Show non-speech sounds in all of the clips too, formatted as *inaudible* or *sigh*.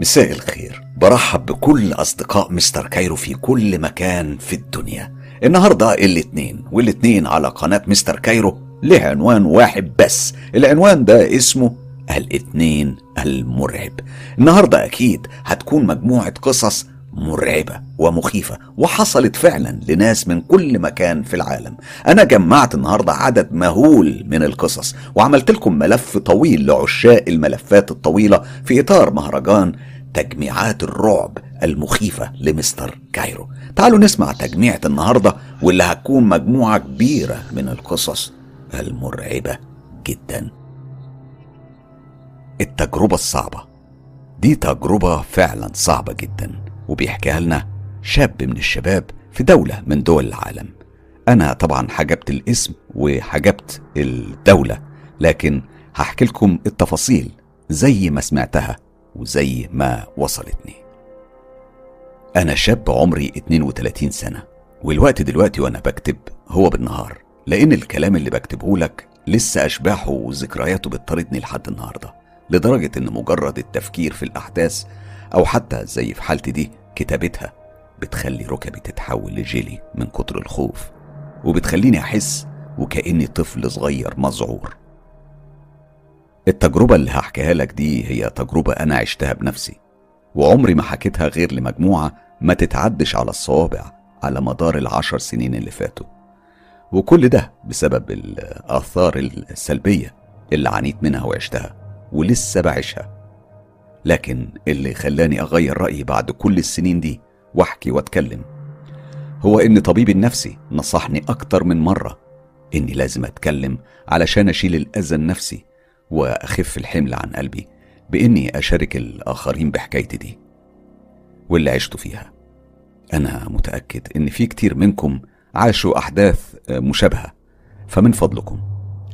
مساء الخير. برحب بكل أصدقاء مستر كايرو في كل مكان في الدنيا. النهاردة الاتنين والاتنين على قناة مستر كايرو له عنوان واحد بس. العنوان ده اسمه الاتنين المرعب. النهاردة أكيد هتكون مجموعة قصص مرعبة ومخيفة وحصلت فعلا لناس من كل مكان في العالم. أنا جمعت النهاردة عدد مهول من القصص وعملت لكم ملف طويل لعشاق الملفات الطويلة في إطار مهرجان تجميعات الرعب المخيفة لمستر كايرو. تعالوا نسمع تجميعة النهاردة واللي هتكون مجموعة كبيرة من القصص المرعبة جدا. التجربة الصعبة. دي تجربة فعلا صعبة جدا. وبيحكيها لنا شاب من الشباب في دولة من دول العالم. أنا طبعا حجبت الاسم وحجبت الدولة لكن هحكي لكم التفاصيل زي ما سمعتها. وزي ما وصلتني. أنا شاب عمري 32 سنة والوقت دلوقتي وأنا بكتب هو بالنهار لأن الكلام اللي بكتبه لك لسه أشباحه وذكرياته بتطاردني لحد النهاردة لدرجة إن مجرد التفكير في الأحداث أو حتى زي في حالتي دي كتابتها بتخلي ركبي تتحول لجيلي من كتر الخوف وبتخليني أحس وكأني طفل صغير مذعور. التجربة اللي هحكيها لك دي هي تجربة أنا عشتها بنفسي وعمري ما حكيتها غير لمجموعة ما تتعدش على الصوابع على مدار العشر سنين اللي فاتوا. وكل ده بسبب الآثار السلبية اللي عانيت منها وعشتها ولسه بعيشها. لكن اللي خلاني أغير رأيي بعد كل السنين دي وأحكي وأتكلم هو إن طبيبي النفسي نصحني أكتر من مرة إني لازم أتكلم علشان أشيل الأذى النفسي وأخف الحمل عن قلبي بإني أشارك الآخرين بحكايتي دي واللي عشت فيها. أنا متأكد إن في كتير منكم عاشوا أحداث مشابهة فمن فضلكم.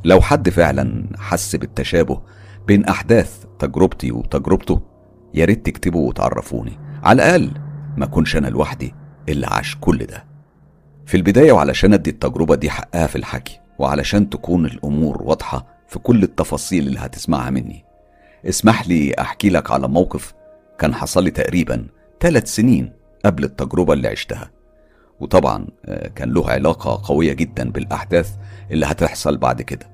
لو حد فعلا حس بالتشابه بين أحداث تجربتي وتجربته يا ريت تكتبوا وتعرفوني. على الأقل ما أكونش أنا لوحدي اللي عاش كل ده. في البداية وعلشان أدي التجربة دي حقها في الحكي وعلشان تكون الأمور واضحة في كل التفاصيل اللي هتسمعها مني. اسمح لي أحكي لك على موقف كان حصل لي تقريبا ثلاث سنين قبل التجربة اللي عشتها. وطبعا كان له علاقة قوية جدا بالأحداث اللي هتحصل بعد كده.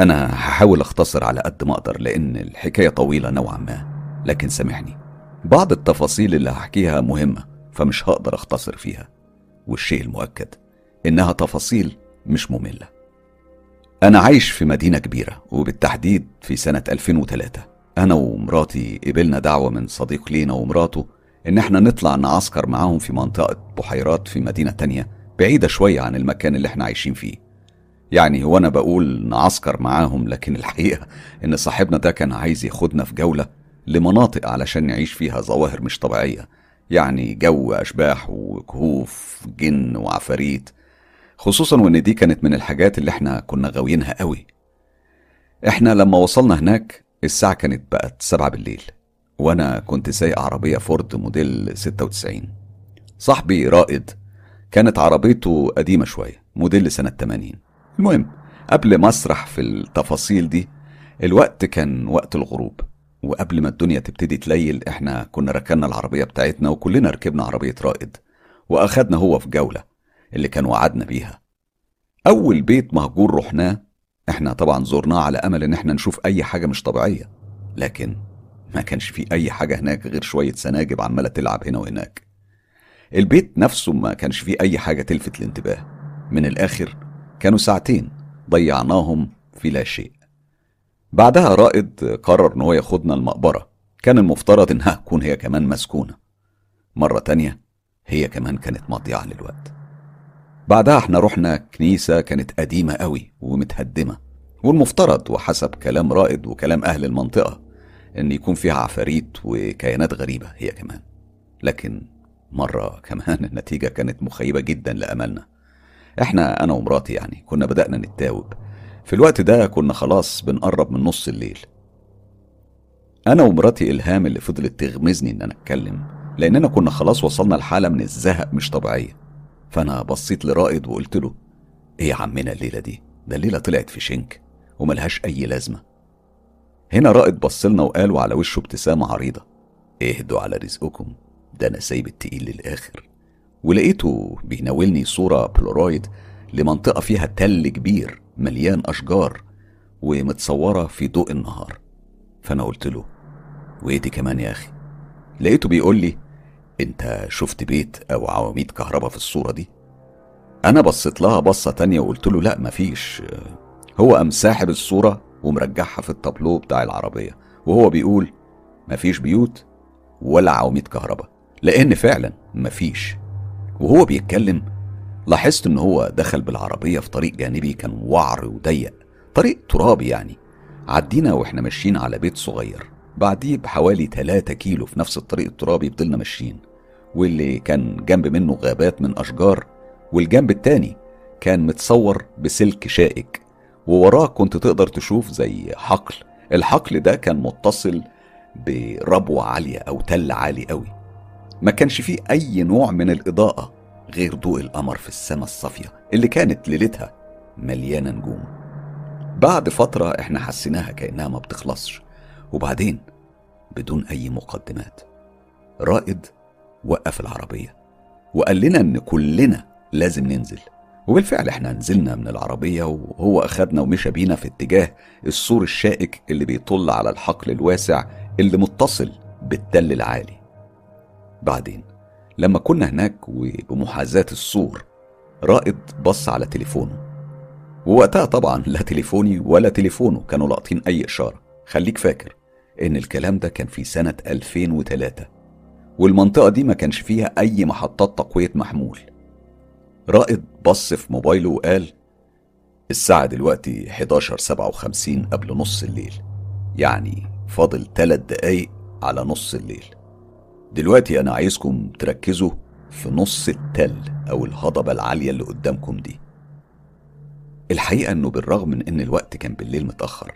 أنا هحاول أختصر على قد ما أقدر لأن الحكاية طويلة نوعا ما لكن سامحني. بعض التفاصيل اللي هحكيها مهمة فمش هقدر أختصر فيها. والشيء المؤكد إنها تفاصيل مش مملة. أنا عايش في مدينة كبيرة وبالتحديد في سنة 2003 أنا ومراتي قبلنا دعوة من صديق لينا ومراته إن إحنا نطلع نعسكر معاهم في منطقة بحيرات في مدينة تانية بعيدة شوية عن المكان اللي إحنا عايشين فيه. يعني هو أنا بقول نعسكر معاهم لكن الحقيقة إن صاحبنا ده كان عايز ياخدنا في جولة لمناطق علشان نعيش فيها ظواهر مش طبيعية. يعني جو أشباح وكهوف جن وعفاريت. خصوصا وإن دي كانت من الحاجات اللي إحنا كنا غاويينها قوي. إحنا لما وصلنا هناك الساعة كانت بقت سبعة بالليل وأنا كنت سايق عربية فورد موديل 96 صاحبي رائد كانت عربيته قديمة شوية موديل سنة 80 المهم قبل ما أسرح في التفاصيل دي الوقت كان وقت الغروب وقبل ما الدنيا تبتدي تليل إحنا كنا ركنا العربية بتاعتنا وكلنا ركبنا عربية رائد وأخدنا هو في جولة. اللي كان وعدنا بيها. أول بيت مهجور رحناه إحنا طبعا زرناه على أمل إن إحنا نشوف أي حاجة مش طبيعية. لكن ما كانش في أي حاجة هناك غير شوية سناجب عمالة تلعب هنا وهناك. البيت نفسه ما كانش فيه أي حاجة تلفت الانتباه. من الآخر كانوا ساعتين ضيعناهم في لا شيء. بعدها رائد قرر إن هو ياخدنا المقبرة. كان المفترض إنها تكون هي كمان مسكونة. مرة تانية هي كمان كانت مضيعة للوقت بعدها إحنا رحنا كنيسة كانت قديمة قوي ومتهدمة والمفترض وحسب كلام رائد وكلام أهل المنطقة إن يكون فيها عفاريت وكيانات غريبة هي كمان. لكن مرة كمان *laughs* النتيجة كانت مخيبة جدا لأملنا. إحنا أنا ومراتي يعني كنا بدأنا نتاوب في الوقت ده كنا خلاص بنقرب من نص الليل. أنا ومراتي إلهام اللي فضلت تغمزني إن أنا أتكلم لأننا كنا خلاص وصلنا لحالة من الزهق مش طبيعية. فأنا بصيت لرائد وقلت له إيه يا عمنا الليلة دي؟ ده الليلة طلعت في شنك وملهاش أي لازمة. هنا رائد بصلنا وقال وعلى وشه ابتسامة عريضة اهدوا على رزقكم ده أنا سايب التقيل للآخر. ولقيته بيناولني صورة بلورايد لمنطقة فيها تل كبير مليان أشجار ومتصورة في ضوء النهار. فأنا قلت له وإيه دي كمان يا أخي؟ لقيته بيقول لي أنت شفت بيت أو عواميد كهرباء في الصورة دي؟ أنا بصيت لها بصة تانية وقلت له لأ مفيش. هو قام ساحب الصورة ومرجعها في التابلو بتاع العربية وهو بيقول مفيش بيوت ولا عواميد كهرباء لأن فعلا مفيش. وهو بيتكلم لاحظت ان هو دخل بالعربية في طريق جانبي كان وعر وضيق طريق ترابي يعني عدينا وإحنا ماشيين على بيت صغير. بعديه بحوالي 3 كيلو في نفس الطريق الترابي فضلنا ماشيين واللي كان جنب منه غابات من أشجار والجنب التاني كان متصور بسلك شائك ووراه كنت تقدر تشوف زي حقل الحقل ده كان متصل بربوة عالية أو تل عالي قوي ما كانش فيه أي نوع من الإضاءة غير ضوء القمر في السماء الصافية اللي كانت ليلتها مليانة نجوم. بعد فترة إحنا حسيناها كأنها ما بتخلصش. وبعدين بدون أي مقدمات. رائد وقف العربية وقال لنا إن كلنا لازم ننزل. وبالفعل إحنا نزلنا من العربية وهو أخدنا ومشى بينا في اتجاه السور الشائك اللي بيطل على الحقل الواسع اللي متصل بالتل العالي. بعدين لما كنا هناك وبمحاذاة السور رائد بص على تليفونه. ووقتها طبعا لا تليفوني ولا تليفونه كانوا لاقطين أي إشارة. خليك فاكر. إن الكلام ده كان في سنة 2003 والمنطقة دي ما كانش فيها أي محطات تقوية محمول. رائد بص في موبايله وقال الساعة دلوقتي 11:57 قبل نص الليل يعني فاضل تلات دقايق على نص الليل. دلوقتي أنا عايزكم تركزوا في نص التل أو الهضبة العالية اللي قدامكم دي. الحقيقة إنه بالرغم من إن الوقت كان بالليل متأخر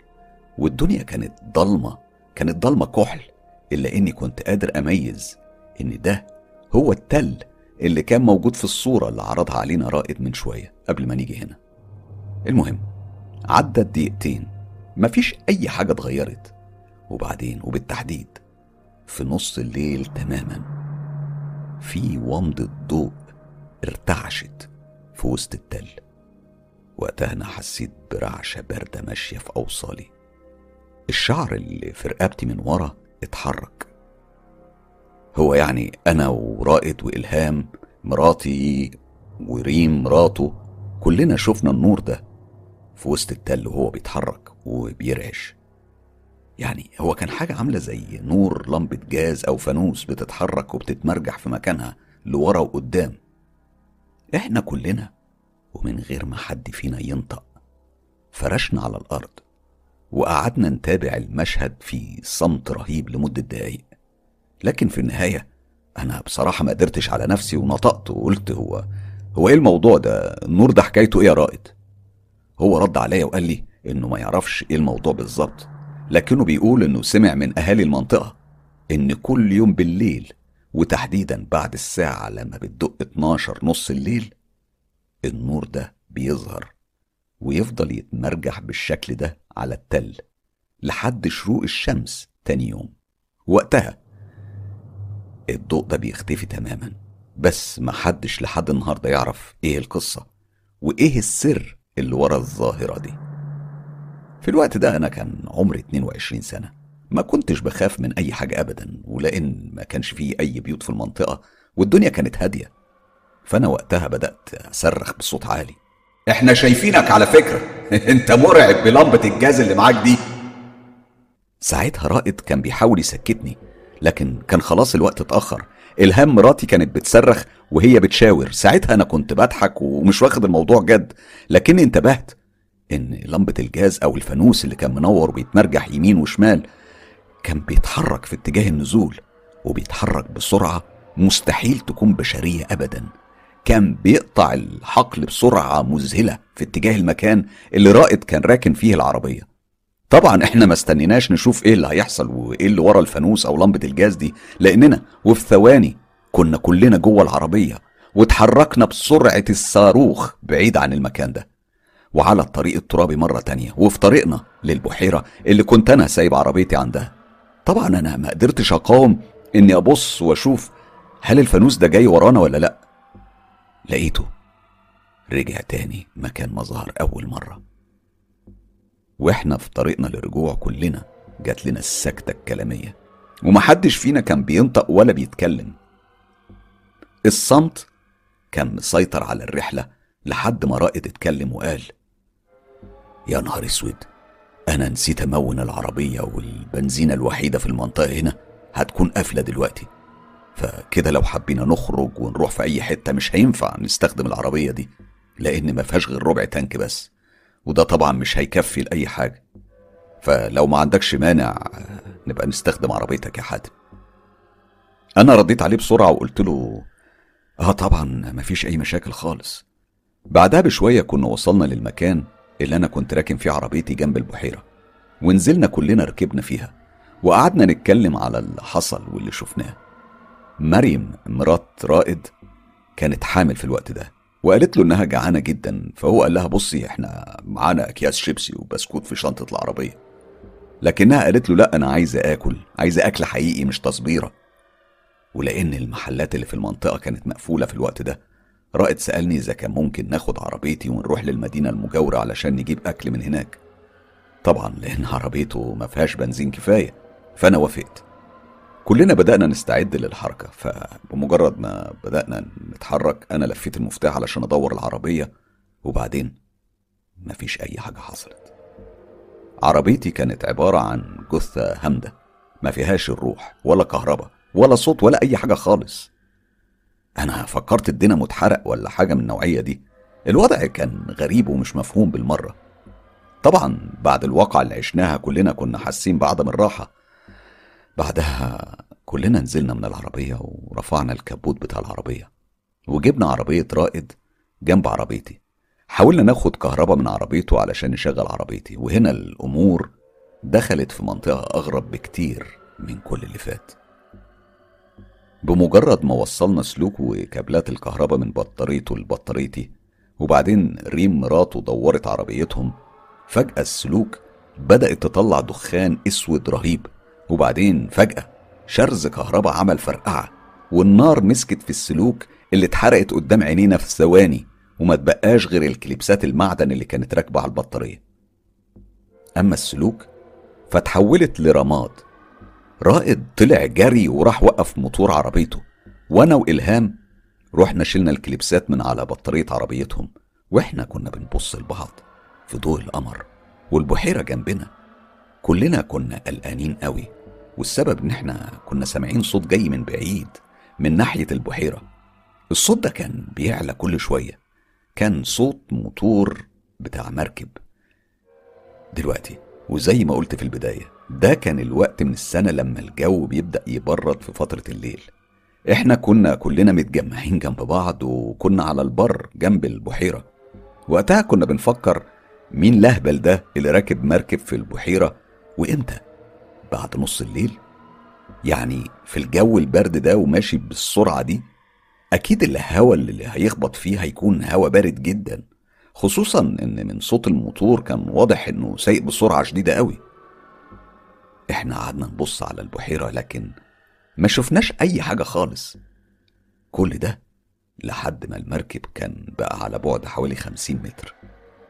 والدنيا كانت ضلمة كانت ضلمة كحل إلا إني كنت قادر أميز إن ده هو التل اللي كان موجود في الصورة اللي عرضها علينا رائد من شوية قبل ما نيجي هنا. المهم عدت دقيقتين مفيش أي حاجة اتغيرت. وبعدين وبالتحديد في نص الليل تماما في ومضة ضوء ارتعشت في وسط التل. وقتها أنا حسيت برعشة باردة ماشية في أوصالي. الشعر اللي في رقبتي من ورا اتحرك. هو يعني أنا ورائد وإلهام مراتي وريم مراته كلنا شفنا النور ده في وسط التل وهو بيتحرك وبيرعش. يعني هو كان حاجة عاملة زي نور لمبة جاز أو فانوس بتتحرك وبتتمرجح في مكانها لورا وقدام. إحنا كلنا ومن غير ما حد فينا ينطق فرشنا على الأرض. وقعدنا نتابع المشهد في صمت رهيب لمدة دقايق. لكن في النهاية أنا بصراحة ما قدرتش على نفسي ونطقت وقلت هو هو إيه الموضوع ده؟ النور ده حكايته إيه يا رائد؟ هو رد عليا وقال لي إنه ما يعرفش إيه الموضوع بالظبط لكنه بيقول إنه سمع من أهالي المنطقة إن كل يوم بالليل وتحديدا بعد الساعة لما بتدق 12 نص الليل النور ده بيظهر ويفضل يتمرجح بالشكل ده على التل لحد شروق الشمس تاني يوم. وقتها الضوء ده بيختفي تماما بس محدش لحد النهارده يعرف إيه القصة وإيه السر اللي ورا الظاهرة دي. في الوقت ده أنا كان عمري 22 سنة ما كنتش بخاف من أي حاجة ابدا ولأن ما كانش فيه أي بيوت في المنطقة والدنيا كانت هادية. فأنا وقتها بدأت أصرخ بصوت عالي. إحنا شايفينك على فكرة. *laughs* انت مرعب بلمبة الجاز اللي معاك دي. ساعتها رائد كان بيحاول يسكتني لكن كان خلاص الوقت اتأخر. إلهام مراتي كانت بتصرخ وهي بتشاور. ساعتها أنا كنت بضحك ومش واخد الموضوع جد لكني انتبهت إن لمبة الجاز أو الفانوس اللي كان منور وبيتمرجح يمين وشمال كان بيتحرك في اتجاه النزول وبيتحرك بسرعة مستحيل تكون بشرية أبدا. كان بيقطع الحقل بسرعة مذهلة في اتجاه المكان اللي رائد كان راكن فيه العربية. طبعا إحنا ما استنيناش نشوف إيه اللي هيحصل وإيه اللي ورا الفانوس أو لمبة الجاز دي لأننا وفي ثواني كنا كلنا جوه العربية واتحركنا بسرعة الصاروخ بعيد عن المكان ده. وعلى الطريق الترابي مرة تانية وفي طريقنا للبحيرة اللي كنت أنا سايب عربيتي عندها. طبعا أنا ما قدرتش أقاوم إني أبص وأشوف هل الفانوس ده جاي ورانا ولا لأ. لقيته رجع تاني مكان ما ظهر أول مرة. وإحنا في طريقنا للرجوع كلنا جات لنا السكتة الكلامية ومحدش فينا كان بينطق ولا بيتكلم. الصمت كان مسيطر على الرحلة لحد ما رائد اتكلم وقال يا نهار أسود أنا نسيت أمون العربية والبنزينة الوحيدة في المنطقة هنا هتكون قافلة دلوقتي. فكده لو حبينا نخرج ونروح في أي حتة مش هينفع نستخدم العربية دي لأن ما فيهاش غير ربع تانك بس وده طبعا مش هيكفي لأي حاجة. فلو ما عندكش مانع نبقى نستخدم عربيتك يا حاتم. أنا رديت عليه بسرعة وقلت له آه طبعا مفيش أي مشاكل خالص. بعدها بشوية كنا وصلنا للمكان اللي أنا كنت راكن فيه عربيتي جنب البحيرة ونزلنا كلنا ركبنا فيها وقعدنا نتكلم على اللي حصل واللي شفناه. مريم مرات رائد كانت حامل في الوقت ده وقالت له إنها جعانة جدا فهو قال لها بصي إحنا معانا أكياس شيبسي وبسكوت في شنطة العربية. لكنها قالت له لا أنا عايزة آكل عايزة أكل حقيقي مش تصبيرة. ولأن المحلات اللي في المنطقة كانت مقفولة في الوقت ده رائد سألني إذا كان ممكن ناخد عربيتي ونروح للمدينة المجاورة علشان نجيب أكل من هناك. طبعا لأن عربيته ما فيهاش بنزين كفاية فأنا وافقت. كلنا بدأنا نستعد للحركة فبمجرد ما بدأنا نتحرك أنا لفيت المفتاح علشان أدور العربية وبعدين مفيش أي حاجة حصلت. عربيتي كانت عبارة عن جثة هامدة ما فيهاش الروح ولا كهرباء ولا صوت ولا أي حاجة خالص. أنا فكرت الدينامو اتحرق ولا حاجة من النوعية دي. الوضع كان غريب ومش مفهوم بالمرة. طبعا بعد الواقعة اللي عشناها كلنا كنا حاسين بعدم الراحة بعدها كلنا نزلنا من العربية ورفعنا الكبوت بتاع العربية وجبنا عربية رائد جنب عربيتي. حاولنا ناخد كهرباء من عربيته علشان نشغل عربيتي وهنا الأمور دخلت في منطقة أغرب بكتير من كل اللي فات. بمجرد ما وصلنا سلوك وكابلات الكهرباء من بطاريته لبطاريتي وبعدين ريم مراته دورت عربيتهم فجأة السلوك بدأت تطلع دخان أسود رهيب. وبعدين فجأة شرز كهرباء عمل فرقعة والنار مسكت في السلوك اللي اتحرقت قدام عينينا في ثواني وما تبقاش غير الكليبسات المعدن اللي كانت راكبة على البطارية. أما السلوك فتحولت لرماد. رائد طلع جري وراح وقف موتور عربيته وأنا وإلهام رحنا شلنا الكليبسات من على بطارية عربيتهم وإحنا كنا بنبص لبعض في ضوء القمر والبحيرة جنبنا. كلنا كنا قلقانين قوي. والسبب إن إحنا كنا سامعين صوت جاي من بعيد من ناحية البحيرة. الصوت ده كان بيعلى كل شوية. كان صوت موتور بتاع مركب. دلوقتي وزي ما قلت في البداية ده كان الوقت من السنة لما الجو بيبدأ يبرد في فترة الليل. إحنا كنا كلنا متجمعين جنب بعض وكنا على البر جنب البحيرة. وقتها كنا بنفكر مين لهبل ده اللي راكب مركب في البحيرة وإمتى؟ بعد نص الليل. يعني في الجو البرد ده وماشي بالسرعة دي أكيد الهوا اللي هيخبط فيه هيكون هوا بارد جدا. خصوصا إن من صوت الموتور كان واضح إنه سايق بسرعة شديدة قوي. إحنا قعدنا نبص على البحيرة لكن ما شفناش أي حاجة خالص. كل ده لحد ما المركب كان بقى على بعد حوالي خمسين متر.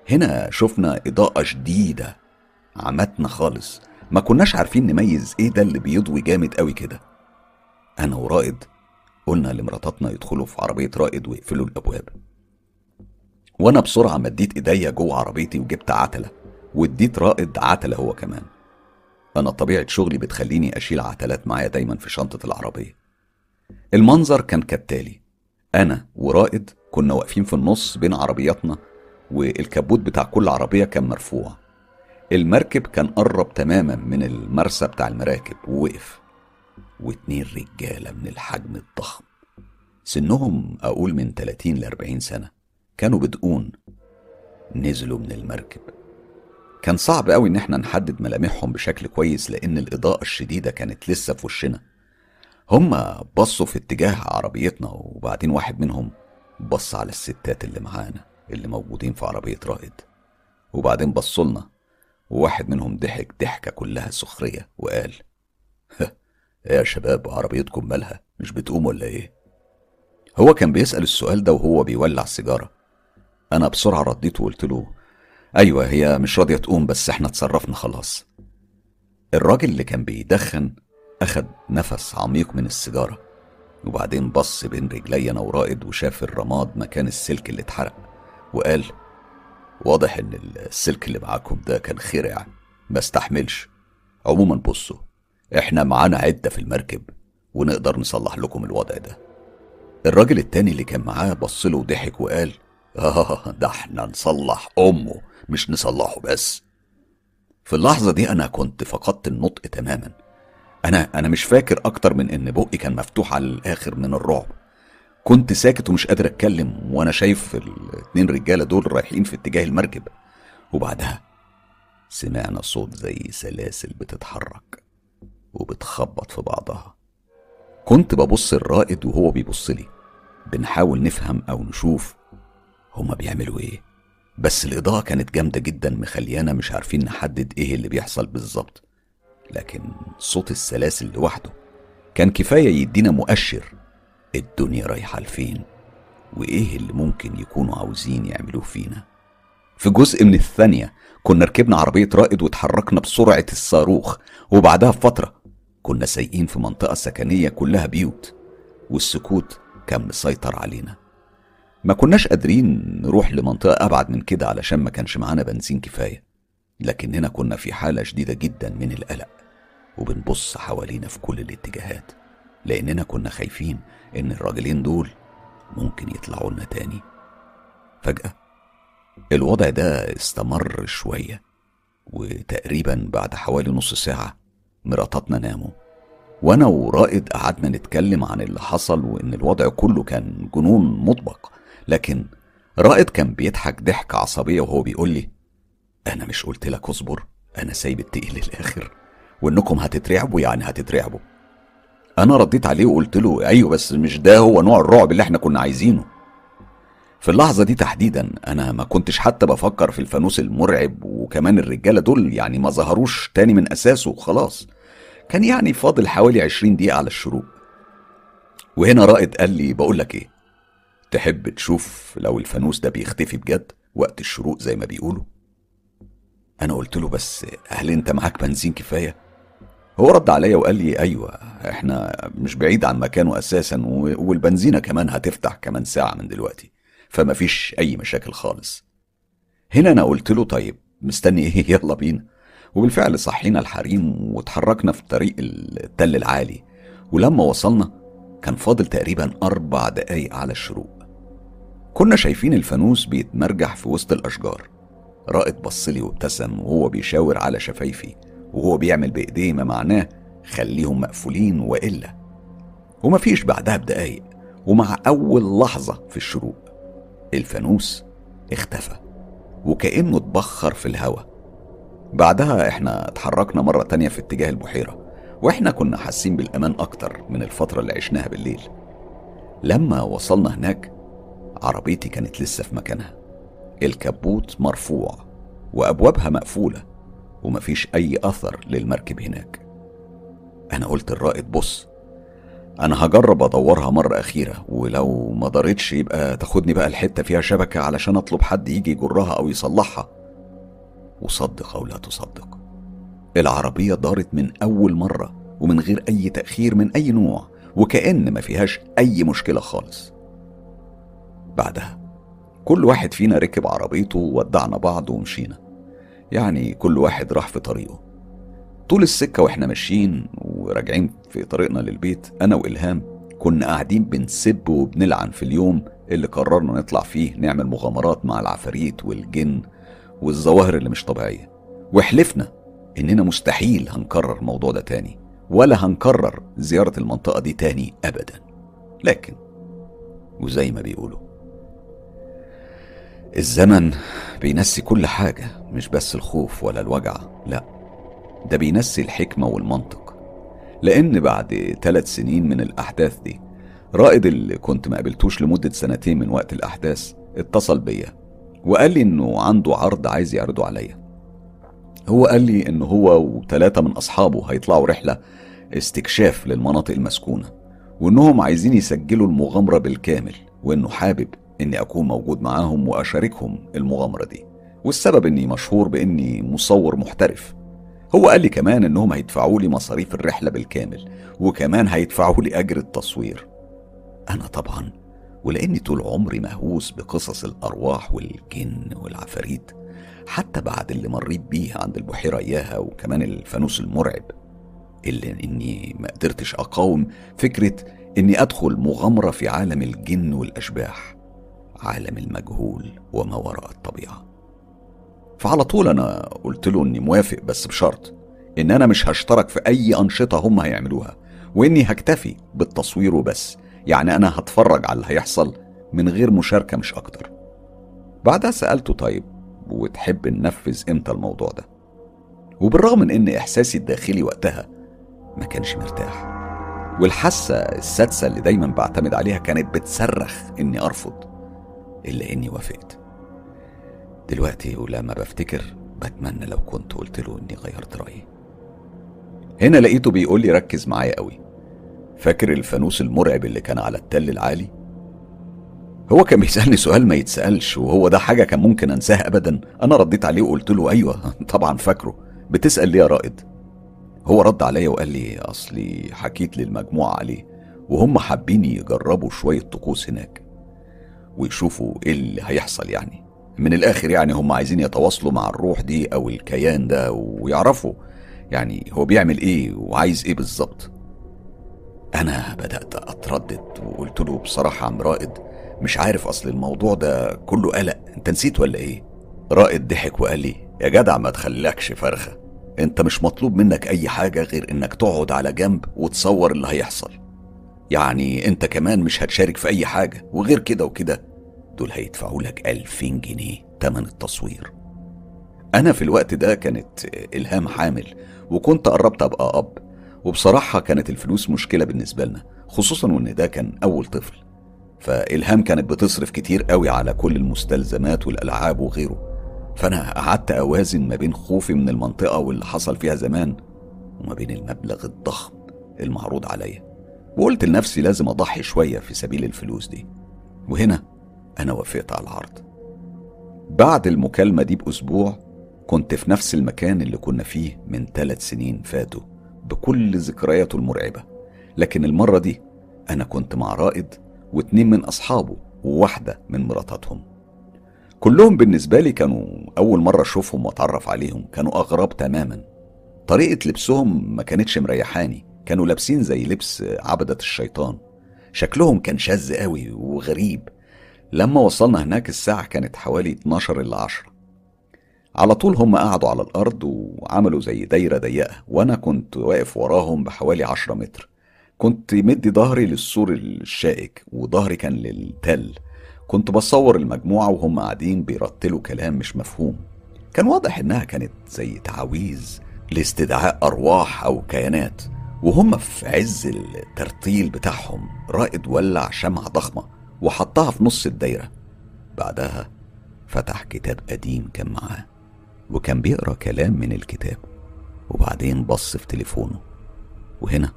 هنا شفنا إضاءة شديدة عمتنا خالص. ما كناش عارفين نميز إيه ده اللي بيضوي جامد قوي كده. أنا ورائد قلنا لمراتاتنا يدخلوا في عربية رائد ويقفلوا الابواب. وأنا بسرعة مديت ايديا جوه عربيتي وجبت عتلة واديت رائد عتلة هو كمان. أنا طبيعة شغلي بتخليني اشيل عتلات معايا دايما في شنطة العربية. المنظر كان كالتالي. أنا ورائد كنا واقفين في النص بين عربياتنا والكبوت بتاع كل عربية كان مرفوع. المركب كان قرب تماما من المرسى بتاع المراكب ووقف. واتنين رجالة من الحجم الضخم سنهم أقول من 30 ل 40 سنة كانوا بدقون. نزلوا من المركب. كان صعب قوي إن إحنا نحدد ملامحهم بشكل كويس لأن الإضاءة الشديدة كانت لسه في وشنا. هما بصوا في اتجاه عربيتنا وبعدين واحد منهم بص على الستات اللي معانا اللي موجودين في عربية رائد. وبعدين بصوا لنا. وواحد منهم ضحك ضحكة كلها سخرية وقال إيه يا شباب عربيتكم مالها؟ مش بتقوم ولا إيه؟ هو كان بيسأل السؤال ده وهو بيولع سيجارة. أنا بسرعة رديت وقلت له أيوة هي مش راضية تقوم بس إحنا اتصرفنا خلاص. الراجل اللي كان بيدخن أخد نفس عميق من السيجارة وبعدين بص بين رجلي أنا ورائد وشاف الرماد مكان السلك اللي اتحرق وقال واضح إن السلك اللي معاكم ده كان خرع ما استحملش. عموما بصوا إحنا معانا عدة في المركب ونقدر نصلح لكم الوضع ده. الراجل التاني اللي كان معاه بصله وضحك وقال آه ده إحنا نصلح أمه مش نصلحه بس. في اللحظة دي أنا كنت فقدت النطق تماما. أنا أنا مش فاكر أكتر من إن بقي كان مفتوح على الآخر من الرعب. كنت ساكت ومش قادر أتكلم وأنا شايف الاتنين رجالة دول رايحين في اتجاه المركب. وبعدها سمعنا صوت زي سلاسل بتتحرك وبتخبط في بعضها. كنت ببص الرائد وهو بيبص لي. بنحاول نفهم أو نشوف هما بيعملوا إيه. بس الإضاءة كانت جامدة جدا مخليانا مش عارفين نحدد إيه اللي بيحصل بالظبط. لكن صوت السلاسل لوحده كان كفاية يدينا مؤشر. الدنيا رايحة لفين؟ وإيه اللي ممكن يكونوا عاوزين يعملوه فينا؟ في جزء من الثانية كنا ركبنا عربية رائد واتحركنا بسرعة الصاروخ وبعدها بفترة كنا سايقين في منطقة سكنية كلها بيوت والسكوت كان مسيطر علينا. ما كناش قادرين نروح لمنطقة أبعد من كده علشان ما كانش معانا بنزين كفاية لكننا كنا في حالة شديدة جدا من القلق وبنبص حوالينا في كل الاتجاهات. لأننا كنا خايفين إن الراجلين دول ممكن يطلعوا لنا تاني. فجأة الوضع ده استمر شوية وتقريبا بعد حوالي نص ساعة مراتاتنا ناموا. وأنا ورائد قعدنا نتكلم عن اللي حصل وإن الوضع كله كان جنون مطبق. لكن رائد كان بيضحك ضحك عصبية وهو بيقول لي أنا مش قلت لك اصبر أنا سايب التقيل للآخر وإنكم هتترعبوا يعني هتترعبوا. أنا رديت عليه وقلت له أيوه بس مش ده هو نوع الرعب اللي إحنا كنا عايزينه. في اللحظة دي تحديدا أنا ما كنتش حتى بفكر في الفانوس المرعب وكمان الرجالة دول يعني ما ظهروش تاني من أساسه وخلاص. كان يعني فاضل حوالي عشرين دقيقة على الشروق. وهنا رائد قال لي بقول لك إيه؟ تحب تشوف لو الفانوس ده بيختفي بجد وقت الشروق زي ما بيقولوا؟ أنا قلت له بس هل أنت معاك بنزين كفاية؟ هو رد عليا وقال لي أيوه إحنا مش بعيد عن مكانه أساسا والبنزينة كمان هتفتح كمان ساعة من دلوقتي فمفيش أي مشاكل خالص. هنا أنا قلت له طيب مستني إيه؟ *laughs* يلا بينا. وبالفعل صحينا الحريم وتحركنا في طريق التل العالي. ولما وصلنا كان فاضل تقريبا أربع دقايق على الشروق. كنا شايفين الفانوس بيتمرجح في وسط الأشجار. رائد بصلي وابتسم وهو بيشاور على شفايفي. وهو بيعمل بإيديه ما معناه خليهم مقفولين وإلا. ومفيش بعدها بدقايق ومع أول لحظة في الشروق الفانوس اختفى وكأنه اتبخر في الهواء بعدها إحنا اتحركنا مرة تانية في اتجاه البحيرة وإحنا كنا حاسين بالأمان أكتر من الفترة اللي عشناها بالليل. لما وصلنا هناك عربيتي كانت لسه في مكانها. الكبوت مرفوع وأبوابها مقفولة. ومفيش أي أثر للمركب هناك. أنا قلت الرائد بص أنا هجرب أدورها مرة أخيرة ولو ما دارتش يبقى تاخدني بقى الحتة فيها شبكة علشان أطلب حد يجي يجرها أو يصلحها. وصدق أو لا تصدق العربية دارت من أول مرة ومن غير أي تأخير من أي نوع وكأن ما فيهاش أي مشكلة خالص. بعدها كل واحد فينا ركب عربيته وودعنا بعض ومشينا. يعني كل واحد راح في طريقه. طول السكة وإحنا ماشيين وراجعين في طريقنا للبيت أنا وإلهام كنا قاعدين بنسب وبنلعن في اليوم اللي قررنا نطلع فيه نعمل مغامرات مع العفاريت والجن والظواهر اللي مش طبيعية. وحلفنا إننا مستحيل هنكرر الموضوع ده تاني ولا هنكرر زيارة المنطقة دي تاني أبدا. لكن وزي ما بيقولوا الزمن بينسي كل حاجة مش بس الخوف ولا الوجع لا. ده بينسي الحكمة والمنطق. لأن بعد ثلاث سنين من الأحداث دي رائد اللي كنت ما قابلتوش لمدة سنتين من وقت الأحداث اتصل بيا وقال لي إنه عنده عرض عايز يعرضه عليا. هو قال لي إن هو وثلاثة من أصحابه هيطلعوا رحلة استكشاف للمناطق المسكونة وإنهم عايزين يسجلوا المغامرة بالكامل وإنه حابب إني أكون موجود معاهم وأشاركهم المغامرة دي. والسبب إني مشهور بإني مصور محترف. هو قال لي كمان إنهم هيدفعوا لي مصاريف الرحلة بالكامل وكمان هيدفعوا لي أجر التصوير. أنا طبعا ولأني طول عمري مهووس بقصص الأرواح والجن والعفاريت حتى بعد اللي مريت بيه عند البحيرة إياها وكمان الفانوس المرعب إلا إني ما قدرتش أقاوم فكرة إني أدخل مغامرة في عالم الجن والأشباح. عالم المجهول وما وراء الطبيعة. فعلى طول أنا قلت له إني موافق بس بشرط إن أنا مش هشترك في أي أنشطة هم هيعملوها وإني هكتفي بالتصوير وبس. يعني أنا هتفرج على اللي هيحصل من غير مشاركة مش أكتر. بعدها سألته طيب وتحب ننفذ إمتى الموضوع ده؟ وبالرغم من إن إحساسي الداخلي وقتها ما كانش مرتاح والحاسة السادسة اللي دايما بعتمد عليها كانت بتصرخ إني أرفض. إلا إني وافقت. دلوقتي ولما بفتكر بتمنى لو كنت قلت له إني غيرت رأيي. هنا لقيته بيقول لي ركز معايا قوي. فاكر الفانوس المرعب اللي كان على التل العالي؟ هو كان بيسألني سؤال ما يتسألش وهو ده حاجة كان ممكن أنساها أبدا. أنا رديت عليه وقلت له أيوة *laughs* طبعا فاكره. بتسأل ليه يا رائد؟ هو رد عليا وقال لي أصلي حكيت للمجموعة عليه وهم حابين يجربوا شوية طقوس هناك. ويشوفوا إيه اللي هيحصل يعني. من الآخر يعني هم عايزين يتواصلوا مع الروح دي أو الكيان ده ويعرفوا يعني هو بيعمل إيه وعايز إيه بالظبط. أنا بدأت أتردد وقلت له بصراحة عم رائد مش عارف أصل الموضوع ده كله قلق. أنت نسيت ولا إيه؟ رائد ضحك وقال لي يا جدع ما تخليكش فرخة. أنت مش مطلوب منك أي حاجة غير إنك تقعد على جنب وتصور اللي هيحصل. يعني أنت كمان مش هتشارك في أي حاجة وغير كده وكده. دول هيدفعوا لك ألفين جنيه تمن التصوير. أنا في الوقت ده كانت إلهام حامل وكنت قربت أبقى أب وبصراحة كانت الفلوس مشكلة بالنسبة لنا خصوصا وإن ده كان أول طفل. فإلهام كانت بتصرف كتير قوي على كل المستلزمات والألعاب وغيره. فأنا قعدت أوازن ما بين خوفي من المنطقة واللي حصل فيها زمان وما بين المبلغ الضخم المعروض عليا. وقلت لنفسي لازم أضحي شوية في سبيل الفلوس دي. وهنا أنا وافقت على العرض. بعد المكالمة دي بأسبوع كنت في نفس المكان اللي كنا فيه من ثلاث سنين فاتوا بكل ذكرياته المرعبة. لكن المرة دي أنا كنت مع رائد واتنين من أصحابه وواحدة من مراتاتهم. كلهم بالنسبة لي كانوا أول مرة أشوفهم وأتعرف عليهم كانوا أغراب تماما. طريقة لبسهم ما كانتش مريحاني كانوا لابسين زي لبس عبدة الشيطان. شكلهم كان شاذ قوي وغريب. لما وصلنا هناك الساعة كانت حوالي 12 إلا 10 على طول هم قعدوا على الأرض وعملوا زي دايرة ضيقة وأنا كنت واقف وراهم بحوالي 10 متر. كنت مدي ظهري للسور الشائك وظهري كان للتل. كنت بصور المجموعة وهم قاعدين بيرتلوا كلام مش مفهوم. كان واضح إنها كانت زي تعاويذ لاستدعاء أرواح أو كيانات وهم في عز الترتيل بتاعهم رائد ولع شمعة ضخمة. وحطها في نص الدايرة. بعدها فتح كتاب قديم كان معاه وكان بيقرأ كلام من الكتاب وبعدين بص في تليفونه. وهنا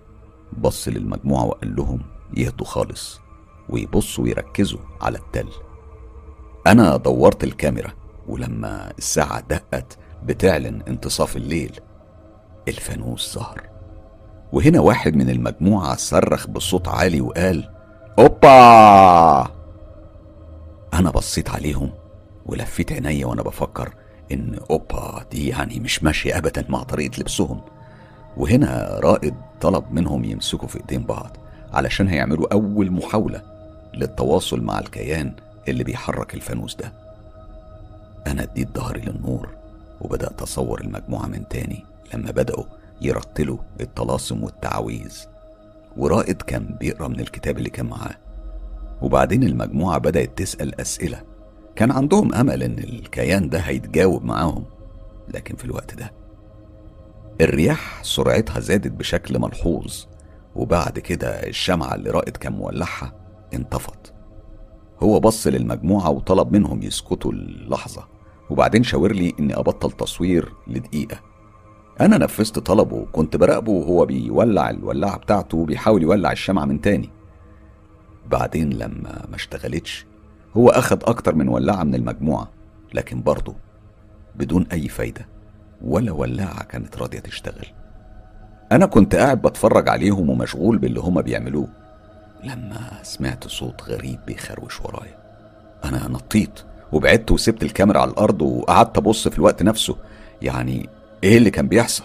بص للمجموعة وقال لهم يهدوا خالص ويبصوا ويركزوا على التل. أنا دورت الكاميرا ولما الساعة دقت بتعلن انتصاف الليل الفانوس ظهر. وهنا واحد من المجموعة صرخ بصوت عالي وقال أوبا! أنا بصيت عليهم ولفيت عينيا وأنا بفكر إن أوبا دي يعني مش ماشية أبدا مع طريقة لبسهم. وهنا رائد طلب منهم يمسكوا في إيدين بعض علشان هيعملوا أول محاولة للتواصل مع الكيان اللي بيحرك الفانوس ده. أنا أديت ظهري للنور وبدأت أصور المجموعة من تاني لما بدأوا يرتلوا الطلاسم والتعاويذ ورائد كان بيقرأ من الكتاب اللي كان معاه. وبعدين المجموعة بدأت تسأل أسئلة. كان عندهم أمل إن الكيان ده هيتجاوب معاهم. لكن في الوقت ده الرياح سرعتها زادت بشكل ملحوظ. وبعد كده الشمعة اللي رائد كان مولعها انطفت هو بص للمجموعة وطلب منهم يسكتوا اللحظة. وبعدين شاور لي إني أبطل تصوير لدقيقة. أنا نفذت طلبه وكنت براقبه وهو بيولع الولاعة بتاعته وبيحاول يولع الشمعة من تاني. بعدين لما ما اشتغلتش هو أخد أكتر من ولاعة من المجموعة لكن برضه بدون أي فايدة ولا ولاعة كانت راضية تشتغل. أنا كنت قاعد بتفرج عليهم ومشغول باللي هما بيعملوه. لما سمعت صوت غريب بيخروش ورايا أنا نطيت وبعدت وسبت الكاميرا على الأرض وقعدت أبص في الوقت نفسه. يعني إيه اللي كان بيحصل؟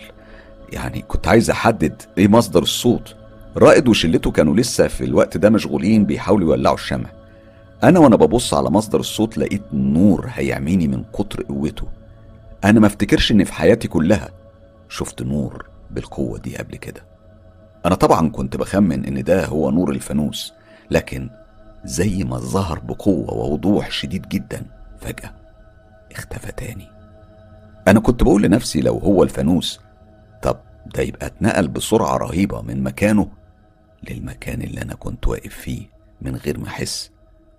يعني كنت عايز أحدد إيه مصدر الصوت. رائد وشلته كانوا لسه في الوقت ده مشغولين بيحاولوا يولعوا الشمع. أنا وأنا ببص على مصدر الصوت لقيت نور هيعميني من كتر قوته. أنا ما افتكرش إن في حياتي كلها شفت نور بالقوة دي قبل كده. أنا طبعا كنت بخمن إن ده هو نور الفانوس لكن زي ما ظهر بقوة ووضوح شديد جدا فجأة اختفى تاني. أنا كنت بقول لنفسي لو هو الفانوس طب ده يبقى اتنقل بسرعة رهيبة من مكانه للمكان اللي أنا كنت واقف فيه من غير ما أحس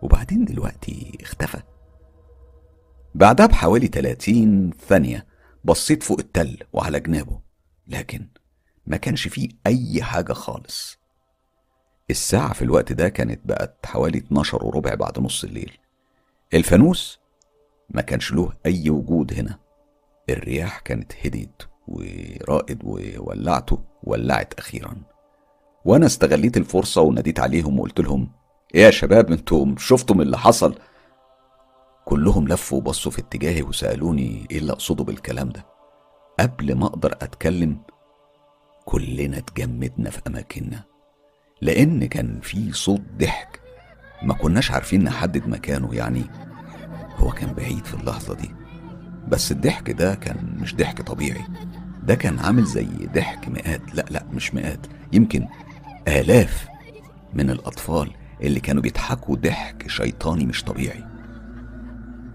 وبعدين دلوقتي اختفى. بعدها بحوالي 30 ثانية بصيت فوق التل وعلى جنابه لكن ما كانش فيه أي حاجة خالص. الساعة في الوقت ده كانت بقت حوالي 12 وربع بعد نص الليل. الفانوس ما كانش له أي وجود هنا. الرياح كانت هديت ورائد وولعته ولعت أخيرا. وأنا استغليت الفرصة وناديت عليهم وقلت لهم إيه يا شباب أنتم شفتم اللي حصل؟ كلهم لفوا وبصوا في اتجاهي وسألوني إيه اللي أقصده بالكلام ده. قبل ما أقدر أتكلم كلنا اتجمدنا في أماكننا لأن كان في صوت ضحك ما كناش عارفين نحدد مكانه. يعني هو كان بعيد في اللحظة دي. بس الضحك ده كان مش ضحك طبيعي. ده كان عامل زي ضحك مئات لا لا مش مئات يمكن آلاف من الأطفال اللي كانوا بيضحكوا ضحك شيطاني مش طبيعي.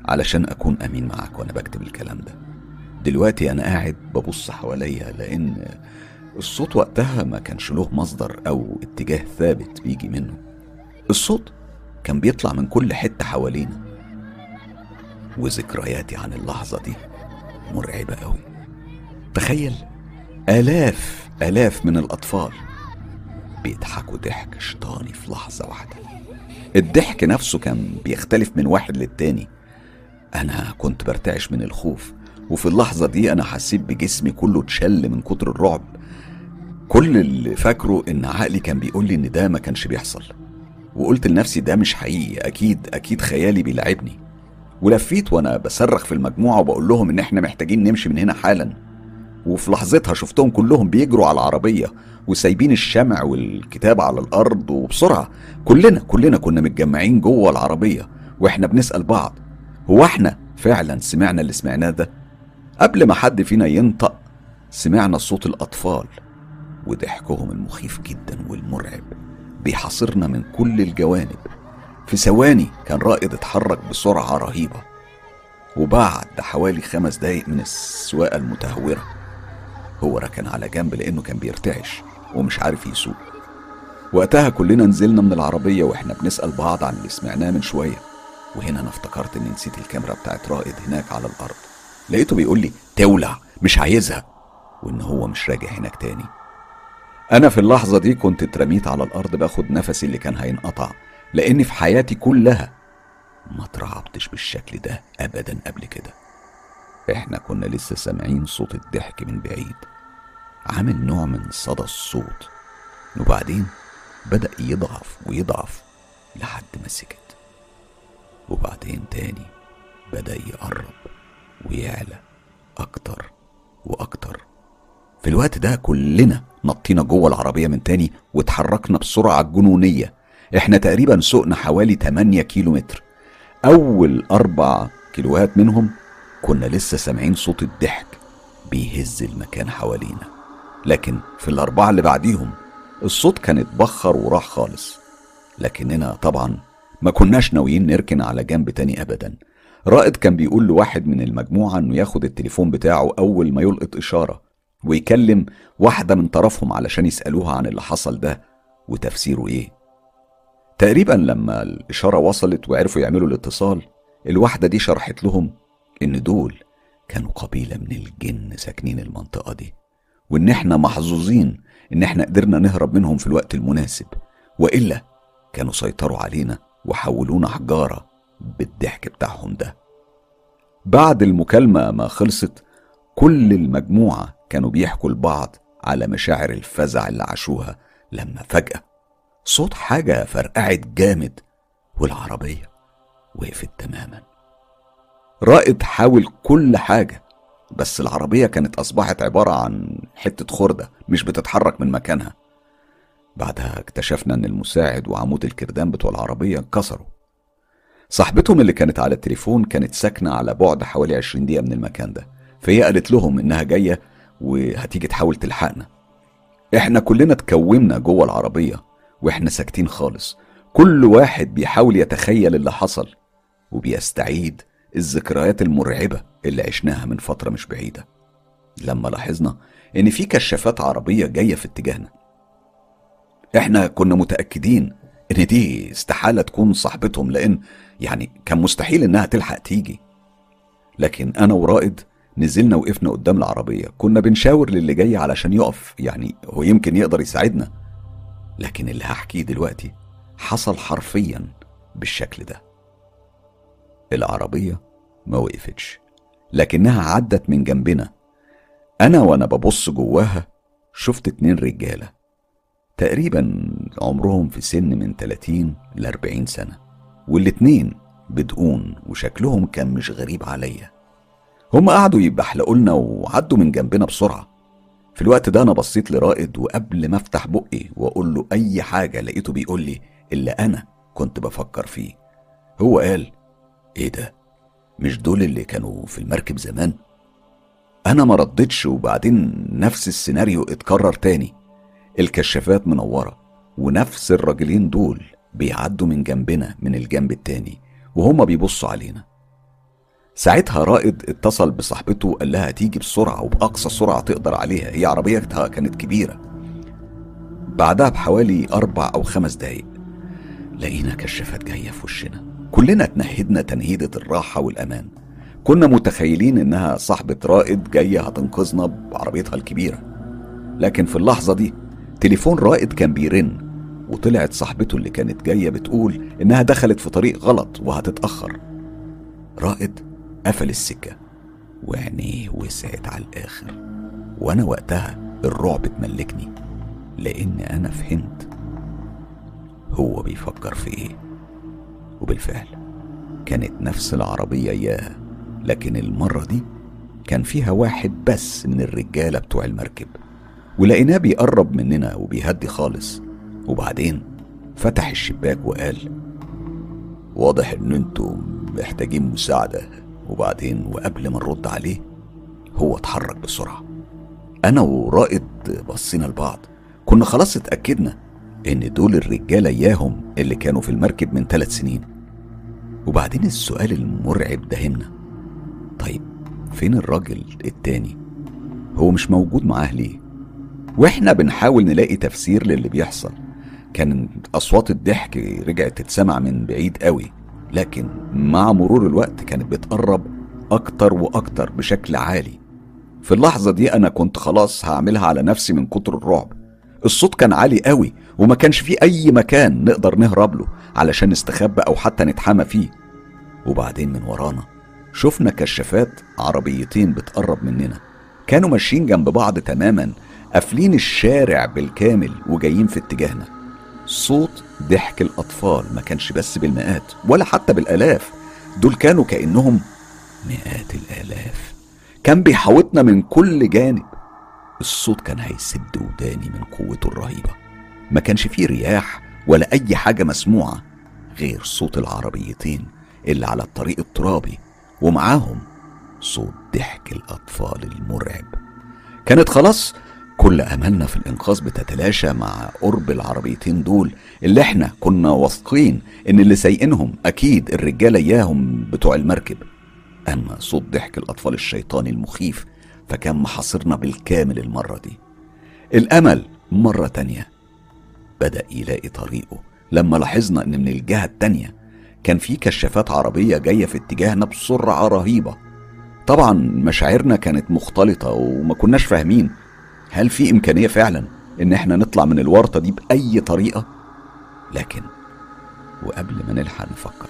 علشان أكون أمين معاك وأنا بكتب الكلام ده. دلوقتي أنا قاعد ببص حواليا لأن الصوت وقتها ما كانش له مصدر أو اتجاه ثابت بيجي منه. الصوت كان بيطلع من كل حتة حوالينا. وذكرياتي عن اللحظة دي مرعبة أوي تخيل آلاف آلاف من الأطفال بيضحكوا ضحك شيطاني في لحظة واحدة. الضحك نفسه كان بيختلف من واحد للتاني. أنا كنت برتعش من الخوف وفي اللحظة دي أنا حسيت بجسمي كله اتشل من كتر الرعب. كل اللي فاكره إن عقلي كان بيقول لي إن ده ما كانش بيحصل. وقلت لنفسي ده مش حقيقي أكيد أكيد خيالي بيلعبني. ولفيت وأنا بصرخ في المجموعة وبقول لهم إن إحنا محتاجين نمشي من هنا حالا. وفي لحظتها شفتهم كلهم بيجروا على العربية وسايبين الشمع والكتاب على الأرض وبسرعة. كلنا كلنا كنا متجمعين جوه العربية وإحنا بنسأل بعض هو إحنا فعلا سمعنا اللي سمعناه ده؟ قبل ما حد فينا ينطق سمعنا صوت الأطفال وضحكهم المخيف جدا والمرعب. بيحاصرنا من كل الجوانب. في ثواني كان رائد اتحرك بسرعة رهيبة وبعد حوالي خمس دقايق من السواقة المتهورة. هو ركن على جنب لأنه كان بيرتعش ومش عارف يسوق. وقتها كلنا نزلنا من العربية وإحنا بنسأل بعض عن اللي سمعناه من شوية. وهنا أنا افتكرت إني نسيت الكاميرا بتاعت رائد هناك على الأرض. لقيته بيقول لي تولع مش عايزها. وإن هو مش راجع هناك تاني. أنا في اللحظة دي كنت اترميت على الأرض باخد نفسي اللي كان هينقطع. لاني في حياتي كلها ما اترعبتش بالشكل ده ابدا قبل كده. إحنا كنا لسه سامعين صوت الضحك من بعيد. عامل نوع من صدى الصوت. وبعدين بدأ يضعف ويضعف لحد ما سكت. وبعدين تاني بدأ يقرب ويعلى أكتر وأكتر. في الوقت ده كلنا نطينا جوه العربية من تاني واتحركنا بسرعة جنونية. إحنا تقريبا سوقنا حوالي 8 كيلو متر أول أربع كيلوات منهم كنا لسه سامعين صوت الضحك بيهز المكان حوالينا. لكن في الأربعة اللي بعديهم الصوت كان اتبخر وراح خالص. لكننا طبعا ما كناش ناويين نركن على جنب تاني أبدا. رائد كان بيقول لواحد من المجموعة إنه ياخد التليفون بتاعه أول ما يلقط إشارة ويكلم واحدة من طرفهم علشان يسألوها عن اللي حصل ده وتفسيره إيه. تقريبا لما الإشارة وصلت وعرفوا يعملوا الاتصال الواحدة دي شرحت لهم إن دول كانوا قبيلة من الجن ساكنين المنطقة دي وإن إحنا محظوظين إن إحنا قدرنا نهرب منهم في الوقت المناسب وإلا كانوا سيطروا علينا وحولونا حجارة بالضحك بتاعهم ده. بعد المكالمة ما خلصت كل المجموعة كانوا بيحكوا لبعض على مشاعر الفزع اللي عاشوها لما فجأة صوت حاجة فرقعت جامد والعربية وقفت تماما. رائد حاول كل حاجة بس العربية كانت أصبحت عبارة عن حتة خردة مش بتتحرك من مكانها. بعدها اكتشفنا إن المساعد وعمود الكردان بتوع العربية انكسروا. صاحبتهم اللي كانت على التليفون كانت ساكنة على بعد حوالي 20 دقيقة من المكان ده فهي قالت لهم إنها جاية وهتيجي تحاول تلحقنا. إحنا كلنا اتكومنا جوه العربية. وإحنا ساكتين خالص. كل واحد بيحاول يتخيل اللي حصل وبيستعيد الذكريات المرعبة اللي عشناها من فترة مش بعيدة. لما لاحظنا إن في كشافات عربية جاية في اتجاهنا. إحنا كنا متأكدين إن دي استحالة تكون صاحبتهم لأن يعني كان مستحيل إنها تلحق تيجي. لكن أنا ورائد نزلنا وقفنا قدام العربية. كنا بنشاور للي جاي علشان يقف يعني هو يمكن يقدر يساعدنا. لكن اللي هحكيه دلوقتي حصل حرفيا بالشكل ده. العربية ما وقفتش لكنها عدت من جنبنا. أنا وأنا ببص جواها شفت اتنين رجالة تقريبا عمرهم في سن من 30 ل 40 سنة والاتنين بدقون وشكلهم كان مش غريب عليا. هم قعدوا يبحلقوا لنا وعدوا من جنبنا بسرعة. في الوقت ده أنا بصيت لرائد وقبل ما أفتح بقي وأقول له أي حاجة لقيته بيقول لي اللي أنا كنت بفكر فيه هو قال إيه ده؟ مش دول اللي كانوا في المركب زمان؟ أنا ما ردتش وبعدين نفس السيناريو اتكرر تاني الكشافات منورة ونفس الراجلين دول بيعدوا من جنبنا من الجنب التاني وهما بيبصوا علينا ساعتها رائد اتصل بصاحبته قال لها تيجي بسرعة وبأقصى سرعة تقدر عليها هي عربيتها كانت كبيرة. بعدها بحوالي أربع أو خمس دقايق لقينا كشافات جاية في وشنا. كلنا اتنهدنا تنهيدة الراحة والأمان. كنا متخيلين إنها صاحبة رائد جاية هتنقذنا بعربيتها الكبيرة. لكن في اللحظة دي تليفون رائد كان بيرن وطلعت صاحبته اللي كانت جاية بتقول إنها دخلت في طريق غلط وهتتأخر. رائد قفل السكة وعينيه وسعت على الآخر. وأنا وقتها الرعب اتملكني لأن أنا فهمت هو بيفكر في إيه. وبالفعل كانت نفس العربية إياها لكن المرة دي كان فيها واحد بس من الرجالة بتوع المركب. ولقيناه بيقرب مننا وبيهدي خالص. وبعدين فتح الشباك وقال واضح إن أنتم محتاجين مساعدة. وبعدين وقبل ما نرد عليه هو اتحرك بسرعة. أنا ورائد بصينا لبعض كنا خلاص اتأكدنا إن دول الرجالة إياهم اللي كانوا في المركب من ثلاث سنين. وبعدين السؤال المرعب دهمنا طيب فين الراجل التاني؟ هو مش موجود معاه ليه؟ وإحنا بنحاول نلاقي تفسير للي بيحصل. كان أصوات الضحك رجعت تتسمع من بعيد قوي. لكن مع مرور الوقت كانت بتقرب أكتر وأكتر بشكل عالي. في اللحظة دي أنا كنت خلاص هعملها على نفسي من كتر الرعب. الصوت كان عالي قوي وما كانش فيه أي مكان نقدر نهرب له علشان نستخبى أو حتى نتحمى فيه. وبعدين من ورانا شفنا كشافات عربيتين بتقرب مننا. كانوا ماشيين جنب بعض تماما قافلين الشارع بالكامل وجايين في اتجاهنا. صوت ضحك الأطفال ما كانش بس بالمئات ولا حتى بالآلاف. دول كانوا كأنهم مئات الآلاف. كان بيحاوطنا من كل جانب. الصوت كان هيسد وداني من قوته الرهيبة. ما كانش فيه رياح ولا أي حاجة مسموعة غير صوت العربيتين اللي على الطريق الترابي ومعاهم صوت ضحك الأطفال المرعب. كانت خلاص كل أملنا في الإنقاذ بتتلاشى مع قرب العربيتين دول اللي إحنا كنا واثقين إن اللي سايقينهم أكيد الرجالة إياهم بتوع المركب. أما صوت ضحك الأطفال الشيطاني المخيف فكان محاصرنا بالكامل المرة دي. الأمل مرة تانية بدأ يلاقي طريقه. لما لاحظنا إن من الجهة التانية كان في كشافات عربية جاية في اتجاهنا بسرعة رهيبة. طبعا مشاعرنا كانت مختلطة وما كناش فاهمين. هل في إمكانية فعلا إن إحنا نطلع من الورطة دي بأي طريقة؟ لكن وقبل ما نلحق نفكر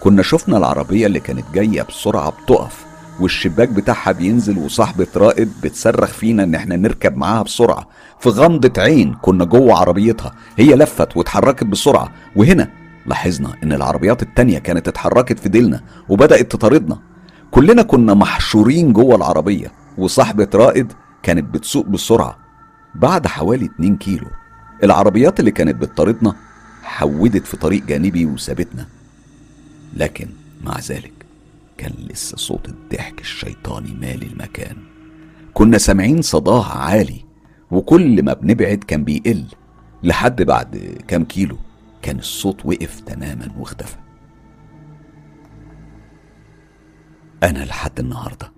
كنا شفنا العربية اللي كانت جاية بسرعة بتقف والشباك بتاعها بينزل وصاحبة رائد بتصرخ فينا إن إحنا نركب معاها بسرعة في غمضة عين كنا جوه عربيتها هي لفت واتحركت بسرعة وهنا لاحظنا إن العربيات التانية كانت اتحركت في ديلنا وبدأت تطاردنا كلنا كنا محشورين جوه العربية وصاحبة رائد كانت بتسوق بسرعة بعد حوالي 2 كيلو. العربيات اللي كانت بتطاردنا حودت في طريق جانبي وسابتنا. لكن مع ذلك كان لسه صوت الضحك الشيطاني مالي المكان. كنا سامعين صداه عالي وكل ما بنبعد كان بيقل. لحد بعد كام كيلو كان الصوت وقف تماما واختفى. أنا لحد النهاردة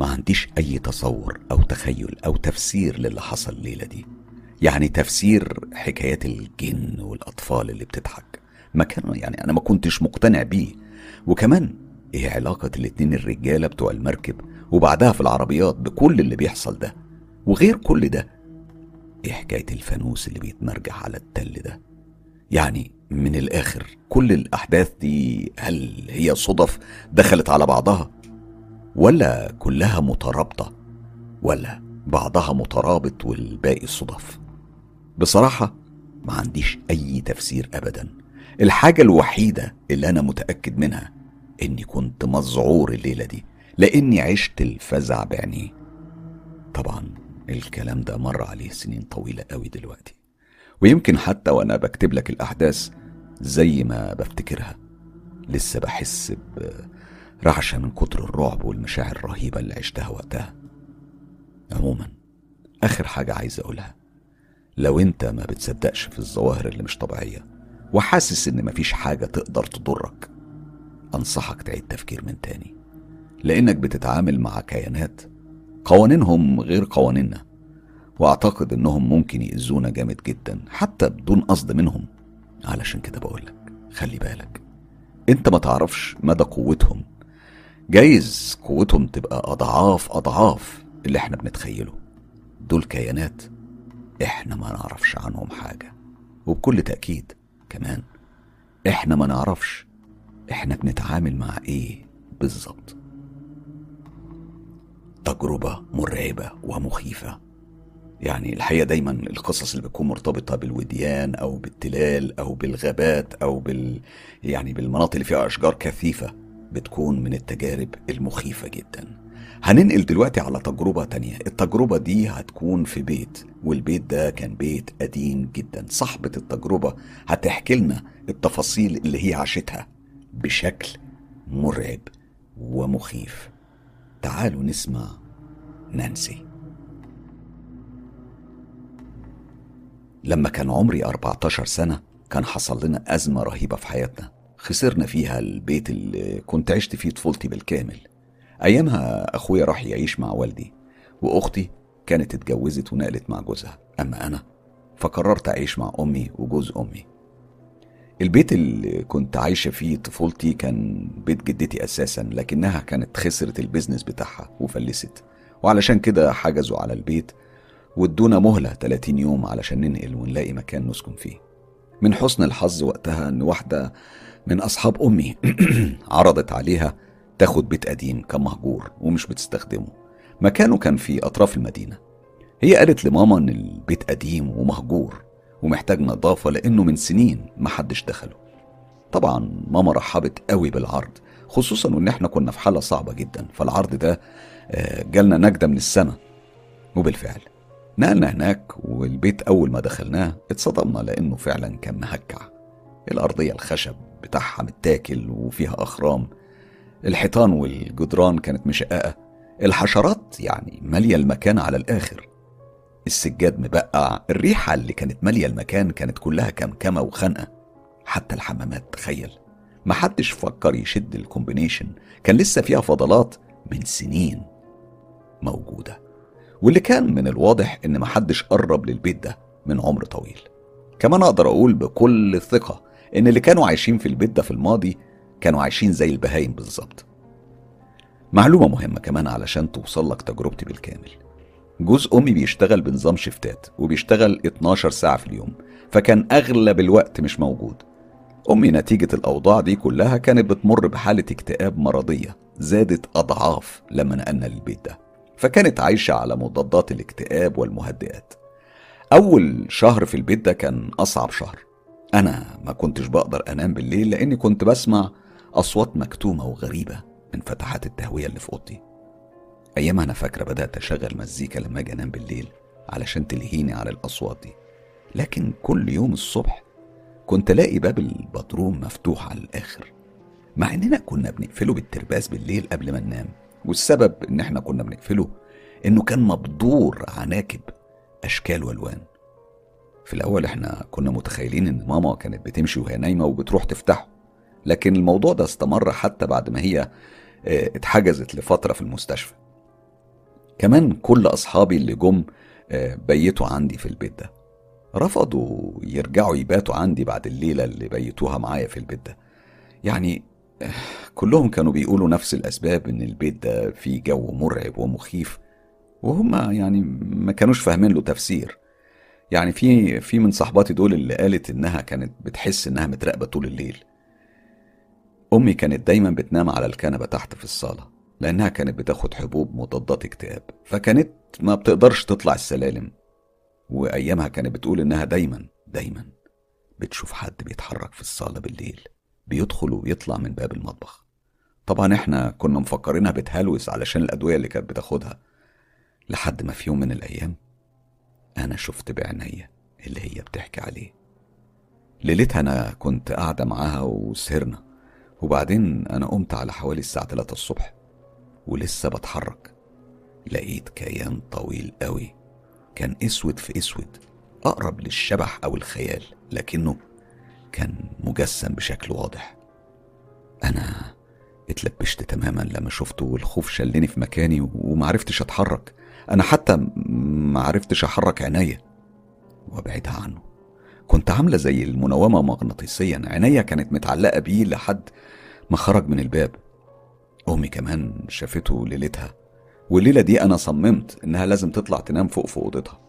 ما عنديش أي تصور أو تخيل أو تفسير للي حصل الليلة دي. يعني تفسير حكايات الجن والأطفال اللي بتضحك. ما كان يعني أنا ما كنتش مقتنع بيه. وكمان إيه علاقة الاتنين الرجالة بتوع المركب وبعدها في العربيات بكل اللي بيحصل ده. وغير كل ده إيه حكاية الفانوس اللي بيتمرجح على التل ده؟ يعني من الآخر كل الأحداث دي هل هي صدف دخلت على بعضها؟ ولا كلها مترابطة ولا بعضها مترابط والباقي صدف. بصراحة ما عنديش أي تفسير أبدا. الحاجة الوحيدة اللي أنا متأكد منها إني كنت مذعور الليلة دي لأني عشت الفزع بعينيه طبعا الكلام ده مر عليه سنين طويلة قوي دلوقتي. ويمكن حتى وأنا بكتب لك الأحداث زي ما بفتكرها. لسه بحس برعشة من كتر الرعب والمشاعر الرهيبة اللي عشتها وقتها. عموما آخر حاجة عايز أقولها. لو أنت ما بتصدقش في الظواهر اللي مش طبيعية وحاسس إن مفيش حاجة تقدر تضرك أنصحك تعيد تفكير من تاني. لأنك بتتعامل مع كيانات قوانينهم غير قوانيننا وأعتقد إنهم ممكن يأذونا جامد جدا حتى بدون قصد منهم. علشان كده بقولك خلي بالك. أنت ما تعرفش مدى قوتهم جايز قوتهم تبقى أضعاف أضعاف اللي إحنا بنتخيله. دول كيانات إحنا ما نعرفش عنهم حاجة. وبكل تأكيد كمان إحنا ما نعرفش إحنا بنتعامل مع إيه بالظبط. تجربة مرعبة ومخيفة. يعني الحقيقة دايما القصص اللي بتكون مرتبطة بالوديان أو بالتلال أو بالغابات أو بال يعني بالمناطق اللي فيها أشجار كثيفة. بتكون من التجارب المخيفة جدا. هننقل دلوقتي على تجربة تانية. التجربة دي هتكون في بيت والبيت ده كان بيت قديم جدا. صاحبة التجربة هتحكي لنا التفاصيل اللي هي عاشتها بشكل مرعب ومخيف. تعالوا نسمع نانسي. لما كان عمري 14 سنة كان حصل لنا أزمة رهيبة في حياتنا. خسرنا فيها البيت اللي كنت عشت فيه طفولتي بالكامل. أيامها أخويا راح يعيش مع والدي وأختي كانت اتجوزت ونقلت مع جوزها. أما أنا فقررت أعيش مع أمي وجوز أمي. البيت اللي كنت عايشة فيه طفولتي كان بيت جدتي أساسا لكنها كانت خسرت البيزنس بتاعها وفلست. وعلشان كده حجزوا على البيت وادونا مهلة 30 يوم علشان ننقل ونلاقي مكان نسكن فيه. من حسن الحظ وقتها إن واحدة من أصحاب أمي. *clears throat* عرضت عليها تاخد بيت قديم كان مهجور ومش بتستخدمه. مكانه كان في أطراف المدينة. هي قالت لماما إن البيت قديم ومهجور ومحتاج نظافة لأنه من سنين محدش دخله. طبعا ماما رحبت قوي بالعرض خصوصا وان إحنا كنا في حالة صعبة جدا. فالعرض ده آه، جالنا نجدة من السماء وبالفعل نقلنا هناك والبيت أول ما دخلناه اتصدمنا لأنه فعلا كان مهكع الأرضية الخشب بتاعها متاكل وفيها أخرام. الحيطان والجدران كانت مشققة. الحشرات يعني مالية المكان على الآخر. السجاد مبقع. الريحة اللي كانت مالية المكان كانت كلها كمكمة وخنقة. حتى الحمامات تخيل. محدش فكر يشد الكومبينيشن كان لسه فيها فضلات من سنين موجودة. واللي كان من الواضح إن محدش قرب للبيت ده من عمر طويل. كمان أقدر أقول بكل ثقة إن اللي كانوا عايشين في البيت ده في الماضي كانوا عايشين زي البهايم بالظبط. معلومة مهمة كمان علشان توصل لك تجربتي بالكامل. جوز أمي بيشتغل بنظام شفتات وبيشتغل 12 ساعة في اليوم فكان أغلب الوقت مش موجود. أمي نتيجة الأوضاع دي كلها كانت بتمر بحالة اكتئاب مرضية زادت أضعاف لما نقلنا للبيت ده. فكانت عايشة على مضادات الاكتئاب والمهدئات. أول شهر في البيت ده كان أصعب شهر. أنا ما كنتش بقدر أنام بالليل لأني كنت بسمع أصوات مكتومة وغريبة من فتحات التهوية اللي في أوضتي. أيامها أنا فاكرة بدأت أشغل مزيكا لما أجي أنام بالليل علشان تلهيني على الأصوات دي. لكن كل يوم الصبح كنت ألاقي باب البدروم مفتوح على الآخر. مع إننا كنا بنقفله بالترباس بالليل قبل ما ننام والسبب إن إحنا كنا بنقفله إنه كان مبدور عناكب أشكال وألوان. في الأول إحنا كنا متخيلين إن ماما كانت بتمشي وهي نايمة وبتروح تفتحه لكن الموضوع ده استمر حتى بعد ما هي آه، اتحجزت لفترة في المستشفى. كمان كل أصحابي اللي جم آه، بيتوا عندي في البيت ده. رفضوا يرجعوا يباتوا عندي بعد الليلة اللي بيتوها معايا في البيت ده. يعني آه، كلهم كانوا بيقولوا نفس الأسباب إن البيت ده فيه جو مرعب ومخيف وهم يعني ما كانوش فاهمين له تفسير. يعني في في من صحباتي دول اللي قالت إنها كانت بتحس إنها متراقبة طول الليل. أمي كانت دايما بتنام على الكنبة تحت في الصالة لأنها كانت بتاخد حبوب مضادات اكتئاب. فكانت ما بتقدرش تطلع السلالم وأيامها كانت بتقول إنها دايما دايما بتشوف حد بيتحرك في الصالة بالليل بيدخل ويطلع من باب المطبخ. طبعا إحنا كنا مفكرينها بتهلوس علشان الأدوية اللي كانت بتاخدها لحد ما في يوم من الأيام أنا شفت بعينيا اللي هي بتحكي عليه. ليلتها أنا كنت قاعدة معاها وسهرنا وبعدين أنا قمت على حوالي الساعة 3 الصبح ولسه بتحرك. لقيت كيان طويل قوي كان أسود في أسود أقرب للشبح أو الخيال لكنه كان مجسم بشكل واضح. أنا اتلبشت تماما لما شفته والخوف شلني في مكاني ومعرفتش أتحرك. أنا حتى معرفتش أحرك عينيا وأبعدها عنه. كنت عاملة زي المنومة مغناطيسيا. عينيا كانت متعلقة بيه لحد ما خرج من الباب. أمي كمان شافته ليلتها. والليلة دي أنا صممت إنها لازم تطلع تنام فوق في أوضتها.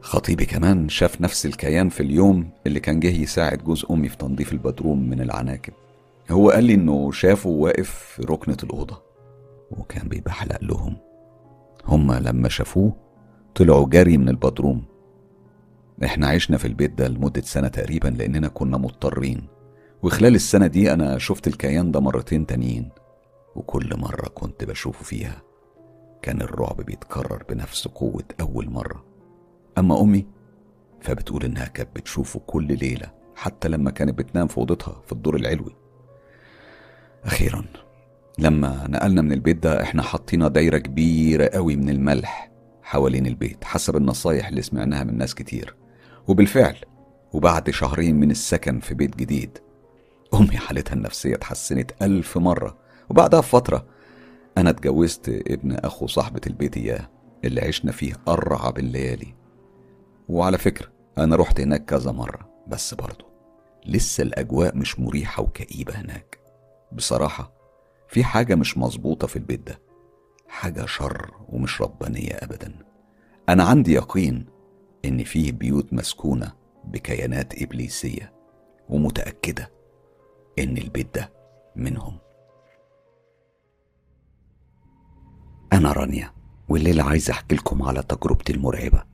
خطيبي كمان شاف نفس الكيان في اليوم اللي كان جه يساعد جوز أمي في تنظيف البدروم من العناكب. هو قال لي إنه شافه واقف في ركنة الأوضة. وكان بيبحلق لهم. هما لما شافوه طلعوا جري من البدروم. إحنا عشنا في البيت ده لمدة سنة تقريبا لأننا كنا مضطرين. وخلال السنة دي أنا شفت الكيان ده مرتين تانيين. وكل مرة كنت بشوفه فيها كان الرعب بيتكرر بنفس قوة أول مرة. أما أمي فبتقول إنها كانت بتشوفه كل ليلة حتى لما كانت بتنام في أوضتها في الدور العلوي. أخيرا لما نقلنا من البيت ده إحنا حطينا دايرة كبيرة قوي من الملح حوالين البيت حسب النصايح اللي سمعناها من ناس كتير. وبالفعل وبعد شهرين من السكن في بيت جديد أمي حالتها النفسية اتحسنت ألف مرة. وبعدها بفترة أنا اتجوزت ابن أخو صاحبة البيت إياه اللي عشنا فيه أرعب الليالي. وعلى فكرة أنا رحت هناك كذا مرة بس برضه لسه الأجواء مش مريحة وكئيبة هناك. بصراحة في حاجة مش مظبوطة في البيت ده. حاجة شر ومش ربانية أبدا. أنا عندي يقين إن فيه بيوت مسكونة بكيانات إبليسية ومتأكدة إن البيت ده منهم. أنا رانيا والليلة عايز أحكي لكم على تجربتي المرعبة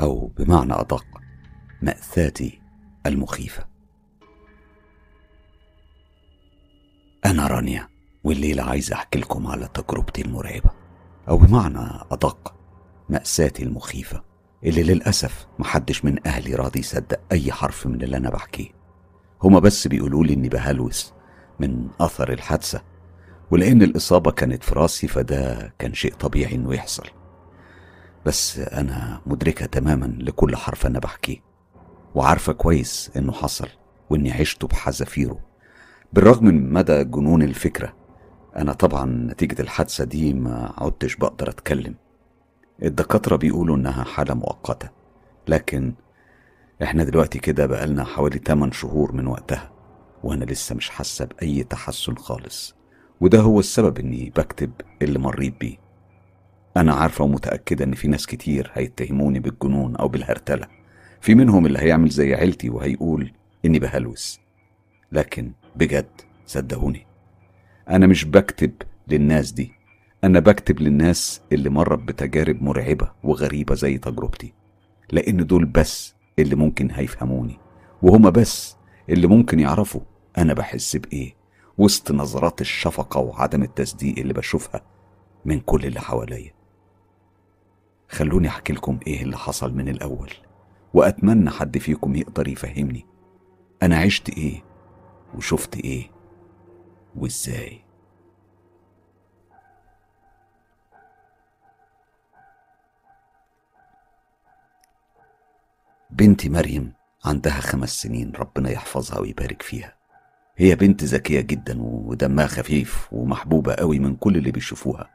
أو بمعنى أدق مأساتي المخيفة. أنا رانيا والليلة عايز أحكي لكم على تجربتي المرعبة أو بمعنى أدق مأساتي المخيفة اللي للأسف محدش من أهلي راضي يصدق أي حرف من اللي أنا بحكيه. هما بس بيقولوا لي إني بهلوس من أثر الحادثة ولأن الإصابة كانت في راسي فده كان شيء طبيعي إنه يحصل. بس أنا مدركة تماما لكل حرف أنا بحكيه وعارفة كويس إنه حصل وإني عشته بحذافيره. بالرغم من مدى جنون الفكرة أنا طبعا نتيجة الحادثة دي ما عدتش بقدر أتكلم. الدكاترة بيقولوا إنها حالة مؤقتة لكن إحنا دلوقتي كده بقالنا حوالي 8 شهور من وقتها وأنا لسه مش حاسة بأي تحسن خالص. وده هو السبب إني بكتب اللي مريت بيه. أنا عارفة ومتأكدة إن في ناس كتير هيتهموني بالجنون أو بالهرتلة. في منهم اللي هيعمل زي عيلتي وهيقول إني بهلوس. لكن بجد صدقوني أنا مش بكتب للناس دي. أنا بكتب للناس اللي مرت بتجارب مرعبة وغريبة زي تجربتي. لأن دول بس اللي ممكن هيفهموني. وهما بس اللي ممكن يعرفوا أنا بحس بإيه. وسط نظرات الشفقة وعدم التصديق اللي بشوفها من كل اللي حواليا. خلوني أحكي لكم إيه اللي حصل من الأول. وأتمنى حد فيكم يقدر يفهمني. أنا عشت إيه وشفت إيه. وإزاي؟ بنتي مريم عندها خمس سنين ربنا يحفظها ويبارك فيها. هي بنت ذكية جدا ودمها خفيف ومحبوبة قوي من كل اللي بيشوفوها.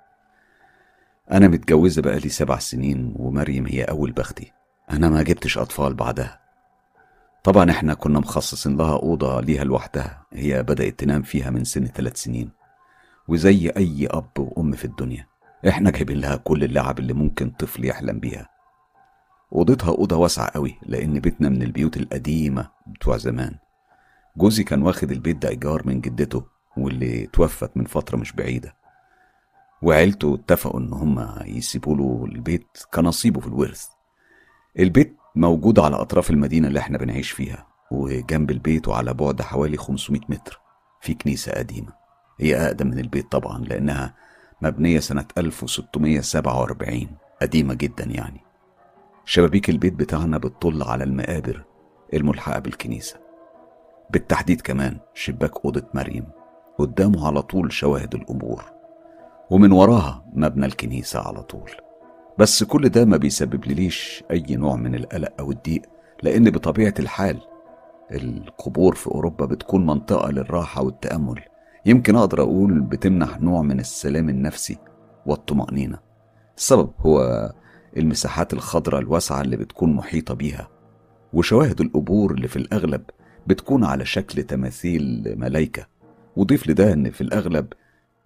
أنا متجوزة بقالي سبع سنين ومريم هي أول بختي. أنا ما جبتش أطفال بعدها. طبعا إحنا كنا مخصصين لها أوضة ليها لوحدها. هي بدأت تنام فيها من سن ثلاث سنين. وزي أي أب وأم في الدنيا إحنا جايبين لها كل اللعب اللي ممكن طفل يحلم بيها. أوضتها أوضة واسعة قوي لأن بيتنا من البيوت القديمة بتوع زمان. جوزي كان واخد البيت ده إيجار من جدته واللي توفت من فترة مش بعيدة. وعيلته اتفقوا إن هما يسيبوا له البيت كنصيبه في الورث. البيت موجود على أطراف المدينة اللي إحنا بنعيش فيها وجنب البيت وعلى بعد حوالي 500 متر في كنيسة قديمة. هي أقدم من البيت طبعا لأنها مبنية سنة 1647 قديمة جدا يعني. شبابيك البيت بتاعنا بتطل على المقابر الملحقة بالكنيسة. بالتحديد كمان شباك أوضة مريم. قدامه على طول شواهد الأمور ومن وراها مبنى الكنيسة على طول. بس كل ده ما بيسبب ليش أي نوع من القلق أو الضيق لأن بطبيعة الحال القبور في أوروبا بتكون منطقة للراحة والتأمل. يمكن أقدر أقول بتمنح نوع من السلام النفسي والطمأنينة. السبب هو المساحات الخضراء الواسعة اللي بتكون محيطة بيها وشواهد القبور اللي في الأغلب بتكون على شكل تماثيل ملايكة. وضيف لده إن في الأغلب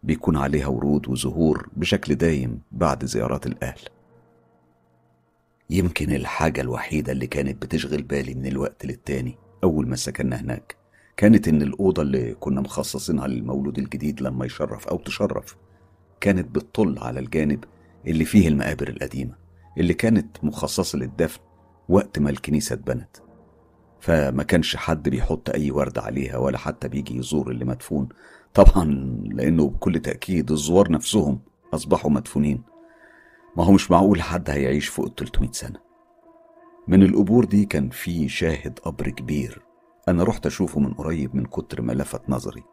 بيكون عليها ورود وزهور بشكل دايم بعد زيارات الأهل. يمكن الحاجة الوحيدة اللي كانت بتشغل بالي من الوقت للتاني أول ما سكننا هناك كانت إن الأوضة اللي كنا مخصصينها للمولود الجديد لما يشرف أو تشرف كانت بتطل على الجانب اللي فيه المقابر القديمة اللي كانت مخصصة للدفن وقت ما الكنيسة اتبنت. فما كانش حد بيحط أي ورد عليها ولا حتى بيجي يزور اللي مدفون. طبعا لأنه بكل تأكيد الزوار نفسهم أصبحوا مدفونين. ما هو مش معقول حد هيعيش فوق ال 300 سنة. من القبور دي كان في شاهد قبر كبير. أنا رحت أشوفه من قريب من كتر ما لفت نظري.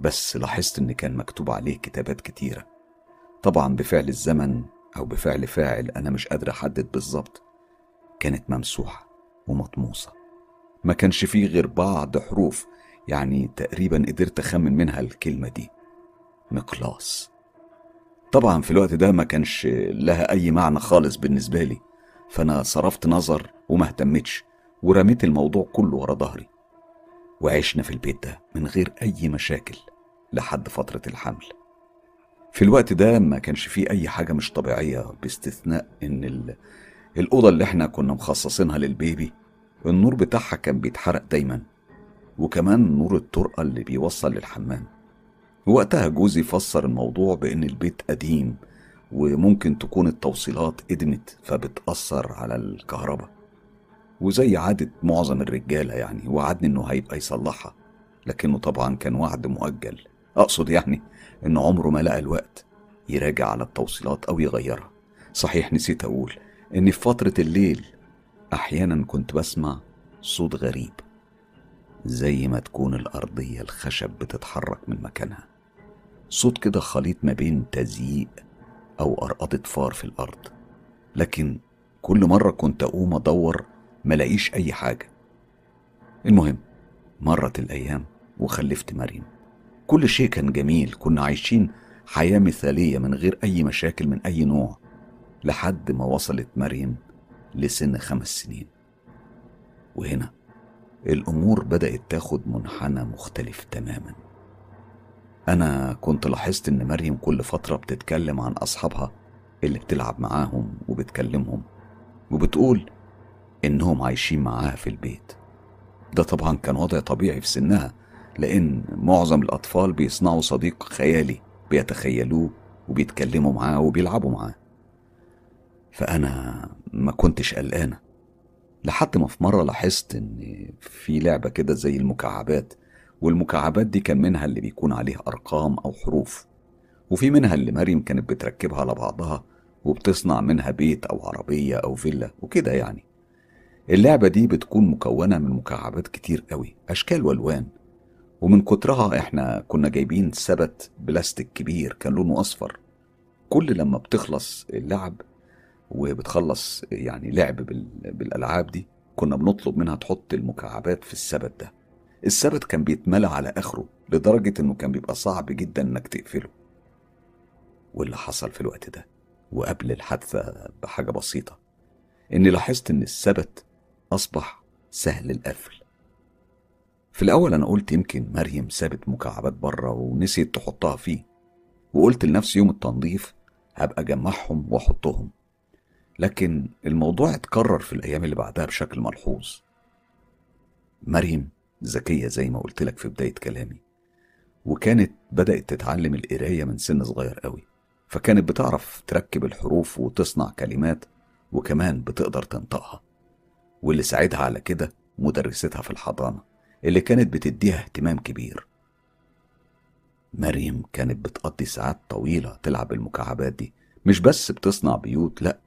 بس لاحظت إن كان مكتوب عليه كتابات كتيرة. طبعا بفعل الزمن أو بفعل فاعل أنا مش قادر أحدد بالظبط. كانت ممسوحة ومطموسة. ما كانش فيه غير بعض حروف يعني تقريبا قدرت أخمن منها الكلمة دي. مقلاص. طبعا في الوقت ده ما كانش لها أي معنى خالص بالنسبة لي فأنا صرفت نظر وما اهتمتش ورميت الموضوع كله ورا ظهري. وعشنا في البيت ده من غير أي مشاكل لحد فترة الحمل. في الوقت ده ما كانش فيه أي حاجة مش طبيعية باستثناء إن ال... الأوضة اللي إحنا كنا مخصصينها للبيبي النور بتاعها كان بيتحرق دايما وكمان نور الطرقة اللي بيوصل للحمام. وقتها جوزي فسر الموضوع بإن البيت قديم وممكن تكون التوصيلات قدمت فبتأثر على الكهرباء. وزي عادة معظم الرجالة يعني وعدني إنه هيبقى يصلحها لكنه طبعا كان وعد مؤجل. أقصد يعني إن عمره ما لقى الوقت يراجع على التوصيلات أو يغيرها. صحيح نسيت أقول إن في فترة الليل أحيانا كنت بسمع صوت غريب زي ما تكون الأرضية الخشب بتتحرك من مكانها. صوت كده خليط ما بين تزييق أو أرقدة فار في الأرض. لكن كل مرة كنت أقوم أدور ملاقيش أي حاجة. المهم مرت الأيام وخلفت مريم. كل شيء كان جميل. كنا عايشين حياة مثالية من غير أي مشاكل من أي نوع لحد ما وصلت مريم لسن خمس سنين. وهنا الأمور بدأت تاخد منحنى مختلف تماما. أنا كنت لاحظت إن مريم كل فترة بتتكلم عن أصحابها اللي بتلعب معاهم وبتكلمهم وبتقول إنهم عايشين معاها في البيت. ده طبعا كان وضع طبيعي في سنها لأن معظم الأطفال بيصنعوا صديق خيالي بيتخيلوه وبيتكلموا معاه وبيلعبوا معاه. فأنا ما كنتش قلقانة لحد ما في مرة لاحظت إن في لعبة كده زي المكعبات والمكعبات دي كان منها اللي بيكون عليه أرقام أو حروف. وفي منها اللي مريم كانت بتركبها على بعضها وبتصنع منها بيت أو عربية أو فيلا وكده يعني. اللعبة دي بتكون مكونة من مكعبات كتير قوي أشكال وألوان. ومن كترها إحنا كنا جايبين سبت بلاستيك كبير كان لونه أصفر. كل لما بتخلص اللعب وبتخلص يعني لعب بالألعاب دي كنا بنطلب منها تحط المكعبات في السبت ده. السبت كان بيتملى على آخره لدرجة إنه كان بيبقى صعب جدا إنك تقفله. واللي حصل في الوقت ده وقبل الحادثة بحاجة بسيطة إني لاحظت إن السبت أصبح سهل القفل. في الأول أنا قلت يمكن مريم سابت مكعبات بره ونسيت تحطها فيه وقلت لنفسي يوم التنظيف هبقى أجمعهم وأحطهم. لكن الموضوع اتكرر في الأيام اللي بعدها بشكل ملحوظ. مريم ذكية زي ما قلت لك في بداية كلامي. وكانت بدأت تتعلم القراية من سن صغير قوي فكانت بتعرف تركب الحروف وتصنع كلمات وكمان بتقدر تنطقها. واللي ساعدها على كده مدرستها في الحضانة اللي كانت بتديها اهتمام كبير. مريم كانت بتقضي ساعات طويلة تلعب المكعبات دي مش بس بتصنع بيوت لأ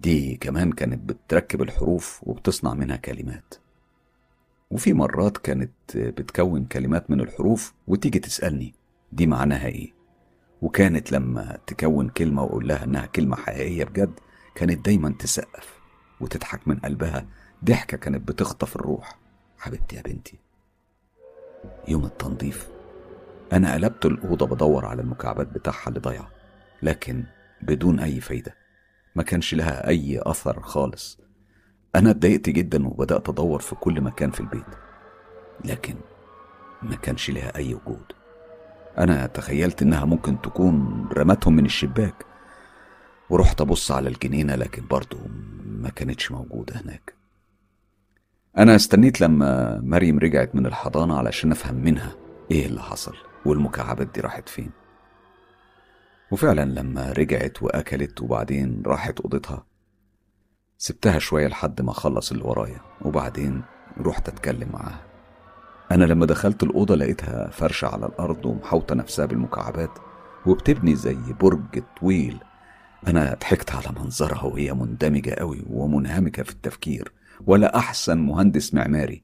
دي كمان كانت بتركب الحروف وبتصنع منها كلمات. وفي مرات كانت بتكون كلمات من الحروف وتيجي تسألني دي معناها إيه؟ وكانت لما تكون كلمة وأقول لها إنها كلمة حقيقية بجد كانت دايما تسقف وتضحك من قلبها ضحكة كانت بتخطف الروح. حبيبتي يا بنتي يوم التنظيف أنا قلبت الأوضة بدور على المكعبات بتاعها اللي ضايعة لكن بدون أي فايدة ما كانش لها أي أثر خالص. أنا اتضايقت جدا وبدأت أدور في كل مكان في البيت لكن ما كانش لها أي وجود. أنا تخيلت إنها ممكن تكون رمتهم من الشباك ورحت أبص على الجنينة لكن برضه ما كانتش موجودة هناك. أنا استنيت لما مريم رجعت من الحضانة علشان أفهم منها إيه اللي حصل والمكعبات دي راحت فين. وفعلا لما رجعت وأكلت وبعدين راحت أوضتها سبتها شوية لحد ما أخلص اللي ورايا وبعدين رحت أتكلم معاها. أنا لما دخلت الأوضة لقيتها فرشة على الأرض ومحوطة نفسها بالمكعبات وبتبني زي برج طويل. أنا ضحكت على منظرها وهي مندمجة قوي ومنهمكة في التفكير ولا أحسن مهندس معماري.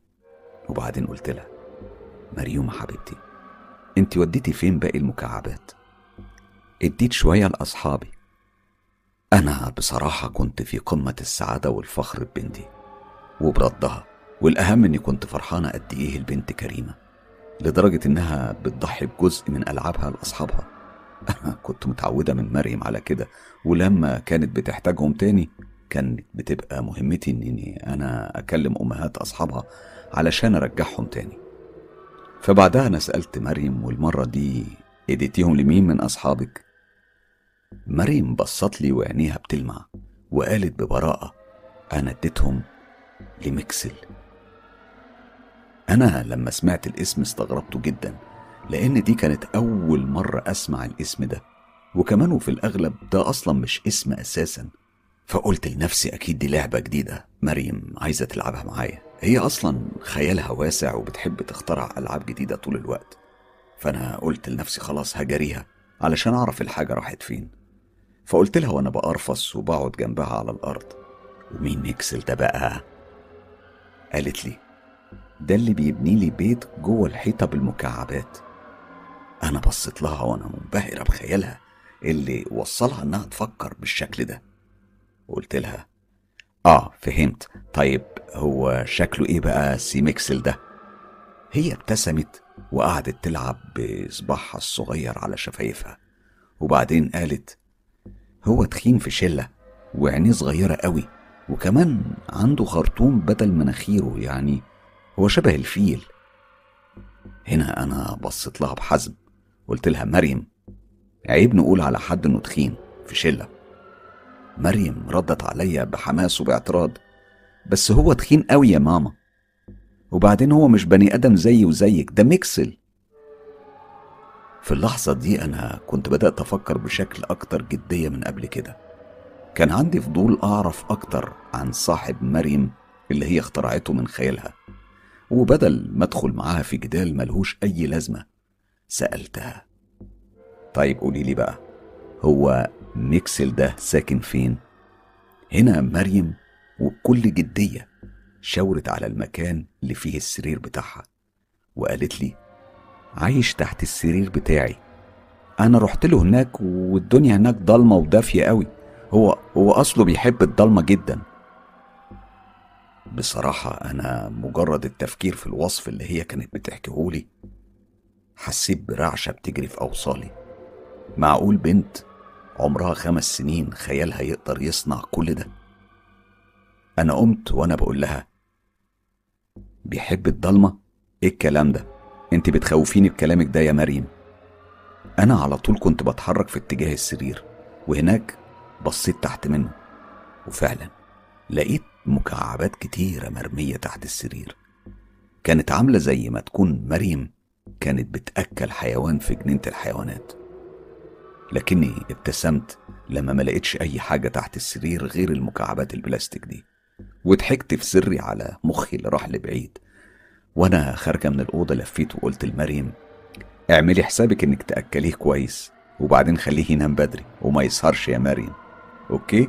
وبعدين قلت لها مريوم حبيبتي انت وديتي فين باقي المكعبات؟ اديت شوية لأصحابي. أنا بصراحة كنت في قمة السعادة والفخر ببنتي وبردها والأهم إني كنت فرحانة قد إيه البنت كريمة لدرجة إنها بتضحي بجزء من ألعابها لأصحابها أنا *laughs* كنت متعودة من مريم على كده ولما كانت بتحتاجهم تاني كانت بتبقى مهمتي إني أنا أكلم أمهات أصحابها علشان أرجعهم تاني فبعدها أنا سألت مريم والمرة دي اديتيهم لمين من أصحابك؟ مريم بصت لي وعينيها بتلمع وقالت ببراءة أنا اديتهم لمكسل أنا لما سمعت الاسم استغربته جدا لأن دي كانت أول مرة أسمع الاسم ده وكمان وفي الأغلب ده أصلا مش اسم أساسا. فقلت لنفسي أكيد دي لعبة جديدة مريم عايزة تلعبها معايا. هي أصلا خيالها واسع وبتحب تخترع ألعاب جديدة طول الوقت. فأنا قلت لنفسي خلاص هجريها علشان أعرف الحاجة راحت فين. فقلت لها وأنا بقرفص وبقعد جنبها على الأرض. ومين ميكسل ده بقى؟ قالت لي ده اللي بيبني لي بيت جوه الحيطة بالمكعبات. أنا بصيت لها وأنا منبهرة بخيالها اللي وصلها إنها تفكر بالشكل ده. وقلت لها آه فهمت. طيب هو شكله إيه بقى سي ميكسل ده؟ هي ابتسمت وقعدت تلعب بصباعها الصغير على شفايفها. وبعدين قالت هو تخين في شلة وعينيه صغيرة قوي وكمان عنده خرطوم بدل مناخيره يعني هو شبه الفيل. هنا أنا بصيت لها بحزم قلت لها مريم. عيب نقول على حد إنه تخين في شلة. مريم ردت عليا بحماس وباعتراض بس هو تخين قوي يا ماما وبعدين هو مش بني آدم زيي وزيك ده ميكسل. في اللحظة دي أنا كنت بدأت أفكر بشكل أكتر جدية من قبل كده. كان عندي فضول أعرف أكتر عن صاحب مريم اللي هي اخترعته من خيالها. وبدل ما أدخل معاها في جدال ملهوش أي لازمة سألتها. طيب قولي لي بقى هو ميكسل ده ساكن فين؟ هنا مريم وبكل جدية شاورت على المكان اللي فيه السرير بتاعها وقالت لي عايش تحت السرير بتاعي. أنا رحت له هناك والدنيا هناك ضلمة ودافية قوي. هو هو أصله بيحب الضلمة جدا. بصراحة أنا مجرد التفكير في الوصف اللي هي كانت بتحكيهولي حسيت برعشة بتجري في أوصالي. معقول بنت عمرها خمس سنين خيالها يقدر يصنع كل ده؟ أنا قمت وأنا بقول لها بيحب الضلمة؟ إيه الكلام ده؟ انت بتخوفيني بكلامك ده يا مريم. أنا على طول كنت بتحرك في اتجاه السرير وهناك بصيت تحت منه. وفعلا لقيت مكعبات كتيرة مرمية تحت السرير. كانت عاملة زي ما تكون مريم كانت بتأكل حيوان في جنينة الحيوانات. لكني ابتسمت لما ما لقيتش أي حاجة تحت السرير غير المكعبات البلاستيك دي. وضحكت في سري على مخي اللي راح لبعيد. وأنا خارجة من الأوضة لفيت وقلت لمريم اعملي حسابك إنك تأكليه كويس وبعدين خليه ينام بدري وما يسهرش يا مريم. أوكي.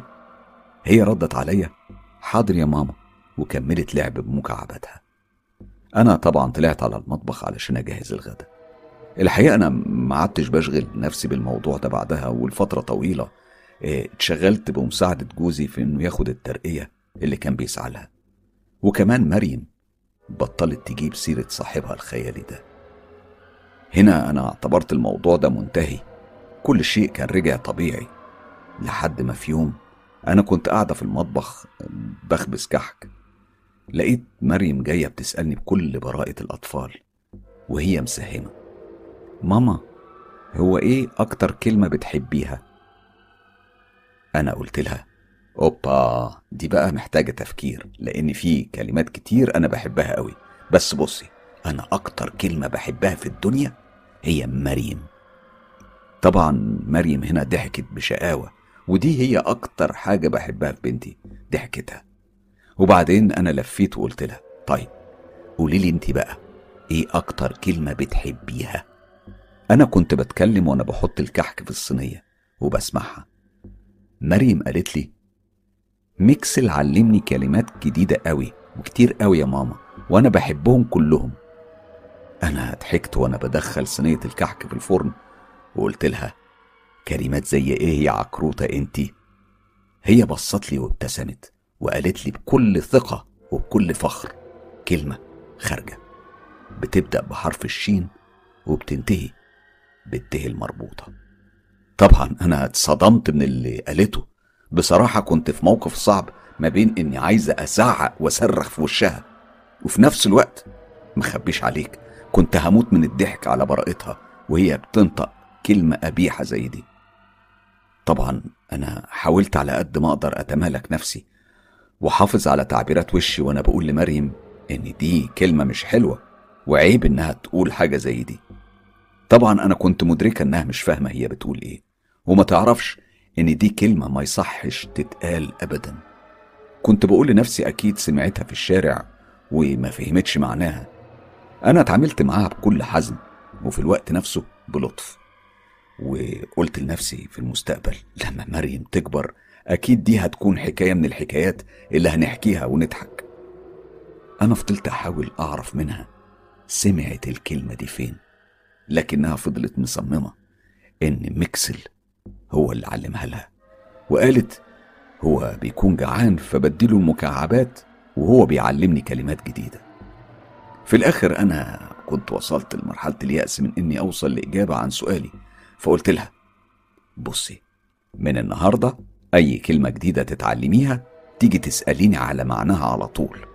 هي ردت عليا حاضر يا ماما. وكملت لعب بمكعباتها. أنا طبعا طلعت على المطبخ علشان أجهز الغدا. الحقيقة أنا ما عدتش بشغل نفسي بالموضوع ده بعدها والفترة طويلة آه، اتشغلت بمساعدة جوزي في إنه ياخد الترقية اللي كان بيسعى لها. وكمان مريم بطلت تجيب سيرة صاحبها الخيالي ده. هنا أنا اعتبرت الموضوع ده منتهي. كل شيء كان رجع طبيعي. لحد ما في يوم أنا كنت قاعدة في المطبخ بخبز كحك. لقيت مريم جاية بتسألني بكل براءة الأطفال وهي مساهمة ماما هو إيه أكتر كلمة بتحبيها؟ أنا قلت لها أوبا دي بقى محتاجة تفكير لأن في كلمات كتير أنا بحبها قوي بس بصي أنا أكتر كلمة بحبها في الدنيا هي مريم. طبعا مريم هنا ضحكت بشقاوة ودي هي أكتر حاجة بحبها في بنتي ضحكتها. وبعدين أنا لفيت وقلت لها طيب قولي لي انت بقى إيه أكتر كلمة بتحبيها؟ أنا كنت بتكلم وأنا بحط الكحك في الصينية وبسمعها. مريم قالت لي ميكسل علمني كلمات جديدة قوي وكتير قوي يا ماما وأنا بحبهم كلهم. أنا ضحكت وأنا بدخل صينية الكحك في الفرن وقلت لها كلمات زي إيه يا عكروتة إنتي هي بصت لي وابتسمت وقالت لي بكل ثقة وبكل فخر كلمة خارجة. بتبدأ بحرف الشين وبتنتهي بالته المربوطة. طبعا أنا اتصدمت من اللي قالته. بصراحة كنت في موقف صعب ما بين إني عايزة أزعق وأصرخ في وشها. وفي نفس الوقت مخبيش عليك كنت هموت من الضحك على براءتها وهي بتنطق كلمة قبيحة زي دي. طبعا أنا حاولت على قد ما أقدر أتمالك نفسي وحافظ على تعبيرات وشي وأنا بقول لمريم إن دي كلمة مش حلوة وعيب إنها تقول حاجة زي دي. طبعا أنا كنت مدركة إنها مش فاهمة هي بتقول إيه وما تعرفش إن دي كلمة ما يصحش تتقال أبدا. كنت بقول لنفسي أكيد سمعتها في الشارع وما فهمتش معناها. أنا اتعاملت معاها بكل حزم وفي الوقت نفسه بلطف. وقلت لنفسي في المستقبل لما مريم تكبر أكيد دي هتكون حكاية من الحكايات اللي هنحكيها ونضحك. أنا فضلت أحاول أعرف منها سمعت الكلمة دي فين لكنها فضلت مصممة إن ميكسل هو اللي علمها لها. وقالت هو بيكون جعان فبديله المكعبات وهو بيعلمني كلمات جديدة. في الآخر أنا كنت وصلت لمرحلة اليأس من إني أوصل لإجابة عن سؤالي. فقلت لها بصي من النهاردة أي كلمة جديدة تتعلميها تيجي تسأليني على معناها على طول.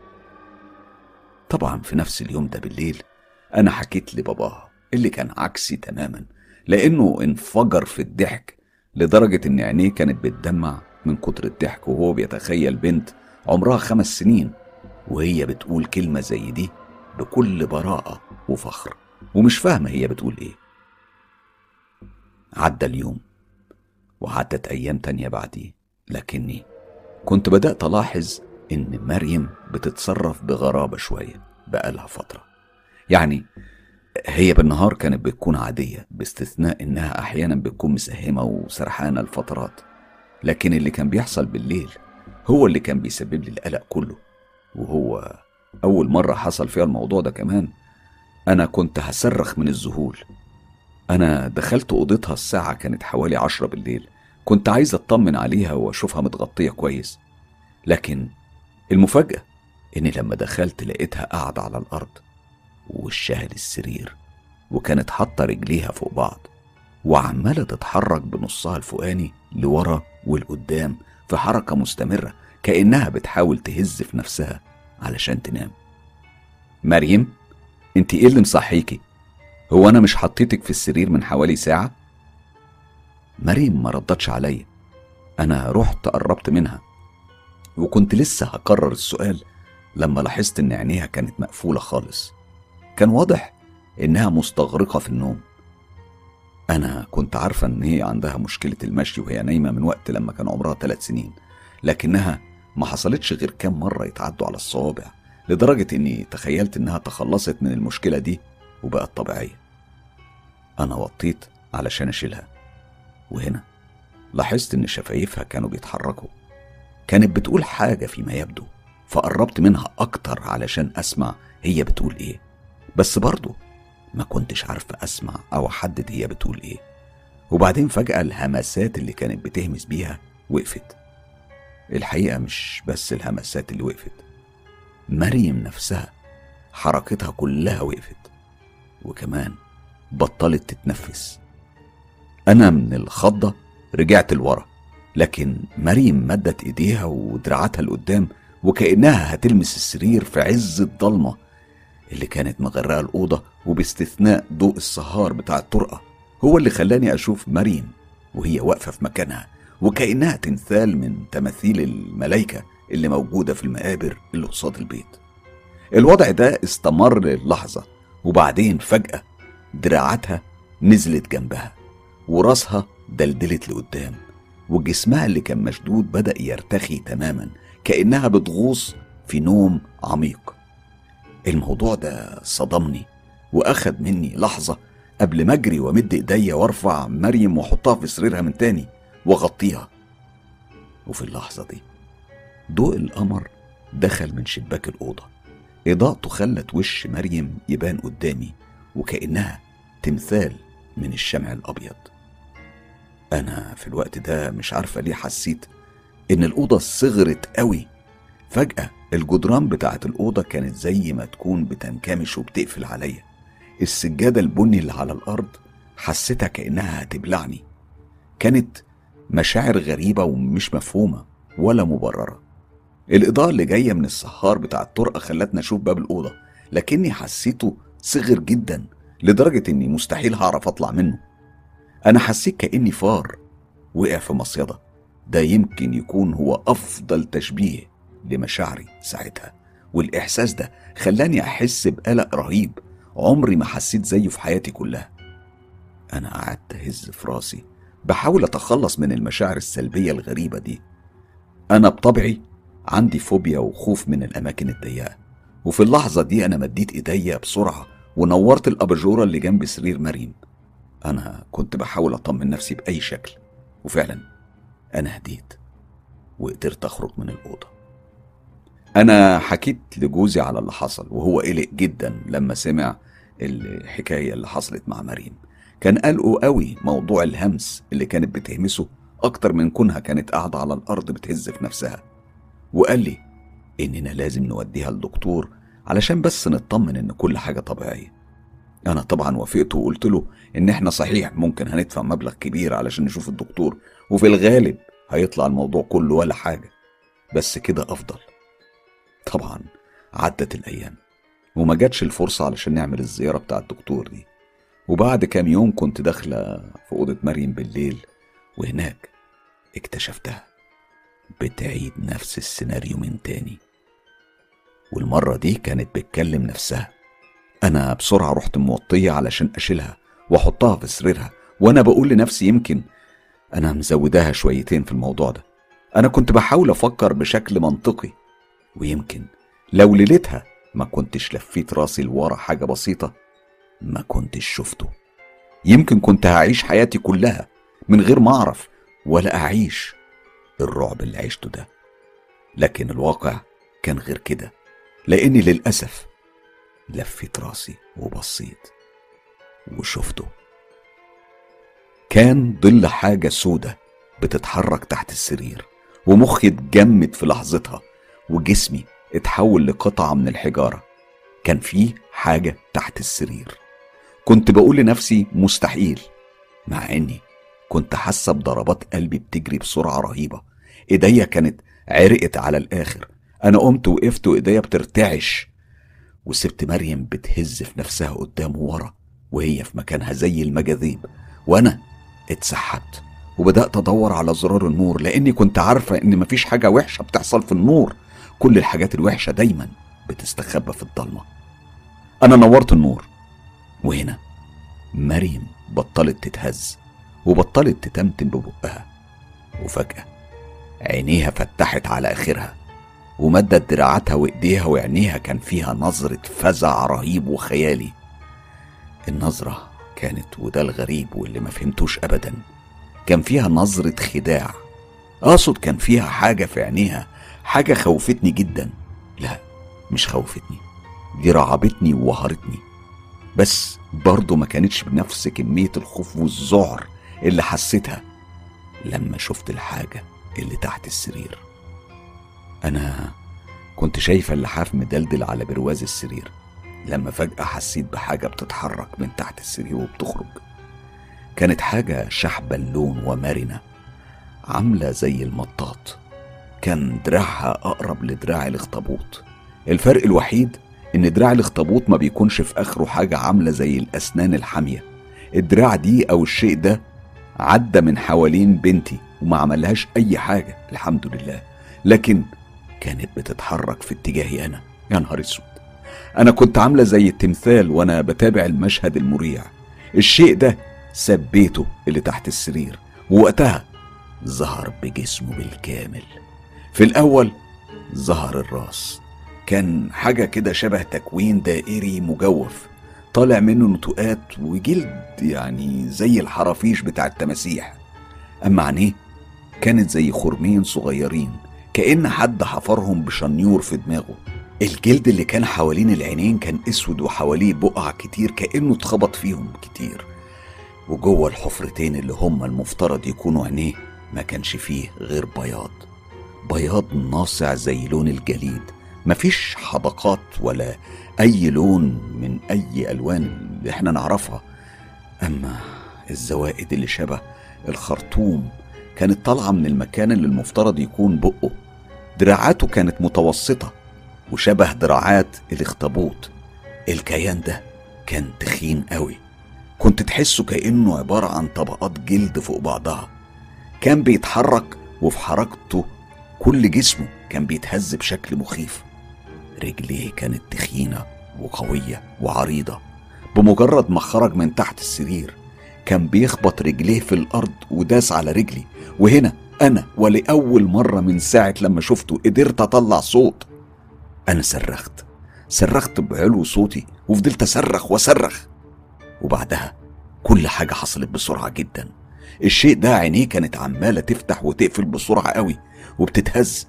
طبعا في نفس اليوم ده بالليل أنا حكيت لباباها اللي كان عكسي تماما لأنه انفجر في الضحك. لدرجة إن عينيه كانت بتدمع من كتر الضحك وهو بيتخيل بنت عمرها خمس سنين وهي بتقول كلمة زي دي بكل براءة وفخر ومش فاهمة هي بتقول إيه. عدى اليوم وعدت أيام تانية بعديه لكني كنت بدأت ألاحظ إن مريم بتتصرف بغرابة شوية بقالها فترة. يعني هي بالنهار كانت بتكون عادية باستثناء إنها أحيانا بتكون مسهمة وسرحانة لفترات لكن اللي كان بيحصل بالليل هو اللي كان بيسبب لي القلق كله. وهو أول مرة حصل فيها الموضوع ده كمان أنا كنت هصرخ من الذهول. أنا دخلت أوضتها الساعة كانت حوالي عشرة بالليل. كنت عايز أطمن عليها وأشوفها متغطية كويس. لكن المفاجأة إني لما دخلت لقيتها قاعدة على الأرض. ووشها للسرير وكانت حاطة رجليها فوق بعض وعمالة تتحرك بنصها الفوقاني لورا والقدام في حركة مستمرة كأنها بتحاول تهز في نفسها علشان تنام. مريم انت إيه اللي مصحيكي؟ هو أنا مش حطيتك في السرير من حوالي ساعة؟ مريم ما ردتش عليا. أنا رحت قربت منها وكنت لسه هكرر السؤال لما لاحظت إن عينيها كانت مقفولة خالص. كان واضح إنها مستغرقة في النوم. أنا كنت عارفة إن هي عندها مشكلة المشي وهي نايمة من وقت لما كان عمرها ثلاث سنين لكنها ما حصلتش غير كام مرة يتعدوا على الصوابع لدرجة إني تخيلت إنها تخلصت من المشكلة دي وبقت طبيعية. أنا وطيت علشان أشيلها وهنا لاحظت إن شفايفها كانوا بيتحركوا. كانت بتقول حاجة فيما يبدو فقربت منها أكتر علشان أسمع هي بتقول إيه. بس برضه ما كنتش عارفة أسمع أو أحدد هي بتقول إيه. وبعدين فجأة الهمسات اللي كانت بتهمس بيها وقفت. الحقيقة مش بس الهمسات اللي وقفت مريم نفسها حركتها كلها وقفت وكمان بطلت تتنفس. أنا من الخضة رجعت لورا لكن مريم مدت إيديها ودراعاتها لقدام وكأنها هتلمس السرير في عز الضلمة. اللي كانت مغرقة الأوضة وباستثناء ضوء السهار بتاع الطرقة هو اللي خلاني أشوف مريم وهي واقفة في مكانها وكأنها تمثال من تماثيل الملايكة اللي موجودة في المقابر اللي قصاد البيت. الوضع ده استمر للحظة وبعدين فجأة دراعاتها نزلت جنبها وراسها دلدلت لقدام وجسمها اللي كان مشدود بدأ يرتخي تماما كأنها بتغوص في نوم عميق. الموضوع ده صدمني وأخد مني لحظة قبل ما أجري وأمد إيديا وأرفع مريم وأحطها في سريرها من تاني وأغطيها. وفي اللحظة دي ضوء القمر دخل من شباك الأوضة. إضاءته خلت وش مريم يبان قدامي وكأنها تمثال من الشمع الأبيض. أنا في الوقت ده مش عارفة ليه حسيت إن الأوضة صغرت قوي فجأة الجدران بتاعت الأوضة كانت زي ما تكون بتنكمش وبتقفل عليا. السجادة البني اللي على الأرض حسيتها كأنها هتبلعني. كانت مشاعر غريبة ومش مفهومة ولا مبررة. الإضاءة اللي جاية من السهار بتاع الطرقة خلتني أشوف باب الأوضة لكني حسيته صغر جدا لدرجة إني مستحيل هعرف أطلع منه. أنا حسيت كأني فار وقع في مصيدة. ده يمكن يكون هو أفضل تشبيه لمشاعري ساعتها. والإحساس ده خلاني أحس بقلق رهيب. عمري ما حسيت زيه في حياتي كلها. أنا قعدت أهز في راسي. بحاول أتخلص من المشاعر السلبية الغريبة دي. أنا بطبعي عندي فوبيا وخوف من الأماكن الضيقة. وفي اللحظة دي أنا مديت إيديا بسرعة ونورت الأباجورة اللي جنب سرير مريم. أنا كنت بحاول أطمن نفسي بأي شكل. وفعلا أنا هديت وقدرت أخرج من الأوضة. أنا حكيت لجوزي على اللي حصل وهو قلق جدا لما سمع الحكاية اللي حصلت مع مريم. كان قلقه قوي موضوع الهمس اللي كانت بتهمسه أكتر من كونها كانت قاعدة على الأرض بتهز في نفسها. وقال لي إننا لازم نوديها لدكتور علشان بس نطمن إن كل حاجة طبيعية. أنا طبعا وافقت وقلت له إن إحنا صحيح ممكن هندفع مبلغ كبير علشان نشوف الدكتور وفي الغالب هيطلع الموضوع كله ولا حاجة. بس كده أفضل. طبعا عدت الأيام وما جاتش الفرصة علشان نعمل الزيارة بتاع الدكتور دي. وبعد كام يوم كنت داخلة في أوضة مريم بالليل وهناك اكتشفتها بتعيد نفس السيناريو من تاني. والمرة دي كانت بتكلم نفسها. أنا بسرعة رحت موطية علشان أشيلها وأحطها في سريرها وأنا بقول لنفسي يمكن أنا مزوداها شويتين في الموضوع ده. أنا كنت بحاول أفكر بشكل منطقي ويمكن لو ليلتها ما كنتش لفيت راسي لورا حاجة بسيطة ما كنتش شفته. يمكن كنت هعيش حياتي كلها من غير ما أعرف ولا أعيش الرعب اللي عشته ده. لكن الواقع كان غير كده لأني للأسف لفيت راسي وبصيت وشفته. كان ظل حاجة سودة بتتحرك تحت السرير ومخي اتجمد في لحظتها. وجسمي اتحول لقطعة من الحجارة. كان فيه حاجة تحت السرير. كنت بقول لنفسي مستحيل مع إني كنت حاسة بضربات قلبي بتجري بسرعة رهيبة. إيديا كانت عرقت على الآخر. أنا قمت وقفت وإيديا بترتعش. وسبت مريم بتهز في نفسها قدام وورا وهي في مكانها زي المجاذيب. وأنا اتسحبت وبدأت أدور على زرار النور لأني كنت عارفة إن مفيش حاجة وحشة بتحصل في النور. كل الحاجات الوحشة دايما بتستخبى في الضلمة. أنا نورت النور وهنا مريم بطلت تتهز وبطلت تتمتم ببقها وفجأة عينيها فتحت على آخرها ومدت دراعاتها وإيديها وعينيها كان فيها نظرة فزع رهيب وخيالي. النظرة كانت وده الغريب واللي ما فهمتوش أبدا. كان فيها نظرة خداع. أقصد كان فيها حاجة في عينيها حاجة خوفتني جدا. لا مش خوفتني. دي رعبتني ووهرتني. بس برضه ما كانتش بنفس كمية الخوف والذعر اللي حسيتها لما شفت الحاجة اللي تحت السرير. أنا كنت شايفة اللحاف مدلدل على برواز السرير. لما فجأة حسيت بحاجة بتتحرك من تحت السرير وبتخرج. كانت حاجة شحبة اللون ومرنة عاملة زي المطاط. كان دراعها أقرب لدراع الأخطبوط. الفرق الوحيد إن دراع الأخطبوط ما بيكونش في آخره حاجة عاملة زي الأسنان الحامية. الدراع دي أو الشيء ده عدى من حوالين بنتي وما عملهاش أي حاجة الحمد لله. لكن كانت بتتحرك في اتجاهي أنا. يا نهار أسود. أنا كنت عاملة زي التمثال وأنا بتابع المشهد المريع. الشيء ده ساب بيته اللي تحت السرير. ووقتها ظهر بجسمه بالكامل. في الأول ظهر الراس. كان حاجة كده شبه تكوين دائري مجوف. طالع منه نتوءات وجلد يعني زي الحرافيش بتاع التماسيح. أما عينيه كانت زي خرمين صغيرين كأن حد حفرهم بشنيور في دماغه. الجلد اللي كان حوالين العينين كان أسود وحواليه بقع كتير كأنه اتخبط فيهم كتير. وجوه الحفرتين اللي هما المفترض يكونوا عينيه ما كانش فيه غير بياض. بياض ناصع زي لون الجليد. مفيش حدقات ولا أي لون من أي ألوان إحنا نعرفها. أما الزوائد اللي شبه الخرطوم كانت طالعة من المكان اللي المفترض يكون بقه. دراعاته كانت متوسطة وشبه دراعات الاخطبوط. الكيان ده كان تخين قوي. كنت تحسه كأنه عبارة عن طبقات جلد فوق بعضها. كان بيتحرك وفي حركته كل جسمه كان بيتهز بشكل مخيف. رجليه كانت تخينة وقوية وعريضة بمجرد ما خرج من تحت السرير كان بيخبط رجليه في الأرض وداس على رجلي. وهنا أنا ولأول مرة من ساعة لما شفته قدرت أطلع صوت. أنا صرخت صرخت بعلو صوتي وفضلت أصرخ وأصرخ. وبعدها كل حاجة حصلت بسرعة جدا. الشيء ده عينيه كانت عمالة تفتح وتقفل بسرعة قوي. وبتتهز.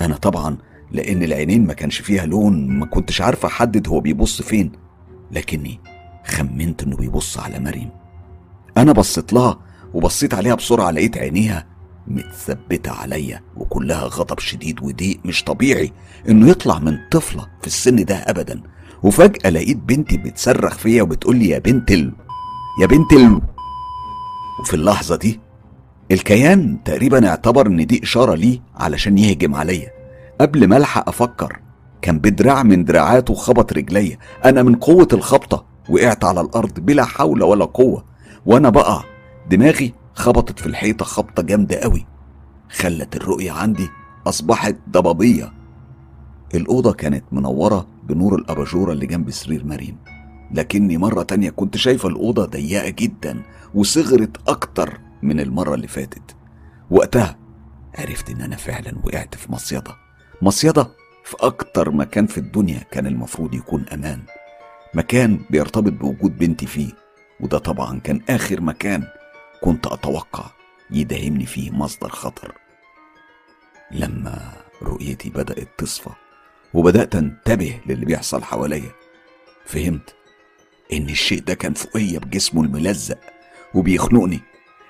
أنا طبعا لأن العينين ما كانش فيها لون ما كنتش عارفة أحدد هو بيبص فين. لكني خمنت إنه بيبص على مريم. أنا بصيت لها وبصيت عليها بسرعة لقيت عينيها متثبتة عليا وكلها غضب شديد وضيق مش طبيعي إنه يطلع من طفلة في السن ده أبدا. وفجأة لقيت بنتي بتصرخ فيا وبتقول لي يا بنت ال... يا بنت ال... وفي اللحظة دي الكيان تقريبا اعتبر إن دي إشارة ليه علشان يهجم عليا. قبل ما ألحق أفكر كان بدراع من دراعاته خبط رجليا. أنا من قوة الخبطة وقعت على الأرض بلا حول ولا قوة. وأنا بقع دماغي خبطت في الحيطة خبطة جامدة قوي. خلت الرؤية عندي أصبحت ضبابية. الأوضة كانت منورة بنور الأباجورة اللي جنب سرير مريم. لكني مرة تانية كنت شايفة الأوضة ضيقة جدا وصغرت أكتر. من المرة اللي فاتت. وقتها عرفت إن أنا فعلا وقعت في مصيدة. مصيدة في أكتر مكان في الدنيا كان المفروض يكون أمان. مكان بيرتبط بوجود بنتي فيه وده طبعا كان آخر مكان كنت أتوقع يداهمني فيه مصدر خطر. لما رؤيتي بدأت تصفى وبدأت أنتبه للي بيحصل حواليا فهمت إن الشيء ده كان فوقيا بجسمه الملزق وبيخنقني.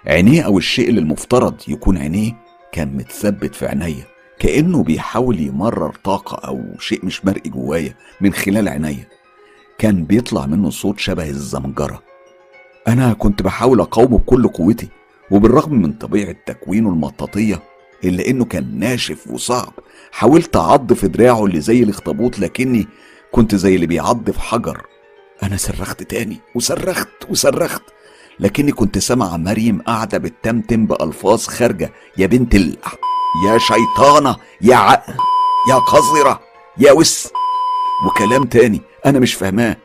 عينيه أو الشيء اللي المفترض يكون عينيه كان متثبت في عينيا كأنه بيحاول يمرر طاقة أو شيء مش مرئي جوايا من خلال عينيا. كان بيطلع منه صوت شبه الزمجرة أنا كنت بحاول أقاومه بكل قوتي وبالرغم من طبيعة تكوينه المطاطية إلا إنه كان ناشف وصعب حاولت أعض في دراعه اللي زي الاخطبوط لكني كنت زي اللي بيعض في حجر. أنا صرخت تاني وصرخت وصرخت. لكني كنت سامع مريم قاعدة بتتمتم بألفاظ خارجة. يا بنت ال يا شيطانة يا ع... يا قذرة يا وس. وكلام تاني أنا مش فاهماه.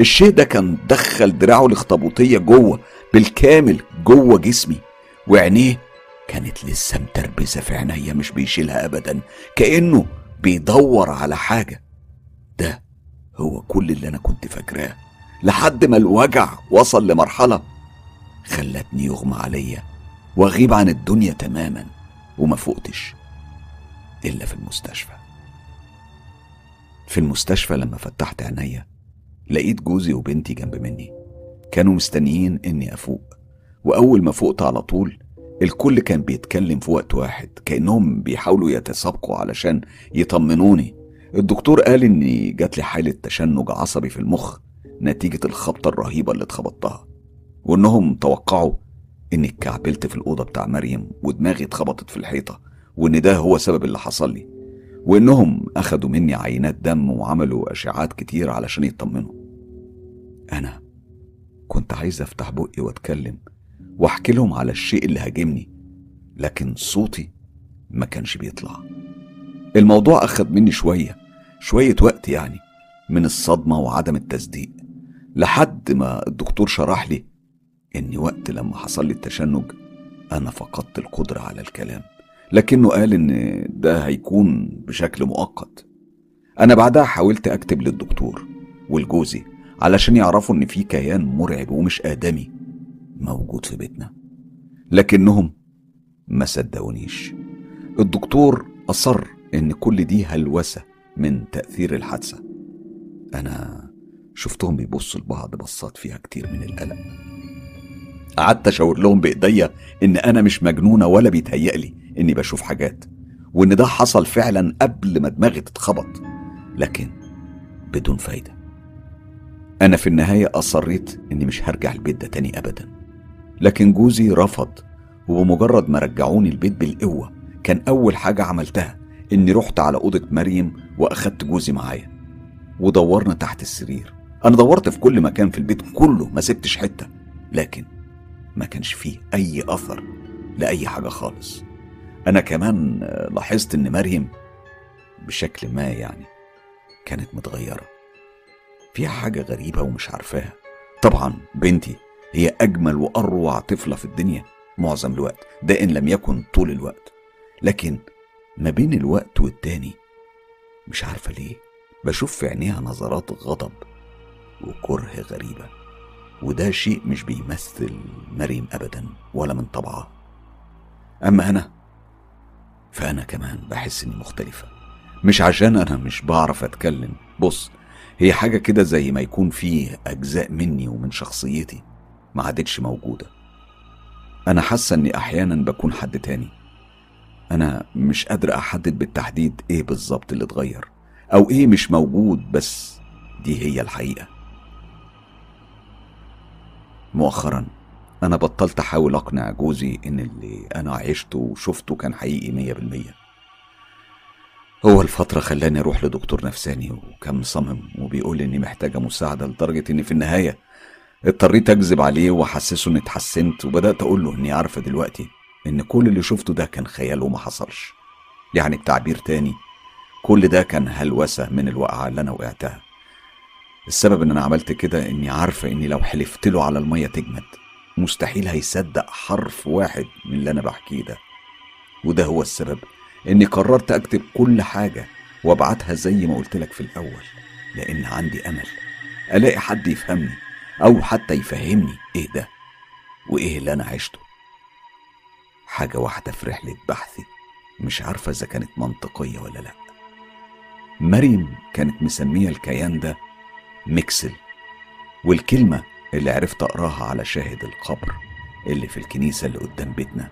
الشيء ده كان دخل دراعه الاخطبوطية جوه بالكامل جوه جسمي. وعينيه كانت لسه متربسة في عينيا مش بيشيلها أبدا كأنه بيدور على حاجة. ده هو كل اللي أنا كنت فاكراه. لحد ما الوجع وصل لمرحلة خلتني يغمى عليا وأغيب عن الدنيا تماما وما فقتش إلا في المستشفى. في المستشفى لما فتحت عينيا لقيت جوزي وبنتي جنب مني. كانوا مستنيين إني أفوق وأول ما فقت على طول الكل كان بيتكلم في وقت واحد كأنهم بيحاولوا يتسابقوا علشان يطمنوني. الدكتور قال إني جات لي حالة تشنج عصبي في المخ نتيجة الخبطة الرهيبة اللي اتخبطتها. وإنهم توقعوا إني اتكعبلت في الأوضة بتاع مريم ودماغي اتخبطت في الحيطة وإن ده هو سبب اللي حصل لي وإنهم أخدوا مني عينات دم وعملوا اشعات كتير علشان يطمنوا. أنا كنت عايز أفتح بقي وأتكلم وأحكي لهم على الشيء اللي هاجمني لكن صوتي ما كانش بيطلع. الموضوع أخد مني شوية شوية وقت يعني من الصدمة وعدم التصديق لحد ما الدكتور شرح لي إني وقت لما حصل لي التشنج أنا فقدت القدرة على الكلام لكنه قال إن ده هيكون بشكل مؤقت. أنا بعدها حاولت أكتب للدكتور ولجوزي علشان يعرفوا إن في كيان مرعب ومش آدمي موجود في بيتنا لكنهم ما صدقونيش. الدكتور أصر إن كل دي هلوسة من تأثير الحادثة. أنا شفتهم بيبصوا لبعض بصات فيها كتير من القلق. قعدت أشاور لهم بإيديا إن أنا مش مجنونة ولا بيتهيألي إني بشوف حاجات وإن ده حصل فعلا قبل ما دماغي تتخبط. لكن بدون فايدة. أنا في النهاية أصريت إني مش هرجع البيت ده تاني ابدا. لكن جوزي رفض وبمجرد ما رجعوني البيت بالقوة كان أول حاجة عملتها إني رحت على أوضة مريم وأخدت جوزي معايا. ودورنا تحت السرير. أنا دورت في كل مكان في البيت كله ما سبتش حتة. لكن ما كانش فيه أي أثر لأي حاجة خالص. أنا كمان لاحظت إن مريم بشكل ما يعني كانت متغيرة. فيها حاجة غريبة ومش عارفاها. طبعا بنتي هي أجمل وأروع طفلة في الدنيا معظم الوقت ده إن لم يكن طول الوقت. لكن ما بين الوقت والتاني مش عارفة ليه بشوف في عينيها نظرات غضب وكره غريبة. وده شيء مش بيمثل مريم ابدا ولا من طبعها أما أنا فأنا كمان بحس إني مختلفة. مش عشان أنا مش بعرف أتكلم. بص هي حاجة كده زي ما يكون في أجزاء مني ومن شخصيتي ما عادتش موجودة. أنا حاسة إني أحيانا بكون حد تاني. أنا مش قادر أحدد بالتحديد إيه بالظبط اللي اتغير أو إيه مش موجود بس دي هي الحقيقة. مؤخرا. أنا بطلت أحاول أقنع جوزي إن اللي أنا عشته وشفته كان حقيقي مية بالمية. هو الفترة خلاني أروح لدكتور نفساني وكان مصمم وبيقول إني محتاجة مساعدة لدرجة إني في النهاية اضطريت أكذب عليه واحسسه إني اتحسنت وبدأت أقول له إني عارفة دلوقتي إن كل اللي شفته ده كان خيال وما حصلش. يعني بتعبير تاني كل ده كان هلوسة من الوقعة اللي أنا وقعتها. السبب إن أنا عملت كده إني عارفه إني لو حلفت له على المية تجمد. مستحيل هيصدق حرف واحد من اللي أنا بحكيه ده. وده هو السبب إني قررت أكتب كل حاجة وأبعتها زي ما قلت لك في الأول لأن عندي أمل ألاقي حد يفهمني أو حتى يفهمني إيه ده وإيه اللي أنا عشته. حاجة واحدة في رحلة بحثي مش عارفة إذا كانت منطقية ولا لأ. مريم كانت مسمية الكيان ده ميكسل. والكلمة اللي عرفت أقراها على شاهد القبر اللي في الكنيسة اللي قدام بيتنا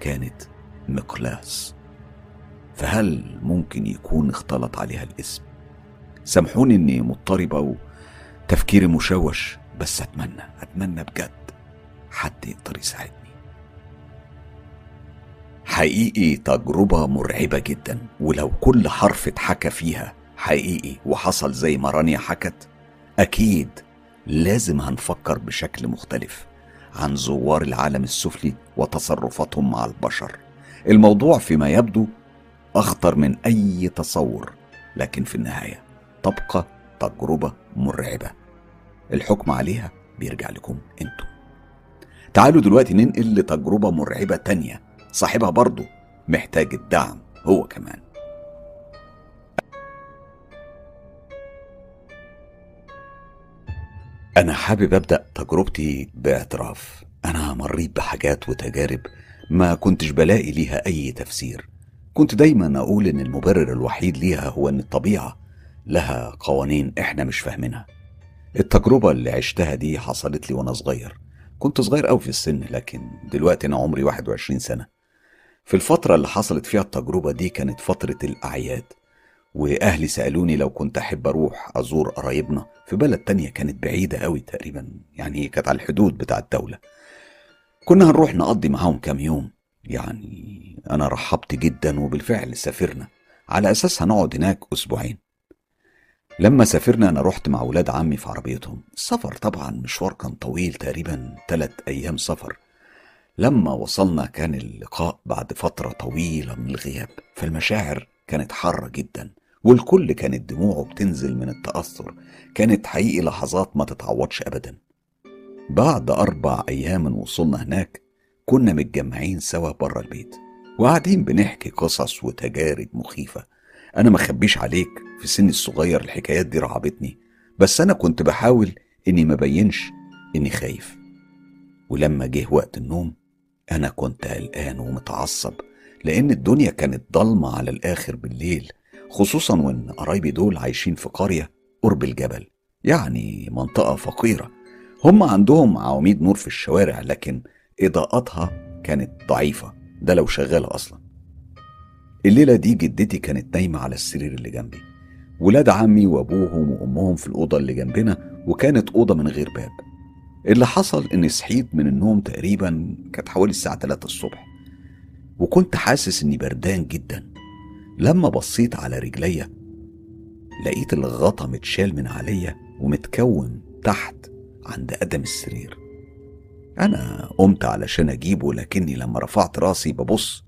كانت مقلاس فهل ممكن يكون اختلط عليها الاسم؟ سامحوني إني مضطربة وتفكيري مشوش بس أتمنى أتمنى بجد حد يقدر يساعدني. حقيقي تجربة مرعبة جدا ولو كل حرف اتحكى فيها حقيقي وحصل زي ما رانيا حكت أكيد لازم هنفكر بشكل مختلف عن زوار العالم السفلي وتصرفاتهم مع البشر. الموضوع فيما يبدو أخطر من أي تصور لكن في النهاية تبقى تجربة مرعبة. الحكم عليها بيرجع لكم أنتم. تعالوا دلوقتي ننقل لتجربة مرعبة تانية. صاحبها برضه محتاج الدعم هو كمان. أنا حابب أبدأ تجربتي باعتراف. أنا مريت بحاجات وتجارب ما كنتش بلاقي ليها أي تفسير. كنت دايما أقول إن المبرر الوحيد ليها هو إن الطبيعة لها قوانين إحنا مش فاهمينها. التجربة اللي عشتها دي حصلت لي وأنا صغير. كنت صغير أوي في السن لكن دلوقتي أنا عمري 21 سنة. في الفترة اللي حصلت فيها التجربة دي كانت فترة الأعياد. وأهلي سألوني لو كنت أحب أروح أزور قرايبنا. في بلد تانية كانت بعيدة قوي تقريبا يعني كانت على الحدود بتاع الدولة. كنا هنروح نقضي معاهم كام يوم. يعني أنا رحبت جدا وبالفعل سافرنا. على أساس هنقعد هناك أسبوعين. لما سافرنا أنا رحت مع ولاد عمي في عربيتهم. السفر طبعا مشوار كان طويل تقريبا ثلاث أيام سفر. لما وصلنا كان اللقاء بعد فترة طويلة من الغياب. فالمشاعر كانت حارة جدا. والكل كانت دموعه بتنزل من التأثر. كانت حقيقي لحظات ما تتعوضش أبدا. بعد أربع أيام من وصولنا هناك كنا متجمعين سوا بره البيت. وقاعدين بنحكي قصص وتجارب مخيفة. أنا ما خبيش عليك في سني الصغير الحكايات دي رعبتني. بس أنا كنت بحاول إني ما بينش إني خايف. ولما جه وقت النوم أنا كنت قلقان ومتعصب لأن الدنيا كانت ضلمة على الآخر بالليل. خصوصا وإن قرايبي دول عايشين في قرية قرب الجبل يعني منطقة فقيرة. هم عندهم عواميد نور في الشوارع لكن إضاءتها كانت ضعيفة ده لو شغالة أصلا. الليلة دي جدتي كانت نايمة على السرير اللي جنبي. ولاد عمي وأبوهم وأمهم في الأوضة اللي جنبنا وكانت أوضة من غير باب. اللي حصل إني صحيت من النوم تقريبا كانت حوالي الساعة 3 الصبح. وكنت حاسس إني بردان جدا. لما بصيت على رجليا لقيت الغطا متشال من عليا ومتكون تحت عند قدم السرير. أنا قمت علشان أجيبه لكني لما رفعت راسي ببص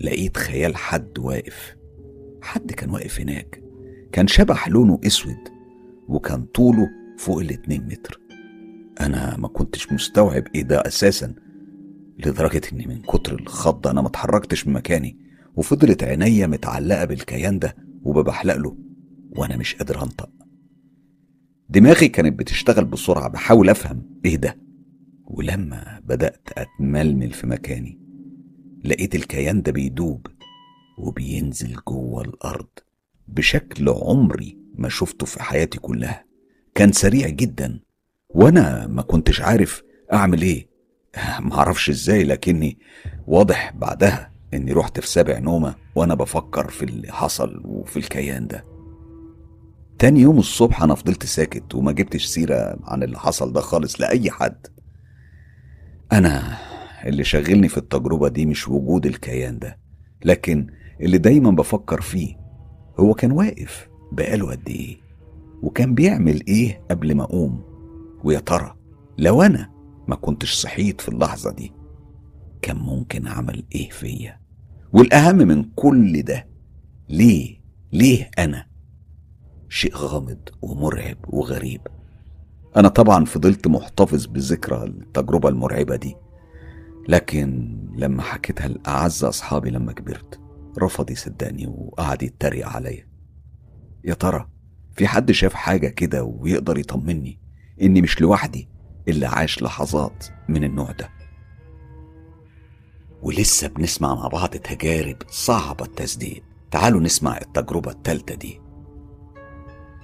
لقيت خيال حد واقف. حد كان واقف هناك. كان شبح لونه أسود وكان طوله فوق الاتنين متر. أنا ما كنتش مستوعب إيه ده أساسا لدرجة إني من كتر الخضة أنا ما اتحركتش من مكاني. وفضلت عينيا متعلقة بالكيان ده وببحلق له وأنا مش قادر أنطق. دماغي كانت بتشتغل بسرعة بحاول أفهم إيه ده. ولما بدأت أتململ في مكاني لقيت الكيان ده بيدوب وبينزل جوه الأرض بشكل عمري ما شفته في حياتي كلها. كان سريع جدا وأنا ما كنتش عارف أعمل إيه. *laughs* معرفش إزاي لكني واضح بعدها. إني رحت في سابع نومة وأنا بفكر في اللي حصل وفي الكيان ده. تاني يوم الصبح أنا فضلت ساكت وما جبتش سيرة عن اللي حصل ده خالص لأي حد. أنا اللي شغلني في التجربة دي مش وجود الكيان ده لكن اللي دايما بفكر فيه هو كان واقف بقاله قد إيه وكان بيعمل إيه قبل ما أقوم؟ ويا ترى لو أنا ما كنتش صحيت في اللحظة دي كان ممكن أعمل إيه فيا؟ والأهم من كل ده ليه؟ ليه أنا؟ شيء غامض ومرعب وغريب. أنا طبعا فضلت محتفظ بذكرى التجربة المرعبة دي لكن لما حكيتها لأعز أصحابي لما كبرت رفض يصدقني وقعد يتريق عليا. يا ترى في حد شاف حاجة كده ويقدر يطمني إني مش لوحدي اللي عاش لحظات من النوع ده؟ ولسه بنسمع مع بعض تجارب صعبة التصديق تعالوا نسمع التجربة التالتة دي.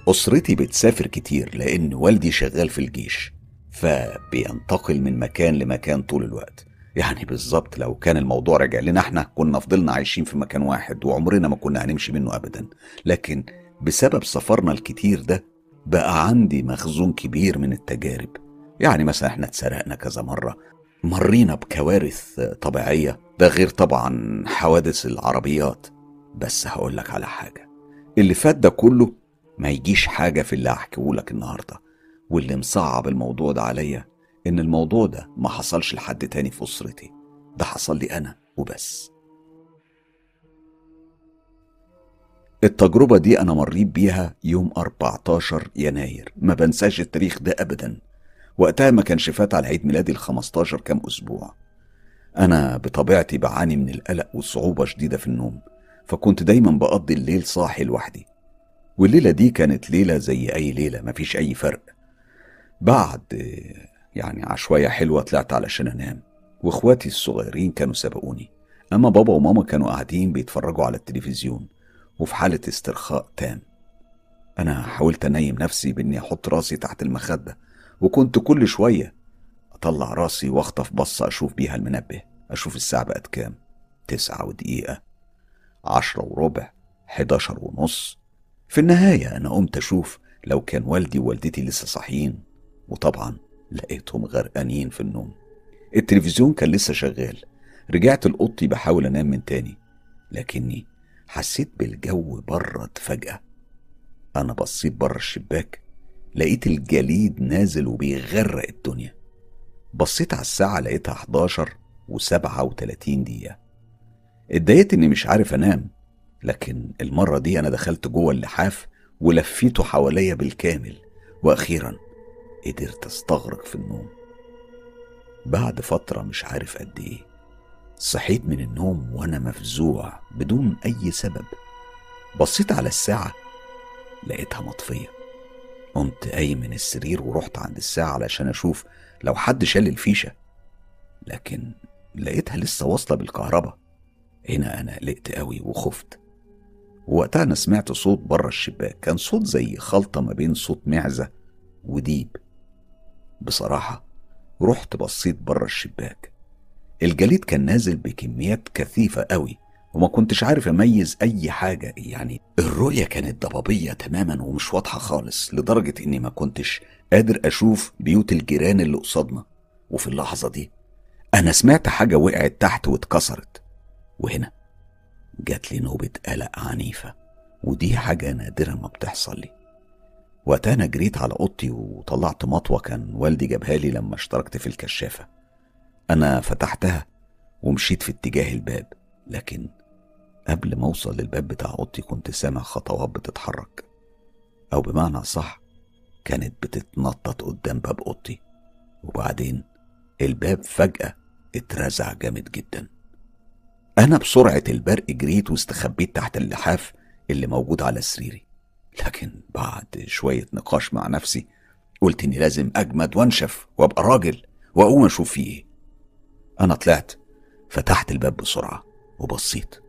أسرتي بتسافر كتير لأن والدي شغال في الجيش فبينتقل من مكان لمكان طول الوقت. يعني بالظبط لو كان الموضوع راجع لنا إحنا كنا فضلنا عايشين في مكان واحد وعمرنا ما كنا هنمشي منه ابدا. لكن بسبب سفرنا الكتير ده بقى عندي مخزون كبير من التجارب. يعني مثلا إحنا اتسرقنا كذا مرة مرينا بكوارث طبيعية ده غير طبعا حوادث العربيات. بس هقولك على حاجة اللي فات ده كله ما يجيش حاجة في اللي هحكيهولك النهاردة. واللي مصعب الموضوع ده عليا إن الموضوع ده ما حصلش لحد تاني في أسرتي. ده حصل لي أنا وبس. التجربة دي أنا مريت بيها يوم 14 يناير. ما بنساش التاريخ ده أبدا. وقتها ما كانش فات على عيد ميلادي ال 15 كام أسبوع. أنا بطبيعتي بعاني من القلق وصعوبة شديدة في النوم فكنت دايما بقضي الليل صاحي لوحدي. والليلة دي كانت ليلة زي أي ليلة مفيش أي فرق. بعد يعني عشوائية حلوة طلعت علشان أنام وإخواتي الصغيرين كانوا سبقوني. أما بابا وماما كانوا قاعدين بيتفرجوا على التلفزيون وفي حالة استرخاء تام. أنا حاولت أنيم نفسي بإني أحط راسي تحت المخدة وكنت كل شوية أطلع راسي وأخطف بصة أشوف بيها المنبه أشوف الساعة بقت كام؟ تسعة ودقيقة عشرة وربع حداشر ونص. في النهاية أنا قمت أشوف لو كان والدي ووالدتي لسه صاحيين وطبعا لقيتهم غرقانين في النوم. التلفزيون كان لسه شغال رجعت لأوضتي بحاول أنام من تاني لكني حسيت بالجو برد فجأة. أنا بصيت بره الشباك لقيت الجليد نازل وبيغرق الدنيا. بصيت على الساعة لقيتها 11 وسبعة وتلاتين دقيقة. اتضايقت إني مش عارف أنام لكن المرة دي أنا دخلت جوه اللحاف ولفيته حواليا بالكامل وأخيرا قدرت أستغرق في النوم. بعد فترة مش عارف قد إيه صحيت من النوم وأنا مفزوع بدون أي سبب. بصيت على الساعة لقيتها مطفية. قمت قايم من السرير ورحت عند الساعة علشان أشوف لو حد شال الفيشة. لكن لقيتها لسه واصلة بالكهرباء. هنا أنا قلقت قوي وخفت. وقتها أنا سمعت صوت بره الشباك. كان صوت زي خلطة ما بين صوت معزة وديب. بصراحة رحت بصيت بره الشباك. الجليد كان نازل بكميات كثيفة قوي. وما كنتش عارف أميز أي حاجة. يعني الرؤية كانت ضبابية تماما ومش واضحة خالص لدرجة إني ما كنتش قادر أشوف بيوت الجيران اللي قصادنا. وفي اللحظة دي أنا سمعت حاجة وقعت تحت واتكسرت. وهنا جات لي نوبة قلق عنيفة ودي حاجة نادرة ما بتحصل لي. وقتها أنا جريت على أوضتي وطلعت مطوة كان والدي جابها لي لما اشتركت في الكشافة. أنا فتحتها ومشيت في اتجاه الباب لكن قبل ما أوصل للباب بتاع أوضتي كنت سامع خطوات بتتحرك. أو بمعنى صح كانت بتتنطط قدام باب أوضتي. وبعدين الباب فجأة اترزع جامد جدا. أنا بسرعة البرق جريت واستخبيت تحت اللحاف اللي موجود على سريري. لكن بعد شوية نقاش مع نفسي قلت إني لازم أجمد وأنشف وأبقى راجل وأقوم أشوف فيه إيه. أنا طلعت فتحت الباب بسرعة وبصيت.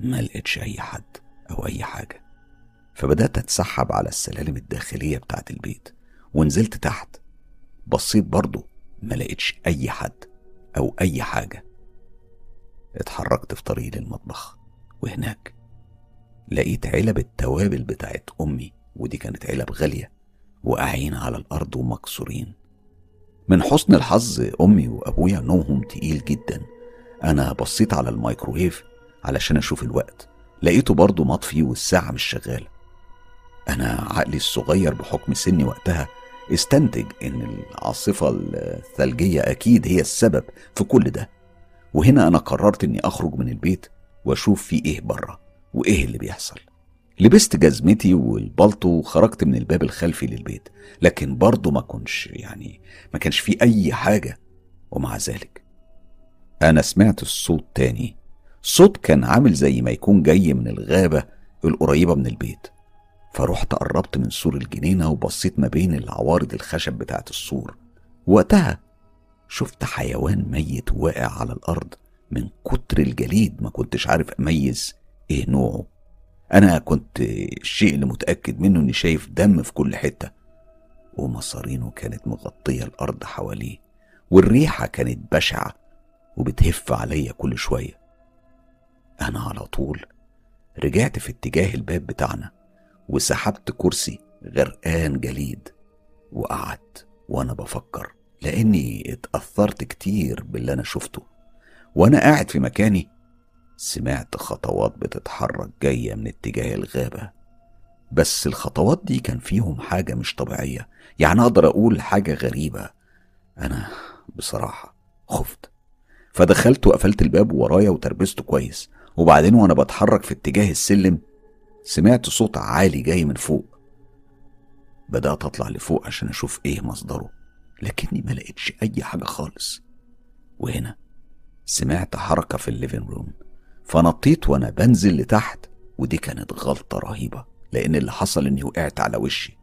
ما لقيتش أي حد أو أي حاجة. فبدأت أتسحب على السلالم الداخلية بتاعت البيت ونزلت تحت. بصيت برضه ما لقيتش أي حد أو أي حاجة. اتحركت في طريقي للمطبخ وهناك لقيت علب التوابل بتاعت أمي ودي كانت علب غالية واقعين على الأرض ومكسورين. من حسن الحظ أمي وأبويا نومهم تقيل جدا. أنا بصيت على الميكروويف علشان أشوف الوقت. لقيته برضه مطفي والساعة مش شغالة. أنا عقلي الصغير بحكم سني وقتها استنتج إن العاصفة الثلجية أكيد هي السبب في كل ده. وهنا أنا قررت إني أخرج من البيت وأشوف في إيه بره وإيه اللي بيحصل. لبست جزمتي والبلطو وخرجت من الباب الخلفي للبيت لكن برضه ما كنش يعني ما كانش في أي حاجة. ومع ذلك أنا سمعت الصوت تاني. صوت كان عامل زي ما يكون جاي من الغابة القريبة من البيت. فرحت قربت من سور الجنينة وبصيت ما بين العوارض الخشب بتاعت السور. وقتها شفت حيوان ميت واقع على الأرض من كتر الجليد ما كنتش عارف أميز إيه نوعه. أنا كنت الشيء اللي متأكد منه إني شايف دم في كل حتة. ومصارينه كانت مغطية الأرض حواليه والريحة كانت بشعة وبتهف عليا كل شوية. أنا على طول. رجعت في اتجاه الباب بتاعنا وسحبت كرسي غرقان جليد وقعدت وأنا بفكر لأني اتأثرت كتير باللي أنا شفته. وأنا قاعد في مكاني سمعت خطوات بتتحرك جاية من اتجاه الغابة. بس الخطوات دي كان فيهم حاجة مش طبيعية. يعني أقدر أقول حاجة غريبة. أنا بصراحة خفت. فدخلت وقفلت الباب ورايا وتربسته كويس. وبعدين وأنا بتحرك في اتجاه السلم سمعت صوت عالي جاي من فوق. بدأت أطلع لفوق عشان أشوف إيه مصدره لكني ما لقيتش أي حاجة خالص. وهنا سمعت حركة في الليفين روم فنطيت وأنا بنزل لتحت ودي كانت غلطة رهيبة لأن اللي حصل إني وقعت على وشي.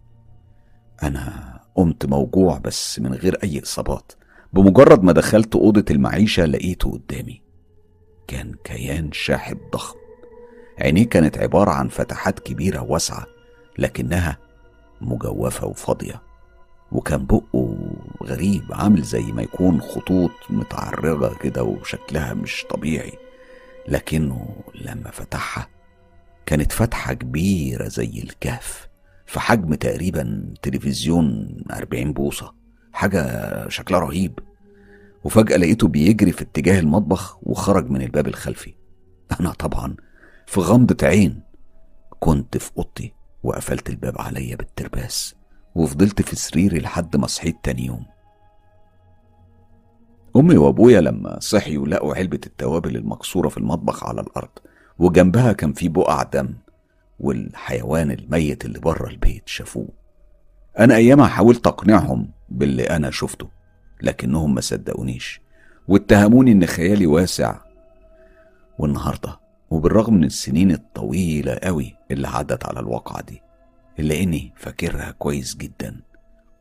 أنا قمت موجوع بس من غير أي إصابات بمجرد ما دخلت أوضة المعيشة لقيته قدامي. كان كيان شاحب ضخم. عينيه كانت عبارة عن فتحات كبيرة واسعة لكنها مجوفة وفاضية وكان بقه غريب عامل زي ما يكون خطوط متعرجة كده وشكلها مش طبيعي لكنه لما فتحها كانت فتحة كبيرة زي الكهف في حجم تقريبا تلفزيون 40 بوصة حاجة شكلها رهيب. وفجأة لقيته بيجري في اتجاه المطبخ وخرج من الباب الخلفي. أنا طبعا في غمضة عين كنت في أوضتي وقفلت الباب عليا بالترباس وفضلت في سريري لحد ما صحيت تاني يوم. أمي وأبويا لما صحيوا لقوا علبة التوابل المكسورة في المطبخ على الأرض وجنبها كان في بقع دم والحيوان الميت اللي بره البيت شافوه. أنا أيامها حاولت أقنعهم باللي أنا شفته. لكنهم ما صدقونيش. واتهموني إن خيالي واسع والنهاردة وبالرغم من السنين الطويلة قوي اللي عدت على الواقعة دي إلا إني فاكرها كويس جدا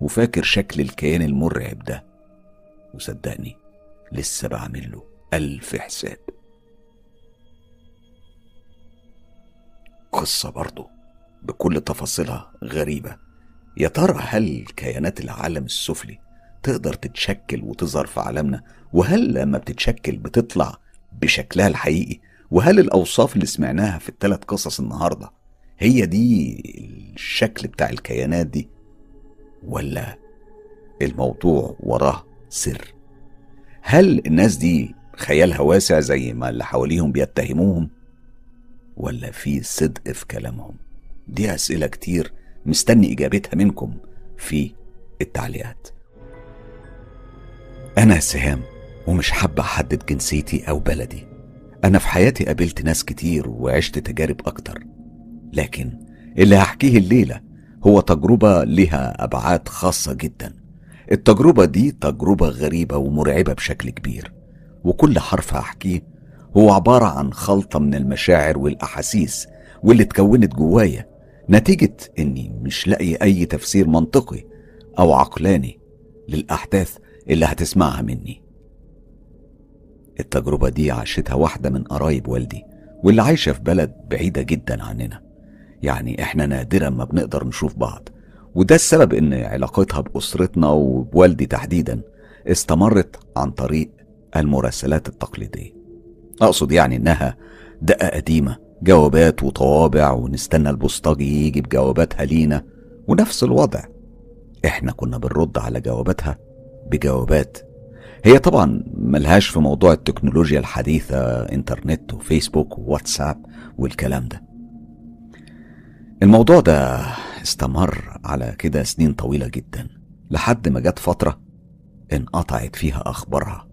وفاكر شكل الكيان المرعب ده. وصدقني لسه بعمل له ألف حساب. قصة برضه بكل تفاصيلها غريبة. يا ترى هل كيانات العالم السفلي تقدر تتشكل وتظهر في عالمنا؟ وهل لما بتتشكل بتطلع بشكلها الحقيقي؟ وهل الأوصاف اللي سمعناها في الثلاث قصص النهاردة هي دي الشكل بتاع الكيانات دي؟ ولا الموضوع وراه سر؟ هل الناس دي خيالها واسع زي ما اللي حواليهم بيتهموهم؟ ولا في صدق في كلامهم؟ دي أسئلة كتير مستني إجابتها منكم في التعليقات. أنا سهام ومش حابة أحدد جنسيتي أو بلدي. أنا في حياتي قابلت ناس كتير وعشت تجارب أكتر. لكن اللي هحكيه الليلة هو تجربة لها أبعاد خاصة جدا. التجربة دي تجربة غريبة ومرعبة بشكل كبير. وكل حرف هحكيه هو عبارة عن خلطة من المشاعر والأحاسيس واللي اتكونت جوايا. نتيجة إني مش لاقي أي تفسير منطقي أو عقلاني للأحداث اللي هتسمعها مني. التجربة دي عاشتها واحدة من قرايب والدي واللي عايشة في بلد بعيدة جدا عننا. يعني إحنا نادرا ما بنقدر نشوف بعض. وده السبب إن علاقتها بأسرتنا وبوالدي تحديدا استمرت عن طريق المراسلات التقليدية. أقصد يعني إنها دقة قديمة جوابات وطوابع ونستنى البوسطجي يجي بجواباتها لينا. ونفس الوضع. إحنا كنا بنرد على جواباتها بجوابات. هي طبعا ملهاش في موضوع التكنولوجيا الحديثة إنترنت وفيسبوك وواتساب والكلام ده. الموضوع ده استمر على كده سنين طويلة جدا لحد ما جت فترة انقطعت فيها أخبارها.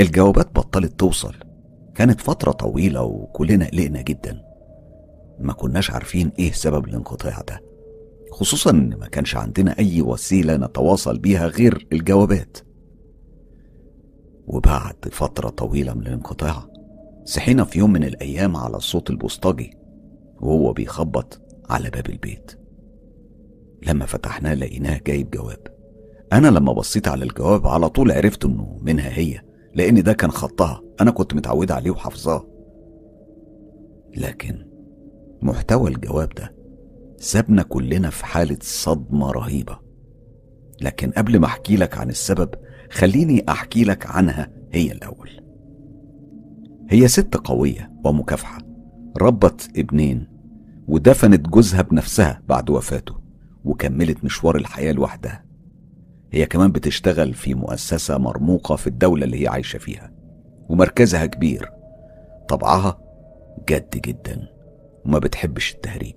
الجوابات بطلت توصل. كانت فترة طويلة وكلنا قلقنا جدا. ما كناش عارفين إيه سبب الانقطاع ده. خصوصا إن ما كانش عندنا أي وسيلة نتواصل بيها غير الجوابات. وبعد فترة طويلة من الانقطاع صحينا في يوم من الأيام على صوت البوسطجي وهو بيخبط على باب البيت. لما فتحناه لقيناه جايب جواب. أنا لما بصيت على الجواب على طول عرفت إنه منها هي لأن ده كان خطها. أنا كنت متعودة عليه وحافظاه. لكن محتوى الجواب ده سابنا كلنا في حالة صدمة رهيبة. لكن قبل ما أحكي لك عن السبب خليني أحكي لك عنها هي الأول. هي ست قوية ومكافحة ربت ابنين ودفنت جوزها بنفسها بعد وفاته وكملت مشوار الحياة لوحدها. هي كمان بتشتغل في مؤسسة مرموقة في الدولة اللي هي عايشة فيها ومركزها كبير. طبعها جد جدا وما بتحبش التهريج.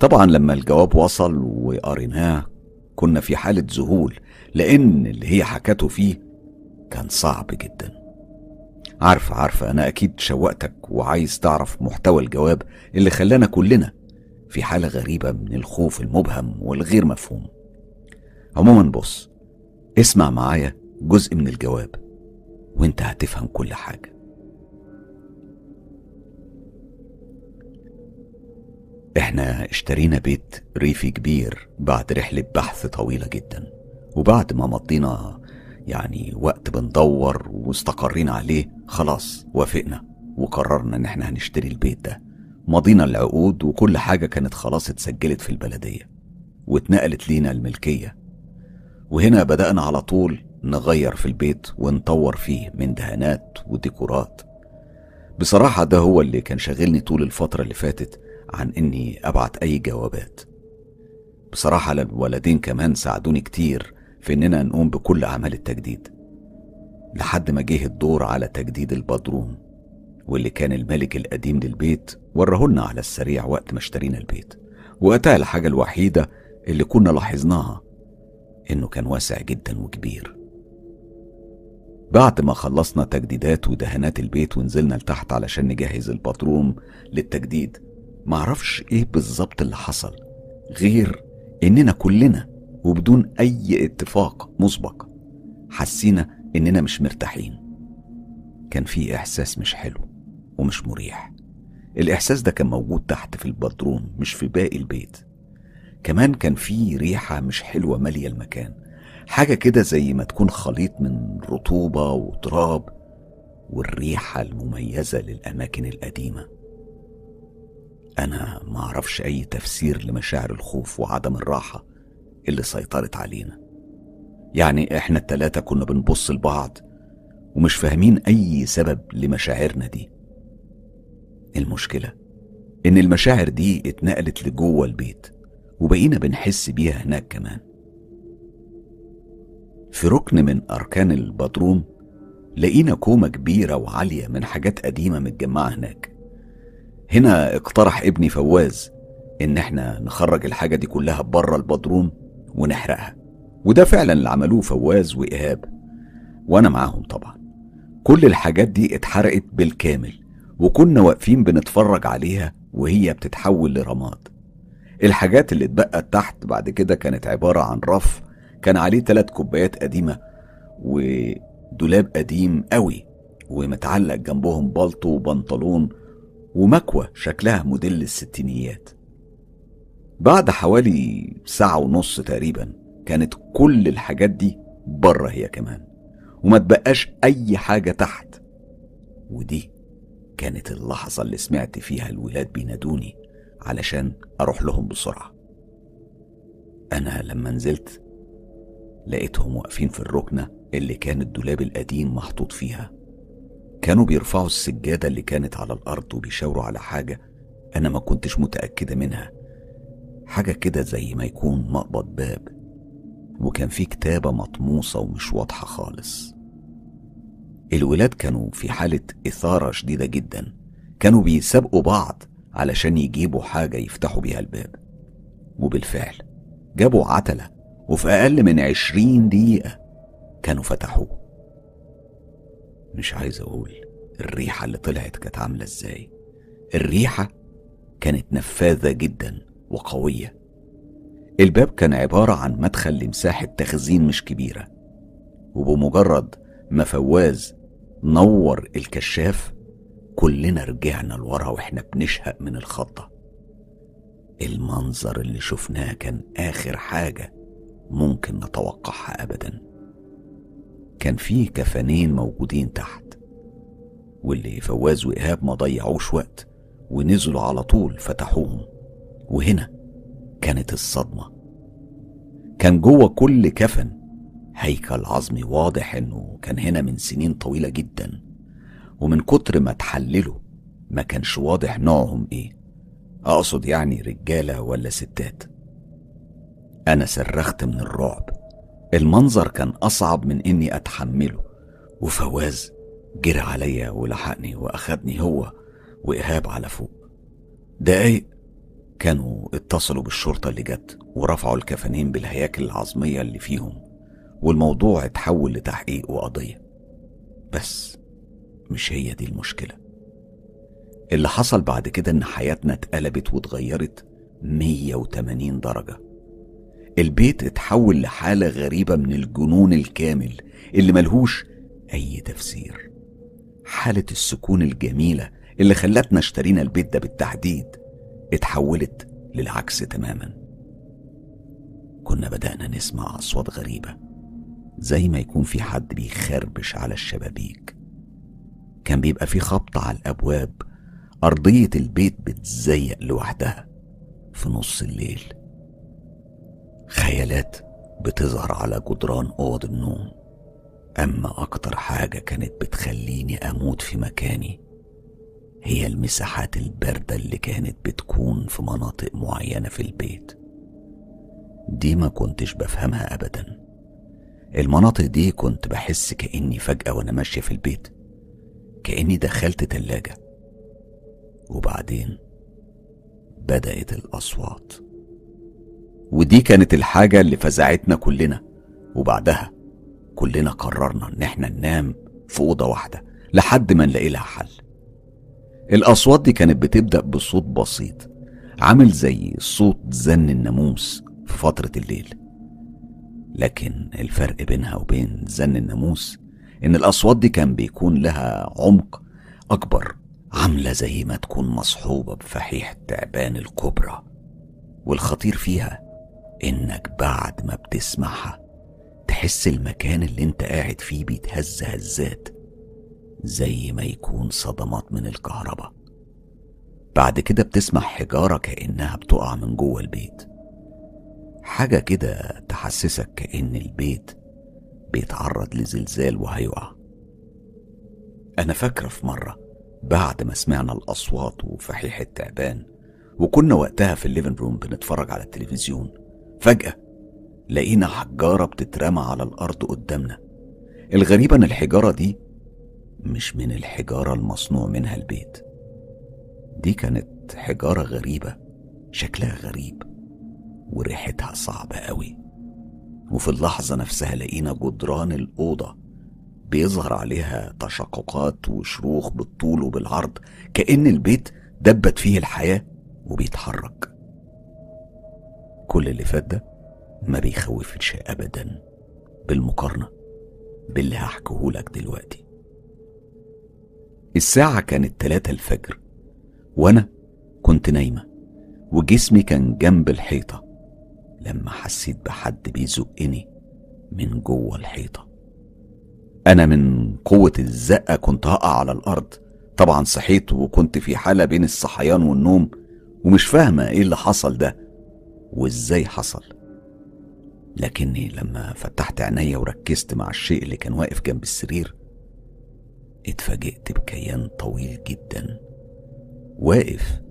طبعا لما الجواب وصل وقريناه كنا في حالة ذهول لأن اللي هي حكته فيه كان صعب جدا. عارفة عارفة أنا أكيد شوقتك وعايز تعرف محتوى الجواب اللي خلانا كلنا في حالة غريبة من الخوف المبهم والغير مفهوم. عموما بص اسمع معايا جزء من الجواب وأنت هتفهم كل حاجة. إحنا اشترينا بيت ريفي كبير بعد رحلة بحث طويلة جدا. وبعد ما مضينا يعني وقت بندور واستقرينا عليه خلاص وافقنا وقررنا إن إحنا هنشتري البيت ده. مضينا العقود وكل حاجة كانت خلاص اتسجلت في البلدية واتنقلت لينا الملكية. وهنا بدأنا على طول نغير في البيت ونطور فيه من دهانات وديكورات. بصراحة ده هو اللي كان شاغلني طول الفترة اللي فاتت عن إني ابعت أي جوابات. بصراحة الولدين كمان ساعدوني كتير في إننا نقوم بكل أعمال التجديد. لحد ما جه الدور على تجديد البدروم واللي كان الملك القديم للبيت ورهولنا على السريع وقت ما اشترينا البيت. وقتها الحاجة الوحيدة اللي كنا لاحظناها إنه كان واسع جدا وكبير. بعد ما خلصنا تجديدات ودهانات البيت ونزلنا لتحت علشان نجهز البدروم للتجديد معرفش إيه بالظبط اللي حصل غير اننا كلنا وبدون اي اتفاق مسبق حسينا اننا مش مرتاحين. كان في احساس مش حلو ومش مريح. الاحساس ده كان موجود تحت في البدروم مش في باقي البيت. كمان كان في ريحة مش حلوة مالية المكان. حاجة كده زي ما تكون خليط من رطوبة وتراب والريحة المميزة للأماكن القديمة. أنا ما أعرفش أي تفسير لمشاعر الخوف وعدم الراحة اللي سيطرت علينا. يعني إحنا التلاتة كنا بنبص لبعض ومش فاهمين أي سبب لمشاعرنا دي. المشكلة إن المشاعر دي اتنقلت لجوه البيت وبقينا بنحس بيها هناك كمان. في ركن من أركان البدروم لقينا كومة كبيرة وعالية من حاجات قديمة متجمعة هناك. هنا اقترح ابني فواز إن إحنا نخرج الحاجة دي كلها بره البدروم ونحرقها. وده فعلا اللي عملوه فواز وإيهاب. وأنا معاهم طبعا. كل الحاجات دي اتحرقت بالكامل. وكنا واقفين بنتفرج عليها وهي بتتحول لرماد. الحاجات اللي اتبقت تحت بعد كده كانت عبارة عن رف كان عليه تلات كوبايات قديمة ودولاب قديم قوي ومتعلق جنبهم بلطو وبنطلون ومكوة شكلها موديل الستينيات. بعد حوالي ساعة ونص تقريبا كانت كل الحاجات دي بره هي كمان وما تبقاش أي حاجة تحت. ودي كانت اللحظة اللي سمعت فيها الولاد بينادوني علشان أروح لهم بسرعة. أنا لما نزلت لقيتهم واقفين في الركنة اللي كان الدولاب القديم محطوط فيها. كانوا بيرفعوا السجادة اللي كانت على الأرض وبيشاوروا على حاجة أنا ما كنتش متأكدة منها. حاجة كده زي ما يكون مقبض باب وكان في كتابة مطموسة ومش واضحة خالص. الولاد كانوا في حالة إثارة شديدة جدا. كانوا بيسابقوا بعض علشان يجيبوا حاجة يفتحوا بيها الباب. وبالفعل جابوا عتلة وفي أقل من عشرين دقيقة كانوا فتحوه. مش عايز أقول الريحة اللي طلعت كانت عاملة إزاي. الريحة كانت نفاذة جدا وقوية. الباب كان عبارة عن مدخل لمساحة تخزين مش كبيرة وبمجرد ما فواز نور الكشاف كلنا رجعنا لورا وإحنا بنشهق من الخضة. المنظر اللي شفناه كان آخر حاجة ممكن نتوقعها أبدا. كان فيه كفنين موجودين تحت واللي فواز وإيهاب ما ضيعوش وقت ونزلوا على طول فتحوهم وهنا كانت الصدمة. كان جوه كل كفن هيكل عظمي واضح إنه كان هنا من سنين طويلة جدا ومن كتر ما تحللوا ما كانش واضح نوعهم إيه أقصد يعني رجالة ولا ستات. أنا صرخت من الرعب. المنظر كان أصعب من إني أتحمله. وفواز جرى عليا ولحقني وأخدني هو وإيهاب على فوق. دقايق كانوا اتصلوا بالشرطة اللي جت ورفعوا الكفنين بالهياكل العظمية اللي فيهم والموضوع اتحول لتحقيق وقضية. بس مش هي دي المشكلة. اللي حصل بعد كده إن حياتنا اتقلبت واتغيرت 180 درجة. البيت اتحول لحالة غريبة من الجنون الكامل اللي ملهوش أي تفسير. حالة السكون الجميلة اللي خلتنا اشترينا البيت ده بالتحديد اتحولت للعكس تماما. كنا بدأنا نسمع أصوات غريبة زي ما يكون في حد بيخربش على الشبابيك. كان بيبقى في خبط على الأبواب أرضية البيت بتزيق لوحدها في نص الليل. خيالات بتظهر على جدران أوض النوم. أما أكتر حاجة كانت بتخليني أموت في مكاني هي المساحات الباردة اللي كانت بتكون في مناطق معينة في البيت. دي ما كنتش بفهمها أبدا. المناطق دي كنت بحس كأني فجأة وأنا ماشية في البيت كأني دخلت تلاجة. وبعدين بدأت الأصوات. ودي كانت الحاجة اللي فزعتنا كلنا. وبعدها كلنا قررنا إن إحنا ننام في أوضة واحدة لحد ما نلاقي لها حل. الأصوات دي كانت بتبدأ بصوت بسيط عامل زي صوت زن الناموس في فترة الليل. لكن الفرق بينها وبين زن الناموس إن الأصوات دي كان بيكون لها عمق أكبر عاملة زي ما تكون مصحوبة بفحيح التعبان الكبرى. والخطير فيها إنك بعد ما بتسمعها تحس المكان اللي أنت قاعد فيه بيتهز هزات زي ما يكون صدمات من الكهرباء. بعد كده بتسمع حجارة كأنها بتقع من جوه البيت. حاجة كده تحسسك كأن البيت بيتعرض لزلزال وهيقع. أنا فاكرة في مرة بعد ما سمعنا الأصوات وفحيح التعبان وكنا وقتها في الليفن روم بنتفرج على التلفزيون فجأة لقينا حجارة بتترمى على الأرض قدامنا. الغريبة إن الحجارة دي مش من الحجارة المصنوع منها البيت. دي كانت حجارة غريبة شكلها غريب وريحتها صعبة قوي. وفي اللحظة نفسها لقينا جدران الأوضة بيظهر عليها تشققات وشروخ بالطول وبالعرض كأن البيت دبت فيه الحياة وبيتحرك. كل اللي فات ده ما بيخوفش أبدا. بالمقارنة باللي هحكيهولك دلوقتي. الساعة كانت تلاتة الفجر وأنا كنت نايمة وجسمي كان جنب الحيطة. لما حسيت بحد بيزقني من جوه الحيطة. أنا من قوة الزقة كنت هقع على الأرض. طبعا صحيت وكنت في حالة بين الصحيان والنوم ومش فاهمة إيه اللي حصل ده. وإزاي حصل. لكني لما فتحت عينيا وركزت مع الشيء اللي كان واقف جنب السرير اتفاجئت بكيان طويل جدا واقف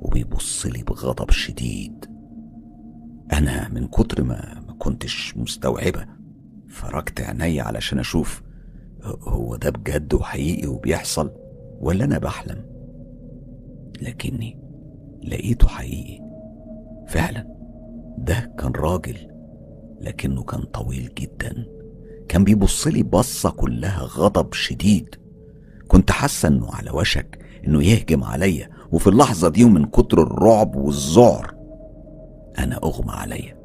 وبيبص لي بغضب شديد. أنا من كتر ما ما كنتش مستوعبة فرجت عيني علشان أشوف هو ده بجد وحقيقي وبيحصل ولا أنا بحلم. لكني لقيته حقيقي. فعلا. ده كان راجل لكنه كان طويل جدا. كان بيبصلي بصة كلها غضب شديد. كنت حاسة إنه على وشك إنه يهجم عليا وفي اللحظة دي ومن كتر الرعب والذعر أنا أغمى عليا.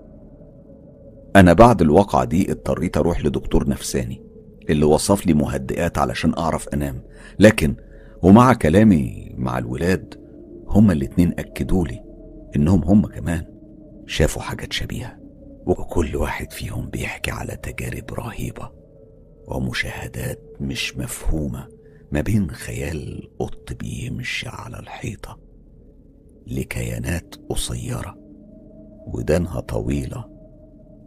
أنا بعد الواقعة دي اضطريت أروح لدكتور نفساني اللي وصف لي مهدئات علشان أعرف أنام. لكن ومع كلامي مع الولاد هما الاتنين أكدوا لي إنهم هما كمان. شافوا حاجات شبيهة وكل واحد فيهم بيحكي على تجارب رهيبة ومشاهدات مش مفهومة ما بين خيال قط بيمشي على الحيطة لكيانات قصيرة ودانها طويلة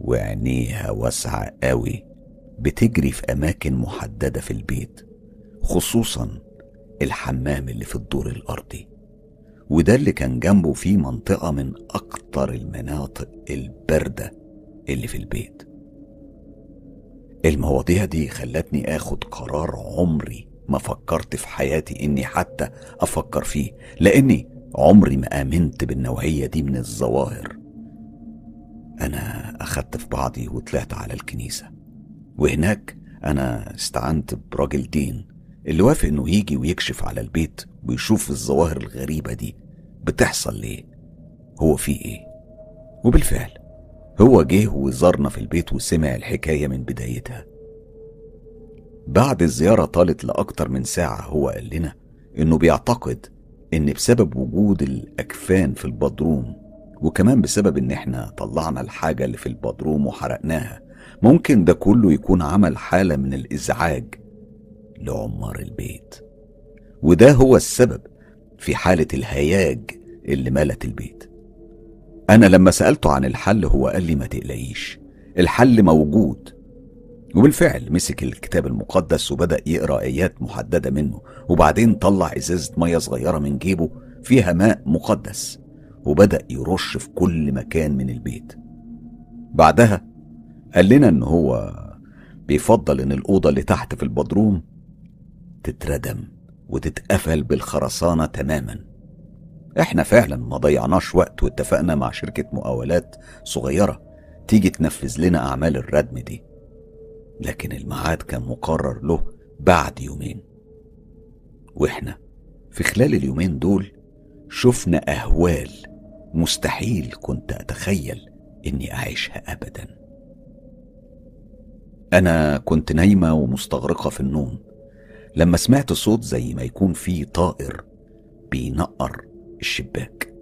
وعينيها واسعة قوي بتجري في أماكن محددة في البيت خصوصا الحمام اللي في الدور الأرضي. وده اللي كان جنبه فيه منطقة من أكتر المناطق الباردة اللي في البيت. المواضيع دي خلتني آخد قرار عمري ما فكرت في حياتي إني حتى أفكر فيه لأني عمري ما آمنت بالنوعية دي من الظواهر. أنا أخدت في بعضي وطلعت على الكنيسة وهناك أنا استعنت براجل دين اللي وافق إنه يجي ويكشف على البيت ويشوف الظواهر الغريبة دي. بتحصل ليه؟ هو في إيه؟ وبالفعل هو جه وزارنا في البيت وسمع الحكاية من بدايتها. بعد الزيارة طالت لأكتر من ساعة هو قال لنا إنه بيعتقد إن بسبب وجود الأكفان في البدروم وكمان بسبب إن إحنا طلعنا الحاجة اللي في البدروم وحرقناها ممكن ده كله يكون عمل حالة من الإزعاج لعمار البيت. وده هو السبب في حالة الهياج اللي ملت البيت. أنا لما سألته عن الحل هو قال لي ما تقلقيش الحل موجود. وبالفعل مسك الكتاب المقدس وبدأ يقرأ آيات محددة منه وبعدين طلع إزازة مية صغيرة من جيبه فيها ماء مقدس وبدأ يرش في كل مكان من البيت. بعدها قال لنا إن هو بيفضل إن الأوضة اللي تحت في البدروم تتردم. وتتقفل بالخرسانة تماما. إحنا فعلا ما ضيعناش وقت واتفقنا مع شركة مقاولات صغيرة تيجي تنفذ لنا أعمال الردم دي. لكن الميعاد كان مقرر له بعد يومين. وإحنا في خلال اليومين دول شفنا أهوال مستحيل كنت أتخيل إني أعيشها أبدا. أنا كنت نايمة ومستغرقة في النوم. لما سمعت صوت زي ما يكون في طائر بينقر الشباك.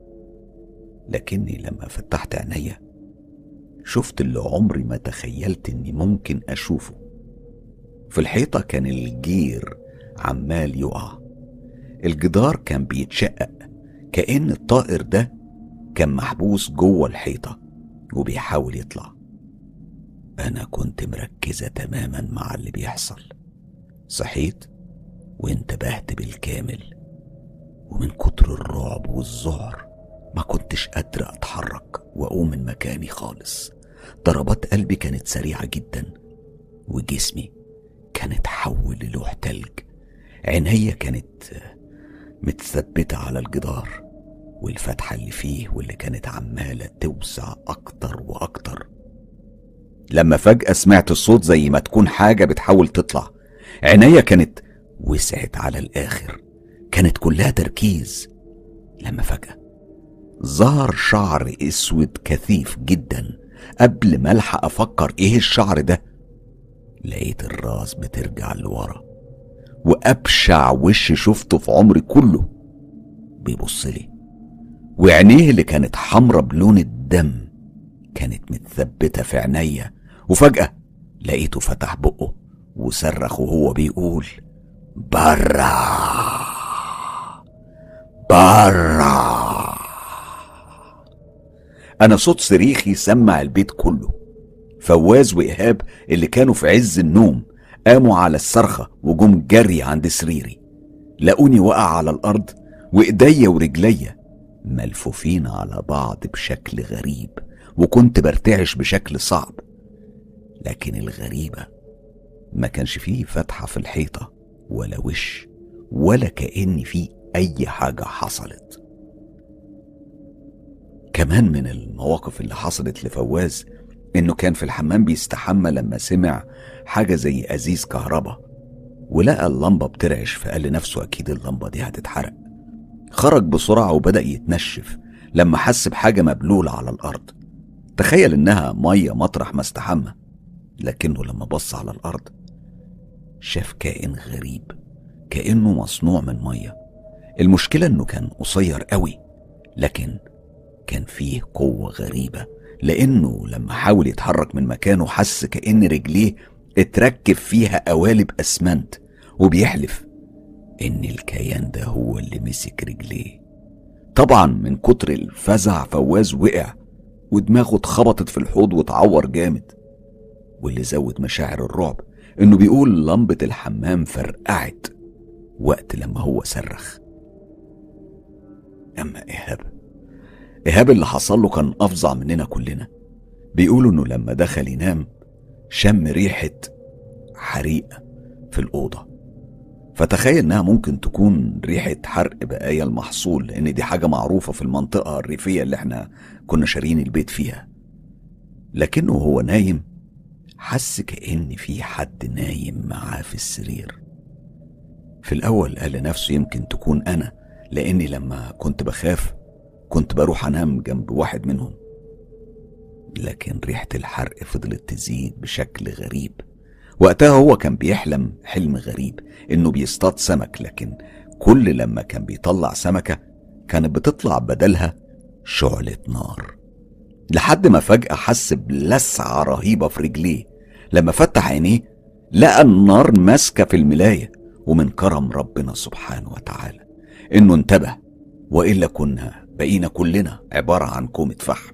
لكني لما فتحت عينيا شفت اللي عمري ما تخيلت إني ممكن أشوفه. في الحيطة كان الجير عمال يقع. الجدار كان بيتشقق. كأن الطائر ده كان محبوس جوه الحيطة وبيحاول يطلع. أنا كنت مركزة تماما مع اللي بيحصل. صحيت وانتبهت بالكامل ومن كتر الرعب والذعر ما كنتش قادرة أتحرك وأقوم من مكاني خالص. ضربات قلبي كانت سريعة جدا وجسمي كان اتحول للوح تلج. عينيا كانت متثبتة على الجدار والفتحة اللي فيه واللي كانت عمالة توسع أكتر وأكتر. لما فجأة سمعت الصوت زي ما تكون حاجة بتحاول تطلع عينيا كانت وسعت على الآخر. كانت كلها تركيز. لما فجأة ظهر شعر أسود كثيف جدا. قبل ما ألحق أفكر إيه الشعر ده لقيت الراس بترجع لورا. وأبشع وش شفته في عمري كله. بيبص لي. وعينيه اللي كانت حمرة بلون الدم كانت متثبتة في عينيا. وفجأة لقيته فتح بقه وصرخ وهو بيقول برا. برا. أنا صوت صريخي سمع البيت كله. فواز وإيهاب اللي كانوا في عز النوم قاموا على الصرخة وجم جري عند سريري. لقوني وقع على الأرض وإيديا ورجليا ملفوفين على بعض بشكل غريب وكنت برتعش بشكل صعب. لكن الغريبة ما كانش فيه فتحة في الحيطة. ولا وش ولا كأن فيه أي حاجة حصلت. كمان من المواقف اللي حصلت لفواز إنه كان في الحمام بيستحمى لما سمع حاجة زي أزيز كهرباء ولقى اللمبة بترعش فقال لنفسه أكيد اللمبة دي هتتحرق. خرج بسرعة وبدأ يتنشف لما حس بحاجة مبلولة على الأرض. تخيل إنها مية مطرح ما استحمى لكنه لما بص على الأرض شاف كائن غريب كأنه مصنوع من مية. المشكلة إنه كان قصير قوي لكن كان فيه قوة غريبة لأنه لما حاول يتحرك من مكانه حس كأن رجليه اتركب فيها قوالب أسمنت وبيحلف إن الكيان ده هو اللي مسك رجليه. طبعا من كتر الفزع فواز وقع ودماغه اتخبطت في الحوض واتعور جامد واللي زود مشاعر الرعب إنه بيقول لمبة الحمام فرقعت وقت لما هو صرخ. أما إيهاب إيهاب اللي حصل له كان أفظع مننا كلنا. بيقولوا إنه لما دخل ينام شم ريحة حريق في الأوضة. فتخيل إنها ممكن تكون ريحة حرق بقايا المحصول لأن دي حاجة معروفة في المنطقة الريفية اللي إحنا كنا شارين البيت فيها. لكنه هو نايم حس كأن في حد نايم معاه في السرير. في الأول قال لنفسه يمكن تكون أنا لأني لما كنت بخاف كنت بروح أنام جنب واحد منهم. لكن ريحة الحرق فضلت تزيد بشكل غريب. وقتها هو كان بيحلم حلم غريب إنه بيصطاد سمك لكن كل لما كان بيطلع سمكة كانت بتطلع بدلها شعلة نار. لحد ما فجأة حس بلسعة رهيبة في رجليه. لما فتح عينيه لقى النار ماسكة في الملاية ومن كرم ربنا سبحانه وتعالى إنه انتبه وإلا كنا بقينا كلنا عبارة عن كومة فحم.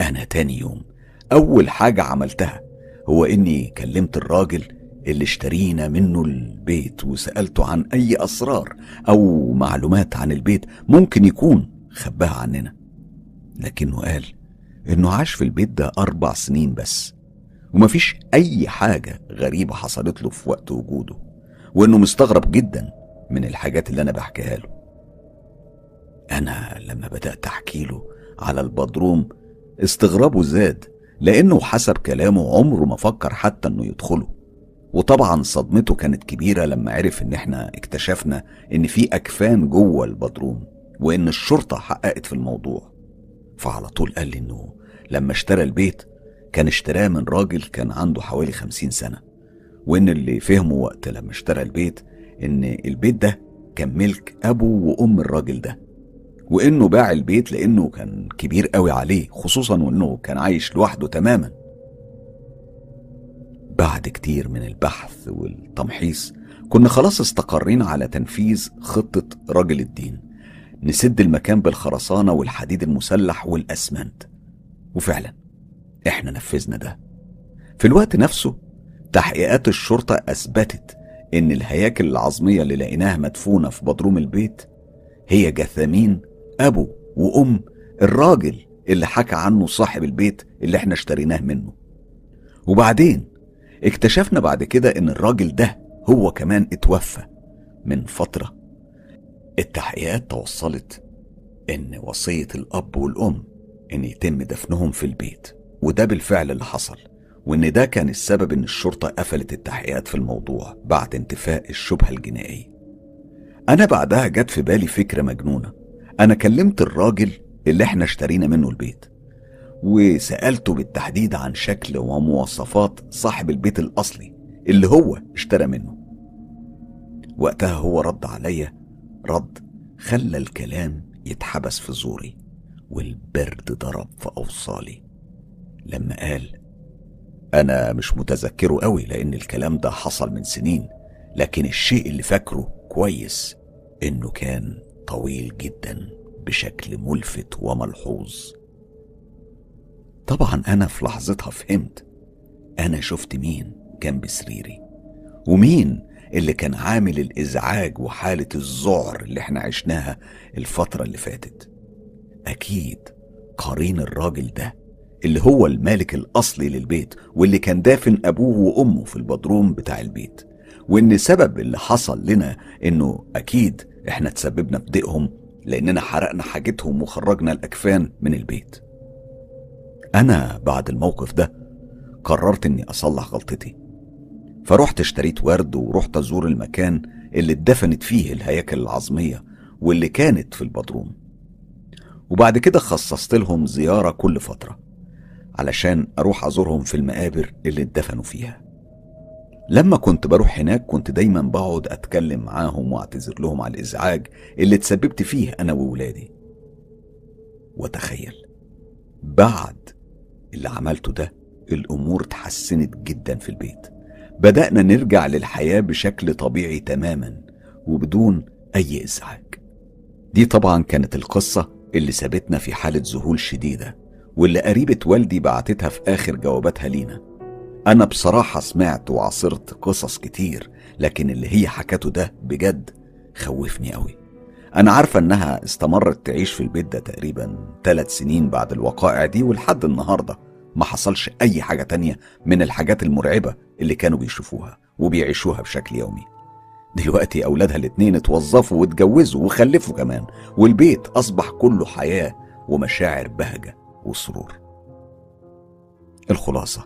أنا تاني يوم أول حاجة عملتها هو إني كلمت الراجل اللي اشترينا منه البيت وسألته عن أي أسرار أو معلومات عن البيت ممكن يكون خباها عننا. لكنه قال إنه عاش في البيت ده أربع سنين بس ومفيش أي حاجة غريبة حصلت له في وقت وجوده وإنه مستغرب جدا من الحاجات اللي أنا بحكيها له. أنا لما بدأت أحكي له على البدروم استغرابه زاد لأنه حسب كلامه عمره ما فكر حتى إنه يدخله وطبعا صدمته كانت كبيرة لما عرف إن إحنا اكتشفنا إن في أكفان جوه البدروم وإن الشرطة حققت في الموضوع. فعلى طول قال لي إنه لما اشترى البيت كان اشتراه من راجل كان عنده حوالي خمسين سنة وإن اللي فهمه وقت لما اشترى البيت إن البيت ده كان ملك أبو وأم الراجل ده وإنه باع البيت لأنه كان كبير قوي عليه خصوصا وإنه كان عايش لوحده تماما. بعد كتير من البحث والتمحيص كنا خلاص استقرينا على تنفيذ خطة راجل الدين. نسد المكان بالخرسانة والحديد المسلح والأسمنت. وفعلا إحنا نفذنا ده. في الوقت نفسه تحقيقات الشرطة أثبتت إن الهياكل العظمية اللي لقيناها مدفونة في بدروم البيت هي جثامين أبو وأم الراجل اللي حكى عنه صاحب البيت اللي إحنا اشتريناه منه. وبعدين اكتشفنا بعد كده إن الراجل ده هو كمان اتوفى من فترة التحقيقات توصلت إن وصية الأب والأم إن يتم دفنهم في البيت وده بالفعل اللي حصل وإن ده كان السبب إن الشرطة قفلت التحقيقات في الموضوع بعد انتفاء الشبهة الجنائية. أنا بعدها جت في بالي فكرة مجنونة. أنا كلمت الراجل اللي إحنا اشترينا منه البيت وسألته بالتحديد عن شكل ومواصفات صاحب البيت الأصلي اللي هو اشترى منه. وقتها هو رد عليا رد خلى الكلام يتحبس في زوري والبرد ضرب في أوصالي. لما قال أنا مش متذكره قوي لأن الكلام ده حصل من سنين لكن الشيء اللي فاكره كويس إنه كان طويل جدا بشكل ملفت وملحوظ. طبعا أنا في لحظتها فهمت أنا شفت مين كان بسريري ومين اللي كان عامل الإزعاج وحالة الذعر اللي إحنا عشناها الفترة اللي فاتت. أكيد قرين الراجل ده اللي هو المالك الأصلي للبيت واللي كان دافن أبوه وأمه في البدروم بتاع البيت وإن سبب اللي حصل لنا إنه أكيد إحنا تسببنا في ضيقهم لأننا حرقنا حاجتهم وخرجنا الأكفان من البيت. أنا بعد الموقف ده قررت إني أصلح غلطتي. فرحت اشتريت ورد ورحت أزور المكان اللي اتدفنت فيه الهياكل العظمية واللي كانت في البدروم. وبعد كده خصصت لهم زيارة كل فترة علشان أروح أزورهم في المقابر اللي اتدفنوا فيها. لما كنت بروح هناك كنت دايما بقعد أتكلم معاهم وأعتذر لهم على الإزعاج اللي تسببت فيه أنا وولادي. وتخيل بعد اللي عملته ده الأمور اتحسنت جدا في البيت. بدأنا نرجع للحياة بشكل طبيعي تماما وبدون أي إزعاج. دي طبعا كانت القصة اللي سابتنا في حالة ذهول شديدة واللي قريبة والدي بعتتها في آخر جواباتها لينا. أنا بصراحة سمعت وعاصرت قصص كتير لكن اللي هي حكته ده بجد خوفني قوي أنا عارفة إنها استمرت تعيش في البيت ده تقريبا ثلاث سنين بعد الوقائع دي ولحد النهاردة. ما حصلش أي حاجة تانية من الحاجات المرعبة اللي كانوا بيشوفوها وبيعيشوها بشكل يومي. دلوقتي أولادها الاتنين اتوظفوا واتجوزوا وخلفوا كمان والبيت أصبح كله حياة ومشاعر بهجة وسرور. الخلاصة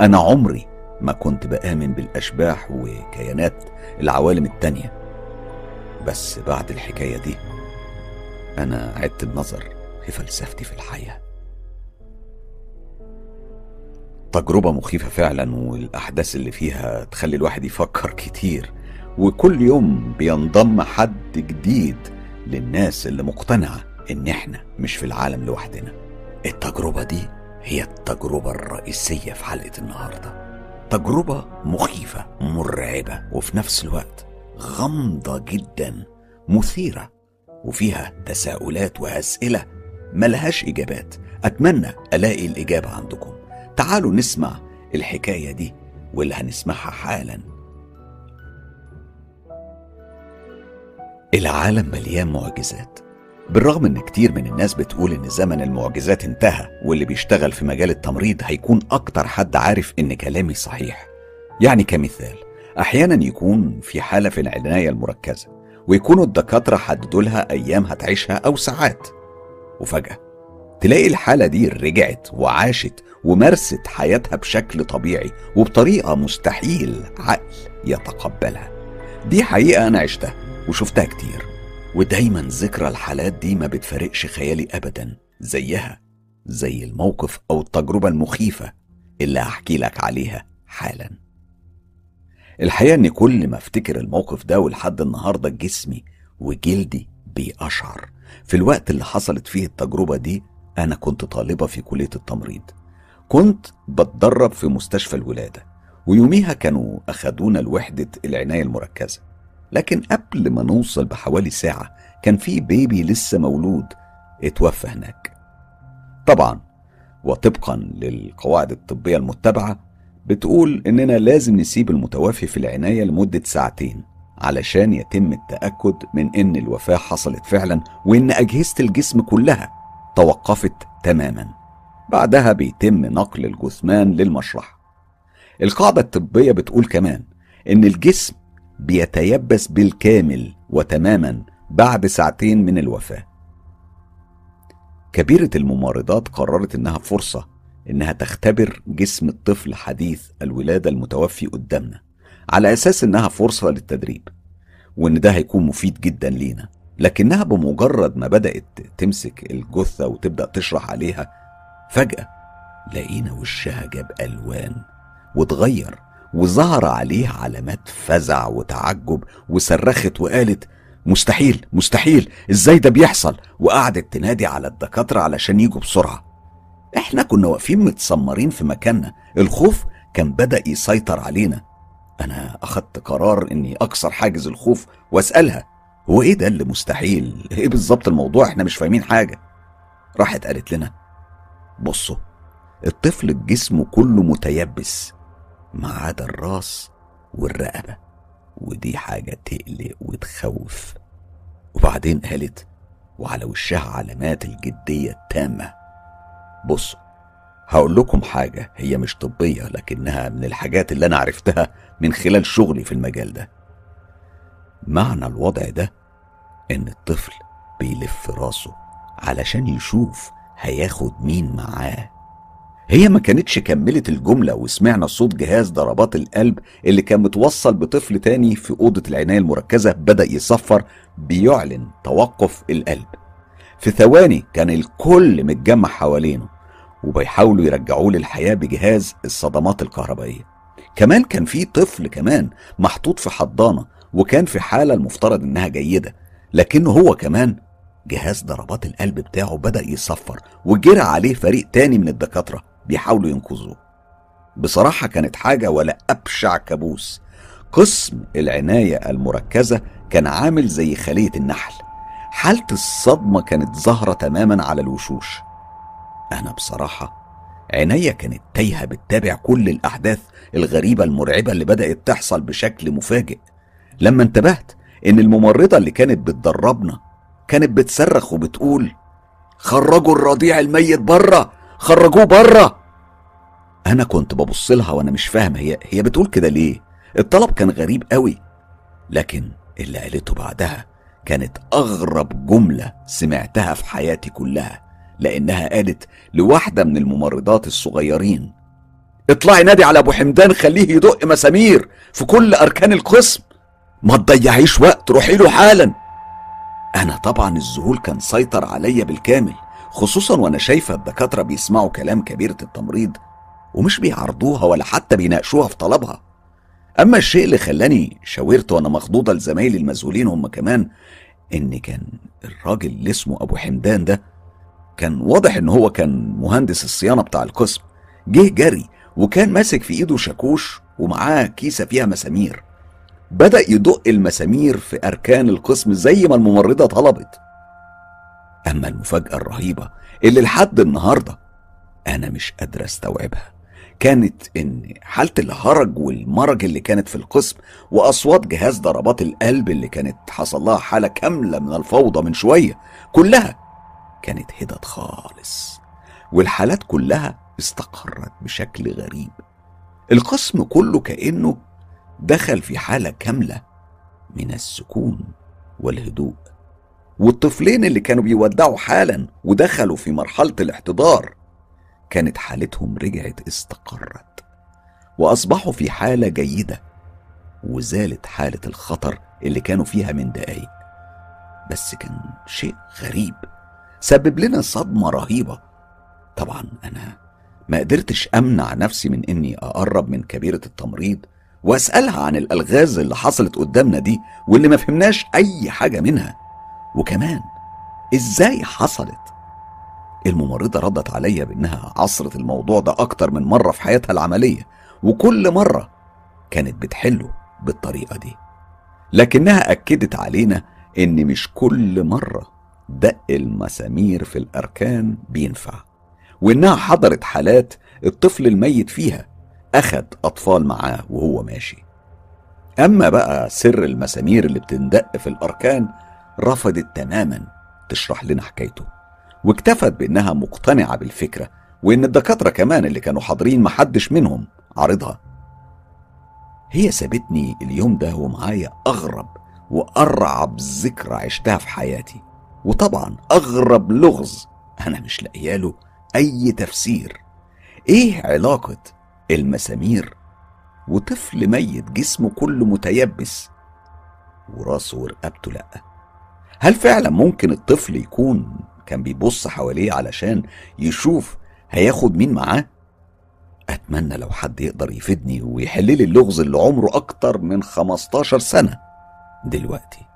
أنا عمري ما كنت بآمن بالأشباح وكيانات العوالم التانية. بس بعد الحكاية دي أنا عدت النظر في فلسفتي في الحياة. تجربة مخيفة فعلا والأحداث اللي فيها تخلي الواحد يفكر كتير. وكل يوم بينضم حد جديد للناس اللي مقتنعة إن إحنا مش في العالم لوحدنا. التجربة دي هي التجربة الرئيسية في حلقة النهاردة. تجربة مخيفة مرعبة وفي نفس الوقت غامضة جدا مثيرة وفيها تساؤلات وأسئلة ملهاش إجابات. أتمنى ألاقي الإجابة عندكم. تعالوا نسمع الحكاية دي واللي هنسمعها حالا. العالم مليان معجزات. بالرغم إن كتير من الناس بتقول إن زمن المعجزات انتهى واللي بيشتغل في مجال التمريض هيكون أكتر حد عارف إن كلامي صحيح. يعني كمثال أحيانا يكون في حالة في العناية المركزة ويكونوا الدكاترة حددوا لها أيام هتعيشها أو ساعات. وفجأة تلاقي الحالة دي رجعت وعاشت ومارست حياتها بشكل طبيعي وبطريقة مستحيل عقل يتقبلها. دي حقيقة أنا عشتها وشفتها كتير. ودايما ذكرى الحالات دي ما بتفارقش خيالي أبدا زيها زي الموقف أو التجربة المخيفة اللي هحكي لك عليها حالا. الحقيقة إن كل ما أفتكر الموقف ده ولحد النهاردة جسمي وجلدي بيقشعر. في الوقت اللي حصلت فيه التجربة دي أنا كنت طالبة في كلية التمريض. كنت بتدرب في مستشفى الولادة ويوميها كانوا أخدونا لوحدة العناية المركزة. لكن قبل ما نوصل بحوالي ساعة كان في بيبي لسه مولود اتوفى هناك. طبعا وطبقا للقواعد الطبية المتبعة بتقول إننا لازم نسيب المتوفي في العناية لمدة ساعتين علشان يتم التأكد من إن الوفاة حصلت فعلا وإن أجهزة الجسم كلها توقفت تماما. بعدها بيتم نقل الجثمان للمشرحة. القاعدة الطبية بتقول كمان إن الجسم بيتيبس بالكامل وتماما بعد ساعتين من الوفاة. كبيرة الممارضات قررت إنها فرصة إنها تختبر جسم الطفل حديث الولادة المتوفي قدامنا على أساس إنها فرصة للتدريب وإن ده هيكون مفيد جدا لينا. لكنها بمجرد ما بدأت تمسك الجثة وتبدأ تشرح عليها فجأة لقينا وشها جاب ألوان واتغير وظهر عليه علامات فزع وتعجب وصرخت وقالت مستحيل مستحيل إزاي ده بيحصل؟ وقعدت تنادي على الدكاترة علشان يجوا بسرعة. إحنا كنا واقفين متسمرين في مكاننا الخوف كان بدأ يسيطر علينا. أنا أخدت قرار إني أكسر حاجز الخوف وأسألها هو إيه ده اللي مستحيل؟ إيه بالظبط الموضوع؟ إحنا مش فاهمين حاجة. راحت قالت لنا بصوا الطفل جسمه كله متيبس ما عدا الراس والرقبة ودي حاجة تقلق وتخوف. وبعدين قالت وعلى وشها علامات الجدية التامة. بصوا هقول لكم حاجة هي مش طبية لكنها من الحاجات اللي أنا عرفتها من خلال شغلي في المجال ده. معنى الوضع ده إن الطفل بيلف راسه علشان يشوف هياخد مين معاه. هي ما كانتش كملت الجملة وسمعنا صوت جهاز ضربات القلب اللي كان متوصل بطفل تاني في أوضة العناية المركزة بدأ يصفر بيعلن توقف القلب. في ثواني كان الكل متجمع حوالينه وبيحاولوا يرجعوه للحياة بجهاز الصدمات الكهربائية. كمان كان في طفل كمان محطوط في حضانة وكان في حالة المفترض إنها جيدة لكنه هو كمان جهاز ضربات القلب بتاعه بدأ يصفر وجرى عليه فريق تاني من الدكاترة بيحاولوا ينقذوه. بصراحة كانت حاجة ولا أبشع كابوس. قسم العناية المركزة كان عامل زي خلية النحل. حالة الصدمة كانت ظاهرة تماما على الوشوش. أنا بصراحة عينيا كانت تايهة بتتابع كل الأحداث الغريبة المرعبة اللي بدأت تحصل بشكل مفاجئ. لما انتبهت إن الممرضة اللي كانت بتدربنا كانت بتصرخ وبتقول خرجوا الرضيع الميت بره خرجوه بره أنا كنت ببص لها وأنا مش فاهم هي هي بتقول كده ليه؟ الطلب كان غريب قوي لكن اللي قالته بعدها كانت أغرب جملة سمعتها في حياتي كلها لأنها قالت لواحدة من الممرضات الصغيرين اطلعي نادي على أبو حمدان خليه يدق مسامير في كل أركان القسم. ما تضيعيش وقت روحي له حالا. أنا طبعا الذهول كان سيطر عليا بالكامل خصوصا وأنا شايفة الدكاترة بيسمعوا كلام كبيرة التمريض ومش بيعرضوها ولا حتى بيناقشوها في طلبها. أما الشيء اللي خلاني شاورت وأنا مخضوضة لزمايلي المسؤولين هم كمان إن كان الراجل اللي اسمه أبو حمدان ده كان واضح إن هو كان مهندس الصيانة بتاع القسم جه جري وكان ماسك في إيده شاكوش ومعاه كيسة فيها مسامير. بدأ يدق المسامير في أركان القسم زي ما الممرضة طلبت. أما المفاجأة الرهيبة اللي لحد النهارده أنا مش قادر أستوعبها كانت إن حالة الهرج والمرج اللي كانت في القسم وأصوات جهاز ضربات القلب اللي كانت حصل لها حالة كاملة من الفوضى من شوية كلها كانت هدت خالص والحالات كلها استقرت بشكل غريب. القسم كله كأنه دخل في حالة كاملة من السكون والهدوء. والطفلين اللي كانوا بيودعوا حالا ودخلوا في مرحلة الاحتضار كانت حالتهم رجعت استقرت وأصبحوا في حالة جيدة وزالت حالة الخطر اللي كانوا فيها من دقايق. بس كان شيء غريب سبب لنا صدمة رهيبة. طبعا أنا ما قدرتش أمنع نفسي من إني أقرب من كبيرة التمريض واسألها عن الألغاز اللي حصلت قدامنا دي واللي ما فهمناش أي حاجة منها. وكمان إزاي حصلت؟ الممرضة ردت عليا بإنها عصرت الموضوع ده أكتر من مرة في حياتها العملية وكل مرة كانت بتحله بالطريقة دي. لكنها أكدت علينا إن مش كل مرة دق المسامير في الأركان بينفع وإنها حضرت حالات الطفل الميت فيها أخد أطفال معاه وهو ماشي. أما بقى سر المسامير اللي بتندق في الأركان رفضت تماما تشرح لنا حكايته. واكتفت بأنها مقتنعة بالفكرة وإن الدكاترة كمان اللي كانوا حاضرين محدش منهم عارضها. هي سابتني اليوم ده ومعايا أغرب وأرعب ذكرى عشتها في حياتي. وطبعا أغرب لغز أنا مش لاقياله أي تفسير. إيه علاقة المسامير وطفل ميت جسمه كله متيبس وراسه ورقبته لأ. هل فعلا ممكن الطفل يكون كان بيبص حواليه علشان يشوف هياخد مين معاه؟ أتمنى لو حد يقدر يفيدني ويحل لي اللغز اللي عمره أكتر من 15 سنة. دلوقتي.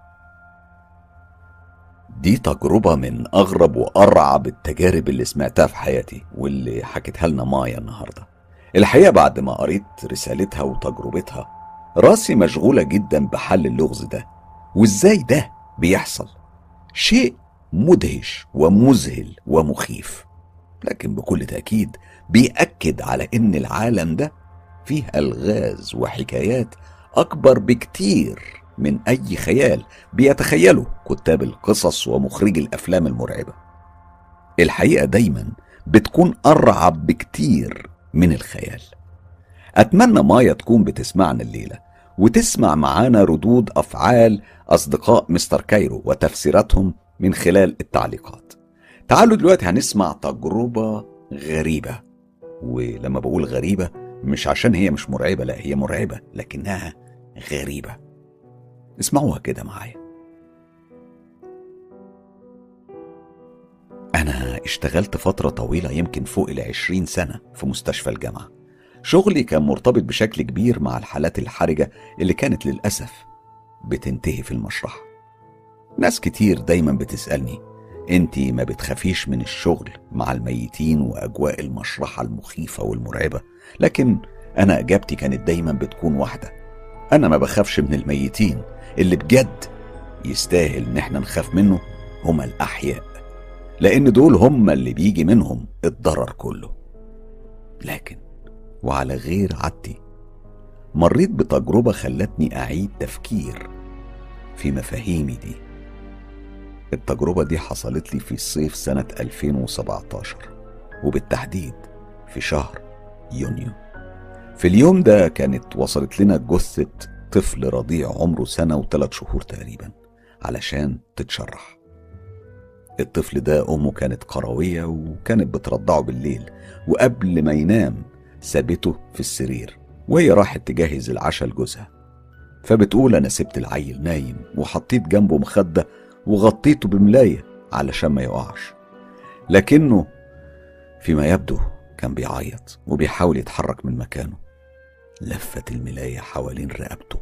دي تجربة من أغرب وأرعب التجارب اللي سمعتها في حياتي واللي حكتها لنا مايا النهاردة. الحقيقة بعد ما قريت رسالتها وتجربتها راسي مشغولة جدا بحل اللغز ده وإزاي ده بيحصل؟ شيء مدهش ومذهل ومخيف لكن بكل تأكيد بيأكد على إن العالم ده فيه ألغاز وحكايات أكبر بكتير من أي خيال بيتخيله كتاب القصص ومخرجي الأفلام المرعبة. الحقيقة دايما بتكون أرعب بكتير من الخيال. أتمنى مايا تكون بتسمعنا الليلة وتسمع معانا ردود أفعال أصدقاء مستر كايرو وتفسيراتهم من خلال التعليقات. تعالوا دلوقتي هنسمع تجربة غريبة ولما بقول غريبة مش عشان هي مش مرعبة لا هي مرعبة لكنها غريبة. اسمعوها كده معايا. أنا اشتغلت فترة طويلة يمكن فوق العشرين سنة في مستشفى الجامعة. شغلي كان مرتبط بشكل كبير مع الحالات الحرجة اللي كانت للأسف بتنتهي في المشرحة. ناس كتير دايما بتسألني انتي ما بتخافيش من الشغل مع الميتين وأجواء المشرحة المخيفة والمرعبة؟ لكن أنا إجابتي كانت دايما بتكون واحدة أنا ما بخافش من الميتين اللي بجد يستاهل إن إحنا نخاف منه هما الأحياء. لأن دول هما اللي بيجي منهم الضرر كله. لكن وعلى غير عادتي مريت بتجربة خلتني أعيد تفكير في مفاهيمي دي. التجربة دي حصلت لي في صيف سنة 2017 وبالتحديد في شهر يونيو. في اليوم ده كانت وصلت لنا جثة طفل رضيع عمره سنة وثلاث شهور تقريبا علشان تتشرح. الطفل ده أمه كانت قروية وكانت بترضعه بالليل وقبل ما ينام سابته في السرير وهي راحت تجهز العشاء لجوزها. فبتقول أنا سبت العيل نايم وحطيت جنبه مخدة وغطيته بملاية علشان ما يقعش. لكنه فيما يبدو كان بيعيط وبيحاول يتحرك من مكانه. لفت الملاية حوالين رقبته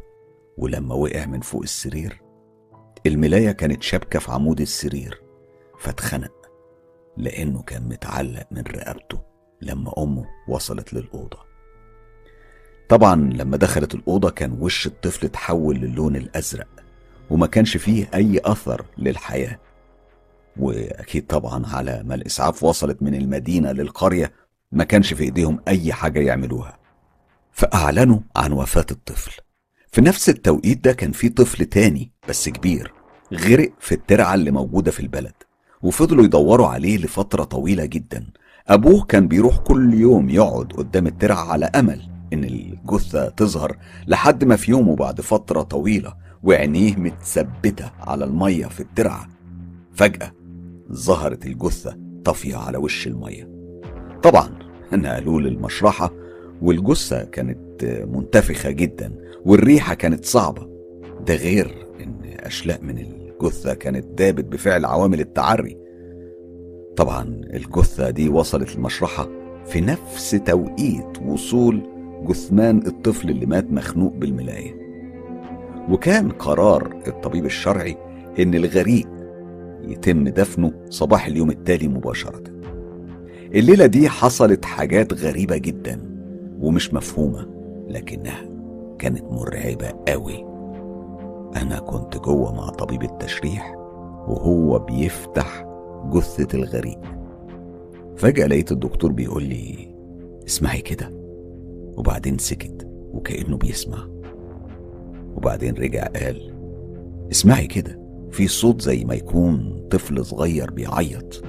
ولما وقع من فوق السرير الملاية كانت شابكة في عمود السرير. فاتخنق لأنه كان متعلق من رقبته لما أمه وصلت للأوضة. طبعا لما دخلت الأوضة كان وش الطفل اتحول للون الأزرق وما كانش فيه أي أثر للحياة. وأكيد طبعا على ما الإسعاف وصلت من المدينة للقرية ما كانش في إيديهم أي حاجة يعملوها. فأعلنوا عن وفاة الطفل. في نفس التوقيت ده كان في طفل تاني بس كبير غرق في الترعة اللي موجودة في البلد. وفضلوا يدوروا عليه لفترة طويلة جدا. أبوه كان بيروح كل يوم يقعد قدام الترعة على أمل إن الجثة تظهر لحد ما في يوم وبعد فترة طويلة وعينيه متثبتة على المية في الترعة. فجأة ظهرت الجثة طافية على وش المية. طبعا نقلوه للمشرحة والجثة كانت منتفخة جدا والريحة كانت صعبة. ده غير إن أشلاء من الجثة كانت دابت بفعل عوامل التعري. طبعا الجثة دي وصلت المشرحة في نفس توقيت وصول جثمان الطفل اللي مات مخنوق بالملاية. وكان قرار الطبيب الشرعي إن الغريق يتم دفنه صباح اليوم التالي مباشرة. الليلة دي حصلت حاجات غريبة جدا ومش مفهومة لكنها كانت مرعبة قوي أنا كنت جوه مع طبيب التشريح وهو بيفتح جثة الغريق فجأة لقيت الدكتور بيقول لي اسمعي كده. وبعدين سكت وكأنه بيسمع. وبعدين رجع قال اسمعي كده في صوت زي ما يكون طفل صغير بيعيط.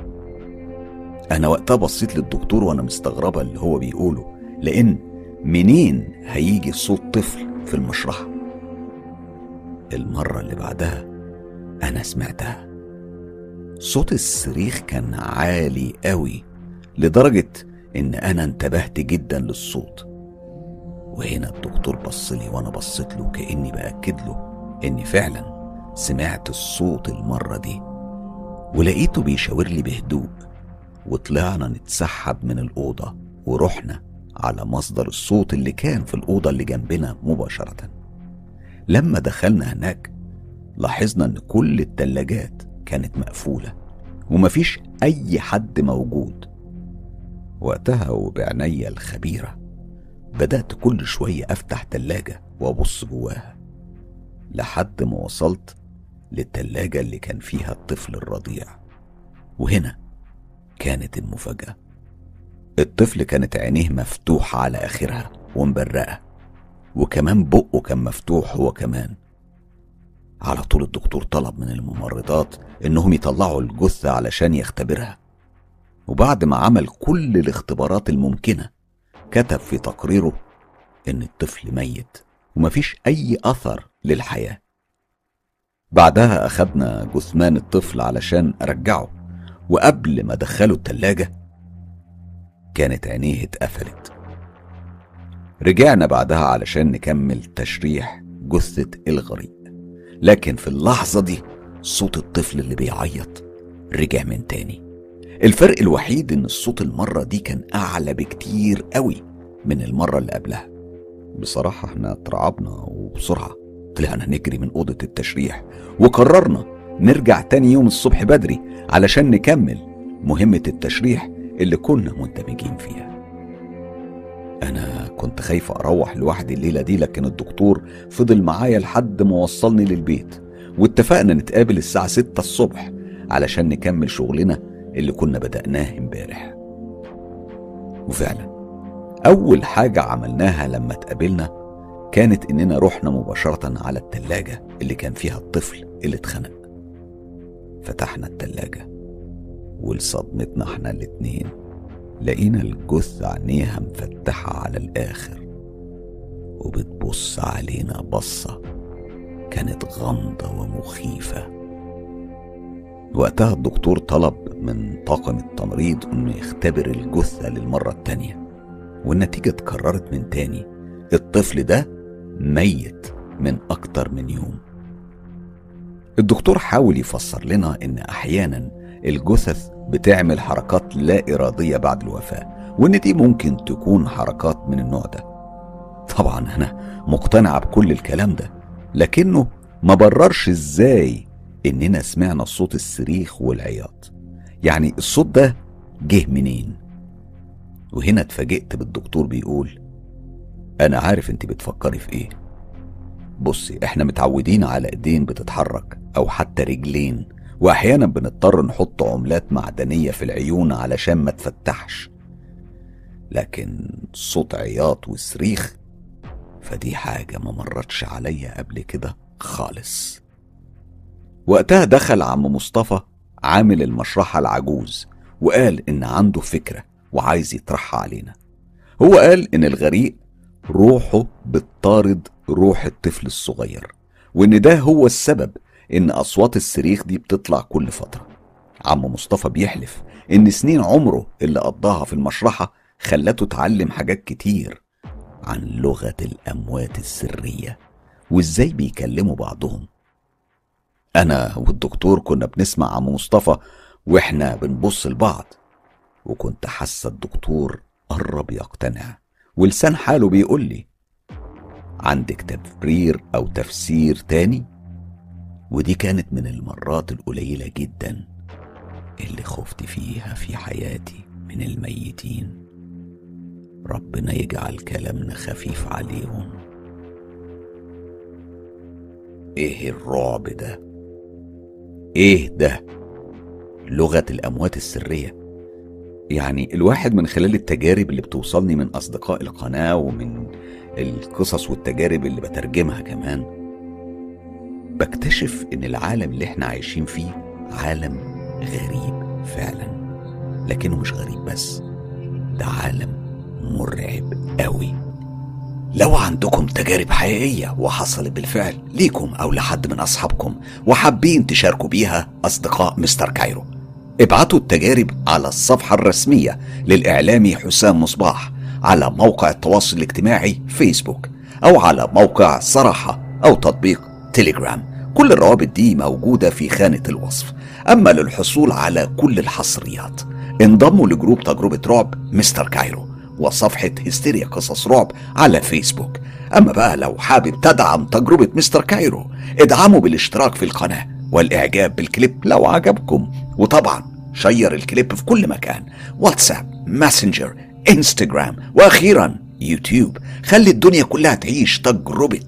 أنا وقتها بصيت للدكتور وأنا مستغربة اللي هو بيقوله لأن منين هيجي صوت طفل في المشرحة؟ المرة اللي بعدها أنا سمعتها. صوت الصريخ كان عالي قوي لدرجة إن أنا انتبهت جدا للصوت. وهنا الدكتور بص لي وأنا بصيت له كأني بأكد له إني فعلا سمعت الصوت المرة دي. ولقيته بيشاور لي بهدوء. وطلعنا نتسحب من الأوضة ورحنا على مصدر الصوت اللي كان في الأوضة اللي جنبنا مباشرة. لما دخلنا هناك لاحظنا إن كل التلاجات كانت مقفولة ومفيش أي حد موجود. وقتها وبعناية الخبيرة بدأت كل شوية أفتح تلاجة وأبص جواها لحد ما وصلت للتلاجة اللي كان فيها الطفل الرضيع. وهنا كانت المفاجأة. الطفل كانت عينيه مفتوحة على آخرها ومبرقة. وكمان بقه كان مفتوح هو كمان. على طول الدكتور طلب من الممرضات إنهم يطلعوا الجثة علشان يختبرها. وبعد ما عمل كل الاختبارات الممكنة كتب في تقريره إن الطفل ميت ومفيش أي أثر للحياة. بعدها اخدنا جثمان الطفل علشان أرجعه وقبل ما ادخله التلاجة كانت عينيه اتقفلت. رجعنا بعدها علشان نكمل تشريح جثة الغريق. لكن في اللحظة دي صوت الطفل اللي بيعيط رجع من تاني. الفرق الوحيد إن الصوت المرة دي كان أعلى بكتير قوي من المرة اللي قبلها. بصراحة إحنا اترعبنا وبسرعة طلعنا نجري من أوضة التشريح وقررنا نرجع تاني يوم الصبح بدري علشان نكمل مهمة التشريح اللي كنا مندمجين فيها. أنا كنت خايف أروح لوحدي الليلة دي لكن الدكتور فضل معايا لحد ما وصلني للبيت واتفقنا نتقابل الساعة ستة الصبح علشان نكمل شغلنا اللي كنا بدأناه امبارح. وفعلا أول حاجة عملناها لما اتقابلنا كانت إننا رحنا مباشرة على التلاجة اللي كان فيها الطفل اللي اتخنق. فتحنا التلاجة ولصدمتنا إحنا الاتنين. لقينا الجثة عينيها مفتحة على الآخر وبتبص علينا بصة كانت غامضة ومخيفة. وقتها الدكتور طلب من طاقم التمريض إنه يختبر الجثة للمرة التانية والنتيجة اتكررت من تاني. الطفل ده ميت من أكتر من يوم. الدكتور حاول يفسر لنا إن أحيانا الجثث بتعمل حركات لا إرادية بعد الوفاة وإن دي ممكن تكون حركات من النوع ده. طبعا أنا مقتنع بكل الكلام ده لكنه ما بررش إزاي إننا سمعنا صوت الصريخ والعياط. يعني الصوت ده جه منين؟ وهنا اتفاجئت بالدكتور بيقول أنا عارف أنت بتفكري في إيه. بصي إحنا متعودين على إيدين بتتحرك أو حتى رجلين وأحيانا بنضطر نحط عملات معدنية في العيون علشان ما تفتحش. لكن صوت عياط وصريخ فدي حاجة ما مرتش عليا قبل كده خالص. وقتها دخل عم مصطفى عامل المشرحة العجوز وقال إن عنده فكرة وعايز يطرحها علينا. هو قال إن الغريق روحه بتطارد روح الطفل الصغير وإن ده هو السبب إن أصوات الصريخ دي بتطلع كل فترة. عم مصطفى بيحلف إن سنين عمره اللي قضاها في المشرحة خلته اتعلم حاجات كتير عن لغة الأموات السرية وإزاي بيكلموا بعضهم. أنا والدكتور كنا بنسمع عم مصطفى وإحنا بنبص لبعض وكنت حاسة الدكتور قرب يقتنع ولسان حاله بيقول لي عندك تبرير أو تفسير تاني؟ ودي كانت من المرات القليلة جدا اللي خفت فيها في حياتي من الميتين. ربنا يجعل كلامنا خفيف عليهم. إيه الرعب ده؟ إيه ده؟ لغة الأموات السرية. يعني الواحد من خلال التجارب اللي بتوصلني من أصدقاء القناة ومن القصص والتجارب اللي بترجمها كمان بكتشف إن العالم اللي إحنا عايشين فيه عالم غريب فعلا. لكنه مش غريب بس ده عالم مرعب قوي. لو عندكم تجارب حقيقية وحصلت بالفعل ليكم أو لحد من أصحابكم وحابين تشاركوا بيها أصدقاء مستر كايرو ابعتوا التجارب على الصفحة الرسمية للإعلامي حسام مصباح على موقع التواصل الاجتماعي فيسبوك أو على موقع صراحة أو تطبيق تيليجرام كل الروابط دي موجودة في خانة الوصف. أما للحصول على كل الحصريات انضموا لجروب تجربة رعب مستر كايرو وصفحة هستيريا قصص رعب على فيسبوك. أما بقى لو حابب تدعم تجربة مستر كايرو ادعموا بالاشتراك في القناة والإعجاب بالكليب لو عجبكم. وطبعا share الكليب في كل مكان واتساب ماسنجر إنستجرام وأخيرا يوتيوب. خلي الدنيا كلها تعيش تجربة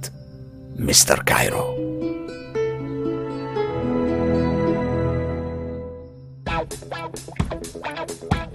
مستر كايرو. Wow.